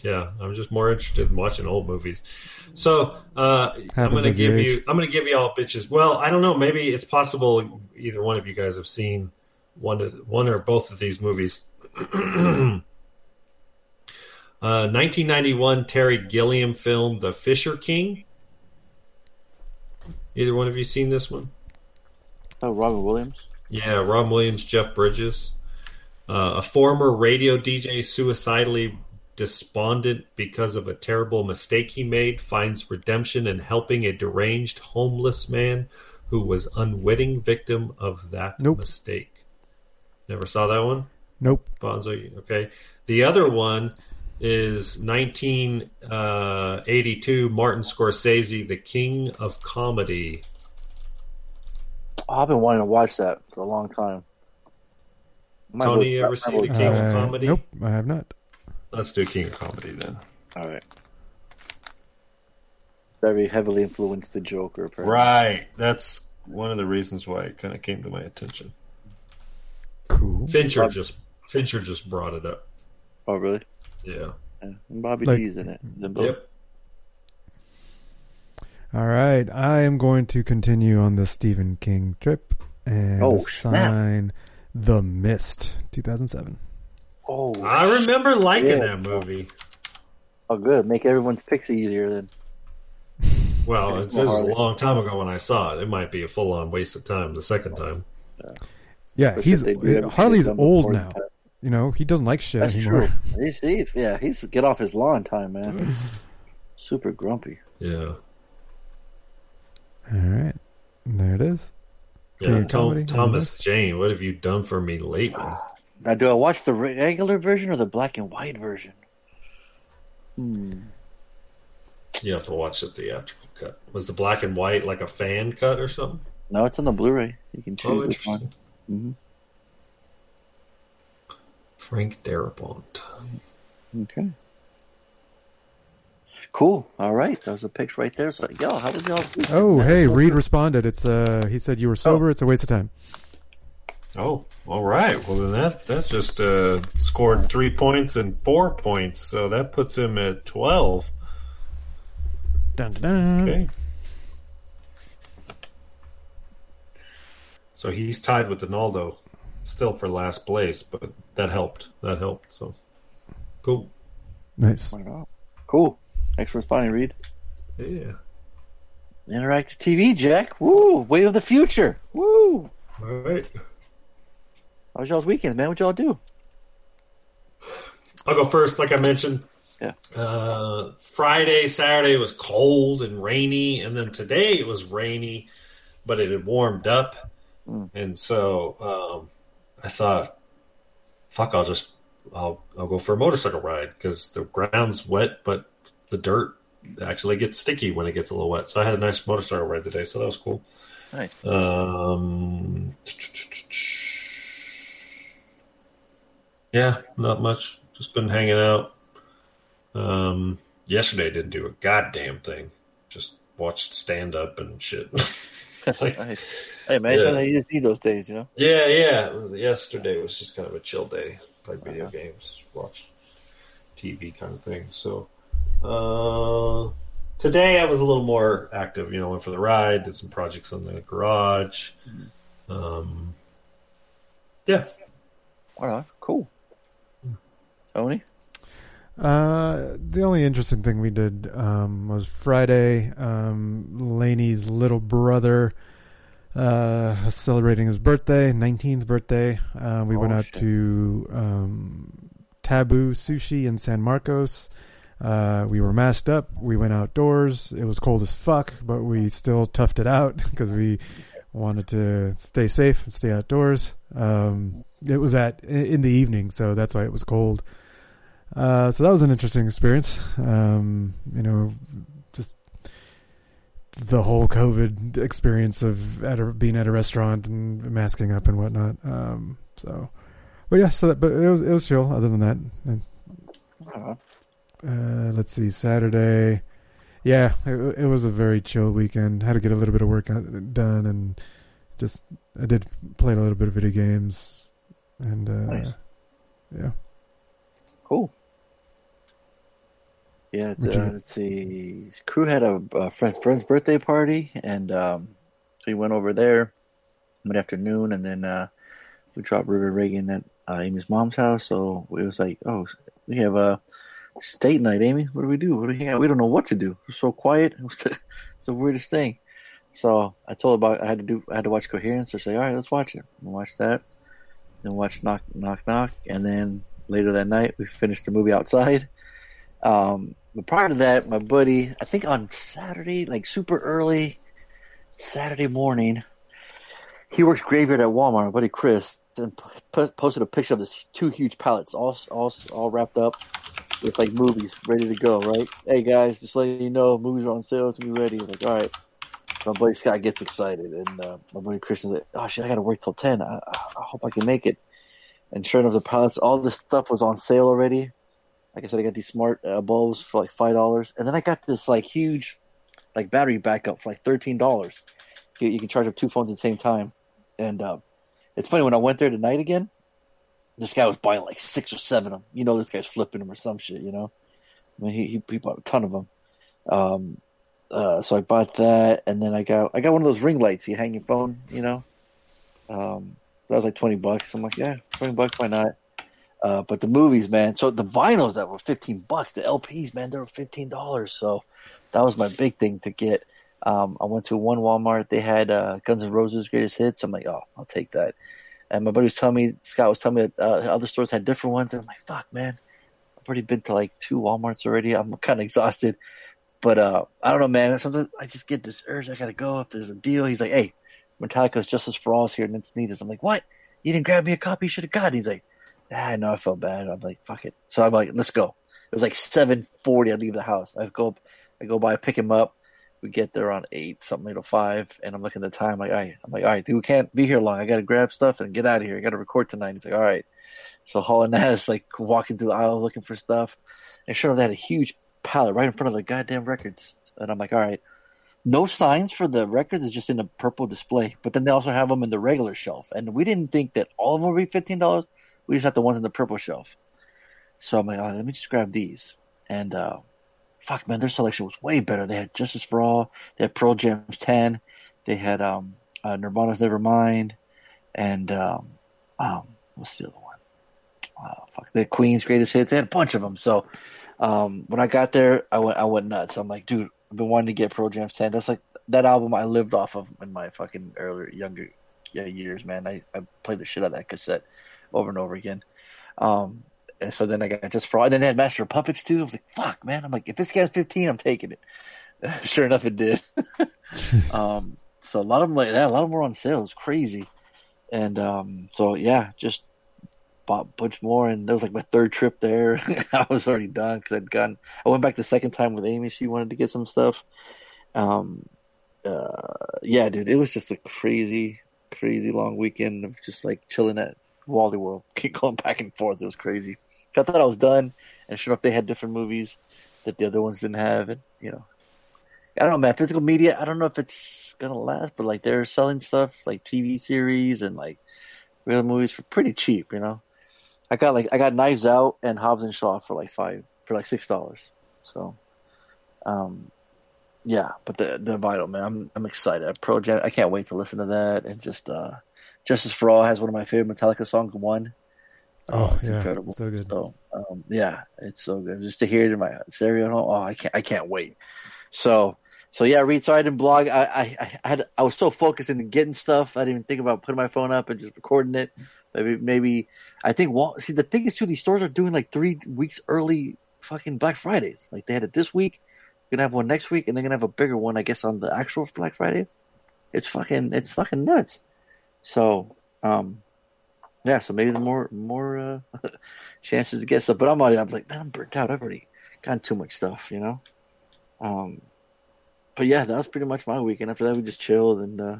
yeah, I'm just more interested in watching old movies. So, uh, I'm going to give age. you. I'm going to give you all bitches. Well, I don't know. Maybe it's possible either one of you guys have seen one of one or both of these movies. Uh, 1991 Terry Gilliam film, The Fisher King. Either one of you seen this one? Oh, Robin Williams. Yeah, Robin Williams, Jeff Bridges. Uh, a former radio DJ suicidally despondent because of a terrible mistake he made finds redemption in helping a deranged homeless man who was unwitting victim of that Nope. mistake. Never saw that one? Nope. Bonzo, okay. The other one is 1982 Martin Scorsese, The King of Comedy. Oh, I've been wanting to watch that for a long time. Might Tony, you ever might seen The King of Comedy? Nope, I have not. Let's do King of Comedy then. All right. Very heavily influenced the Joker. Apparently. Right. That's one of the reasons why it kind of came to my attention. Cool. Fincher just Fincher just brought it up. Oh, really? Yeah. Yeah. And Bobby Like- D's in it. Them both. Yep. All right, I am going to continue on the Stephen King trip and Oh, snap. Assign The Mist, 2007. Oh, I remember liking shit. that movie. Oh, good. Make everyone's picks easier then. Well, Yeah, it was a long time ago when I saw it. It might be a full on waste of time the second time. Yeah, Especially he's if they do everything uh, Harley's old before. now. You know, he doesn't like shit That's anymore. true. He's, he, yeah, he's get off his lawn time, man. Super grumpy. Yeah. All right, there it is. Yeah, Tom- Comedy, Thomas Jane, what have you done for me lately? Now, do I watch the regular version or the black and white version? Hmm. You have to watch the theatrical cut. Was the black and white like a fan cut or something? No, it's on the Blu-ray. You can choose Oh, which one. interesting. Frank Darabont. Okay. Cool. All right. Those a picks right there. So, yo, how was y'all? Oh, hey, Reed responded. It's uh, he said you were sober. It's a waste of time. Oh, all right. Well, then that that just uh, scored three points and four points, so that puts him at twelve. Dun, dun, dun. Okay. So he's tied with Donaldo, still for last place, but that helped. That helped. So cool. Nice. Cool. Thanks for responding, Reed. Yeah. Interactive TV, Jack. Woo! Way of the future. Woo! All right. How was y'all's weekend, man? What y'all do? I'll go first, like I mentioned. Yeah. Uh, Friday, Saturday was cold and rainy, and then today it was rainy, but it had warmed up, and so um, I thought, "Fuck, I'll just I'll I'll go for a motorcycle ride because the ground's wet, but the dirt actually gets sticky when it gets a little wet." So I had a nice motorcycle ride today, so that was cool. Nice. Um, yeah, not much. Just been hanging out. Um, yesterday didn't do a goddamn thing. Just watched stand up and shit. Like, Nice. Hey, man, Yeah. you just need those days, you know? yeah, yeah. Was, yesterday was just kind of a chill day. Played video games, watched TV kind of thing. So uh, today I was a little more active. You know, went for the ride, did some projects on the garage. Um, yeah, All right. Cool. Tony? Uh, the only interesting thing we did um, was Friday. Um, Lainey's little brother uh, was celebrating his birthday, nineteenth birthday. Uh, we went Oh, out shit. to um, Taboo Sushi in San Marcos. Uh, we were masked up. We went outdoors. It was cold as fuck, but we still toughed it out because we wanted to stay safe and stay outdoors. Um, it was at in the evening, so that's why it was cold. Uh, so that was an interesting experience. Um, you know, just the whole COVID experience of at a, being at a restaurant and masking up and whatnot. Um, so, but yeah, so that, but it was it was chill. Other than that, And, Uh, uh, let's see, Saturday. Yeah, it, it was a very chill weekend. Had to get a little bit of work done, and just I did play a little bit of video games, and uh, Nice. yeah. Cool. Yeah, uh, let's see. Crew had a, a friend's friend's birthday party, and um, so we went over there mid afternoon, and then uh, we dropped River Reagan at uh, Amy's mom's house. So it was like, oh, we have a state night, Amy. What do we do? What do we, we don't know what to do. We're so quiet. It's the weirdest thing. So I told about I had to do I had to watch Coherence. So say, all right, let's watch it. We watched that. Then watch Knock Knock Knock, and then later that night we finished the movie outside. Um, but prior to that, my buddy, I think on Saturday, like super early, Saturday morning, he works graveyard at Walmart. My buddy Chris and p- posted a picture of this two huge pallets, all all all wrapped up with like movies ready to go. Right? Hey guys, just letting you know, movies are on sale. Gonna be ready. Like, all right. My buddy Scott gets excited, and uh, my buddy Christian's like, "Oh shit, I gotta work till ten. I, I I hope I can make it." And sure enough, the pallets, all this stuff was on sale already. Like I said, I got these smart uh, bulbs for like five dollars, and then I got this like huge, like battery backup for like thirteen dollars. You, you can charge up two phones at the same time, and uh, it's funny when I went there tonight again. This guy was buying like six or seven of them. You know, this guy's flipping them or some shit. You know, I mean, he he, he bought a ton of them. Um, uh, so I bought that, and then I got I got one of those ring lights you hang your phone. You know, um, that was like twenty bucks. I'm like, yeah, twenty bucks, why not? Uh, but the movies, man. So the vinyls that were fifteen bucks, the LPs, man, they were fifteen dollars. So that was my big thing to get. Um, I went to one Walmart. They had uh, Guns N' Roses Greatest Hits. I'm like, oh, I'll take that. And my buddy was telling me, Scott was telling me that uh, other stores had different ones. And I'm like, fuck, man. I've already been to like two Walmarts already. I'm kind of exhausted. But uh, I don't know, man. Sometimes I just get this urge. I gotta go if there's a deal. He's like, "Hey, Metallica's Justice for All is here, and it's needed." I'm like, "What? You didn't grab me a copy? You should have got." it." He's like, "Ah, I know. I felt bad." I'm like, "Fuck it." So I'm like, "Let's go." It was like seven forty. I leave the house. I go, I go by, pick him up. We get there on eight, something like five, and I'm looking at the time. Like, right, I'm like, all right, dude, we can't be here long. I gotta grab stuff and get out of here. I gotta record tonight. He's like, all right. So hauling ass, like walking through the aisle looking for stuff, and sure they had a huge pallet right in front of the goddamn records. And I'm like, all right, no signs for the records. It's just in a purple display. But then they also have them in the regular shelf. And we didn't think that all of them would be fifteen dollars. We just had the ones in the purple shelf. So I'm like, all right, let me just grab these. And uh, fuck, man, their selection was way better. They had Justice for All. They had Pearl Jam's Ten. They had um, uh, Nirvana's Nevermind, and um, um, what's the other one? Oh, fuck, the Queen's Greatest Hits. They had a bunch of them. So um, when I got there, I went I went nuts. I'm like, dude, I've been wanting to get Pearl Jam's Ten. That's like that album I lived off of in my fucking earlier younger years, man. I, I played the shit out of that cassette over and over again. Um, and so then I got Justice for All, and then they had Master of Puppets too. I was like, fuck, man. I'm like, if this guy's 15, I'm taking it. sure enough, it did. um, so a lot of them like that, a lot of them were on sale. It was crazy. And um, so yeah, just bought a bunch more, and that was like my third trip there. I was already done because I'd gone. I went back the second time with Amy. She wanted to get some stuff. Um, uh, yeah, dude, it was just a crazy, crazy long weekend of just like chilling at Wally World, keep going back and forth. It was crazy. I thought I was done, and sure enough, they had different movies that the other ones didn't have, and you know, I don't know, man. Physical media, I don't know if it's gonna last, but like they're selling stuff like TV series and like real movies for pretty cheap, you know. I got like I got Knives Out and Hobbs and Shaw for like five for like six dollars. So, um, yeah, but the the vital man, I'm I'm excited. Project, I can't wait to listen to that and just uh, Justice for All has one of my favorite Metallica songs, One. Oh, it's yeah, incredible. so good. So, um, yeah, it's so good. Just to hear it in my stereo, at home, oh, I can't I can't wait. So. So yeah, read. So I didn't blog. I, I, I had I was so focused in getting stuff. I didn't even think about putting my phone up and just recording it. Maybe maybe I think. Well, see, the thing is too, these stores are doing like three weeks early fucking Black Fridays. Like they had it this week, gonna have one next week, and they're gonna have a bigger one, I guess, on the actual Black Friday. It's fucking it's fucking nuts. So um, yeah. So maybe the more more uh, chances to get stuff. But I'm already I'm like man, I'm burnt out. I've already gotten too much stuff, you know. Um, but yeah, that was pretty much my weekend. After that, we just chilled and uh,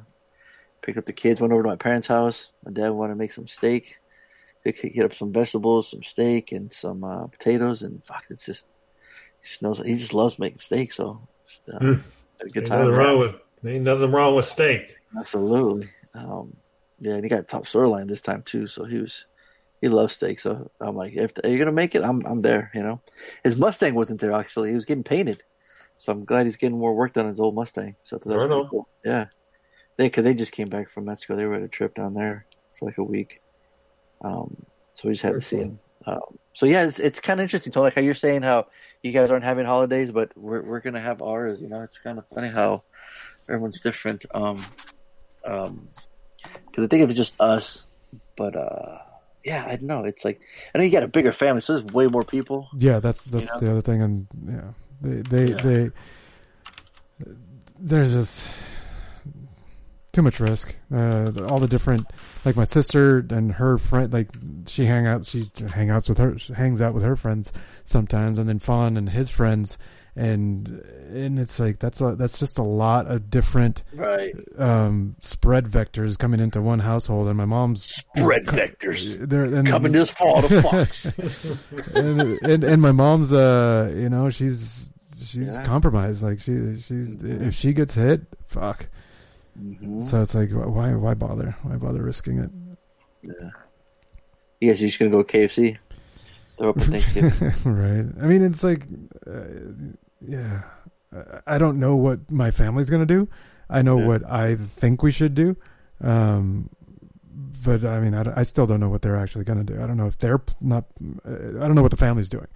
picked up the kids. Went over to my parents' house. My dad wanted to make some steak. He hit up some vegetables, some steak, and some uh, potatoes. And fuck, it's just he just knows he just loves making steak. So Just, uh, Hmm. had a good Ain't time. nothing wrong with ain't nothing wrong with steak. Absolutely. Um, yeah, and he got top storyline this time too. So he was, he loves steak. So I'm like, if you're gonna make it, I'm I'm there. You know, his Mustang wasn't there actually. He was getting painted. So I'm glad he's getting more work done on his old Mustang. So that was pretty cool. Yeah, they because they just came back from Mexico. They were at a trip down there for like a week. Um, so we just had to see cool. him. Um, so yeah, it's it's kind of interesting. So like how you're saying how you guys aren't having holidays, but we're we're gonna have ours. You know, it's kind of funny how everyone's different. Um, um, because I think if it's just us, but uh, yeah, I don't know. It's like I know you got a bigger family, so there's way more people. Yeah, that's that's know? the other thing, and yeah, they they Yeah. they there's just too much risk. Uh, all the different, like my sister and her friend, like she hang out, she hang outs with her, hangs out with her friends sometimes, and then Fawn and his friends, and and it's like that's a that's just a lot of different Right. um, spread vectors coming into one household, and my mom's Spread vectors. They're, and, Coming this fall to Fox. and, and and my mom's uh you know she's she's Yeah. compromised like she she's if she gets hit fuck Mhm. so it's like why why bother why bother risking it Yeah. You guys are just gonna go KFC. They're open Thanksgiving. right i mean it's like uh, yeah. I- don't know what my family's gonna do. I know Yeah. what i think we should do. Um but i mean I, I still don't know what they're actually gonna do. I don't know if they're not uh, i don't know what the family's doing.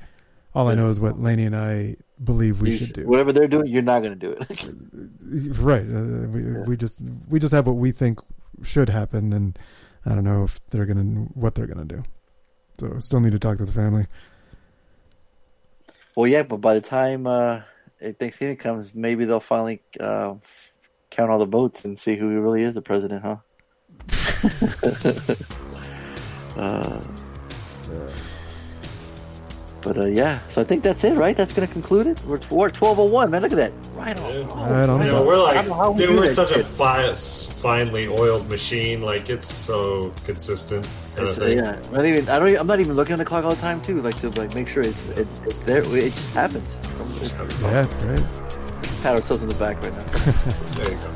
All i know is what Lainey and i believe we You should do. Whatever they're doing, you're not gonna do it. right. Uh, we, we just we just have what we think should happen and i don't know if they're gonna what they're gonna do. So still need to talk to the family well, yeah, but by the time uh, Thanksgiving comes, maybe they'll finally uh, count all the votes and see who really is the president, huh? uh, but uh, yeah, so I think that's it, right? That's going to conclude it. We're, we're twelve oh one, man. Look at that, right on. Right on. Yeah, we're I like, don't know how we dude, do we're that such a fi- finely oiled machine. Like it's so consistent. It's, uh, yeah, not even. I don't. Even, I'm not even looking at the clock all the time too, like to like make sure it's it, it's there. It just happens. It's, yeah it's great pat ourselves in the back right now. There you go.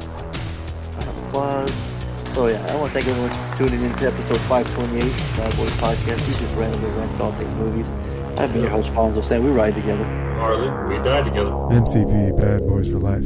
Applause. So yeah, I want to thank everyone for tuning in to episode 528 of Bad Boys Podcast. We just randomly rant all things movies. I've been your host, Fonzo, saying we ride together. Harley, we die together. mcp bad boys for life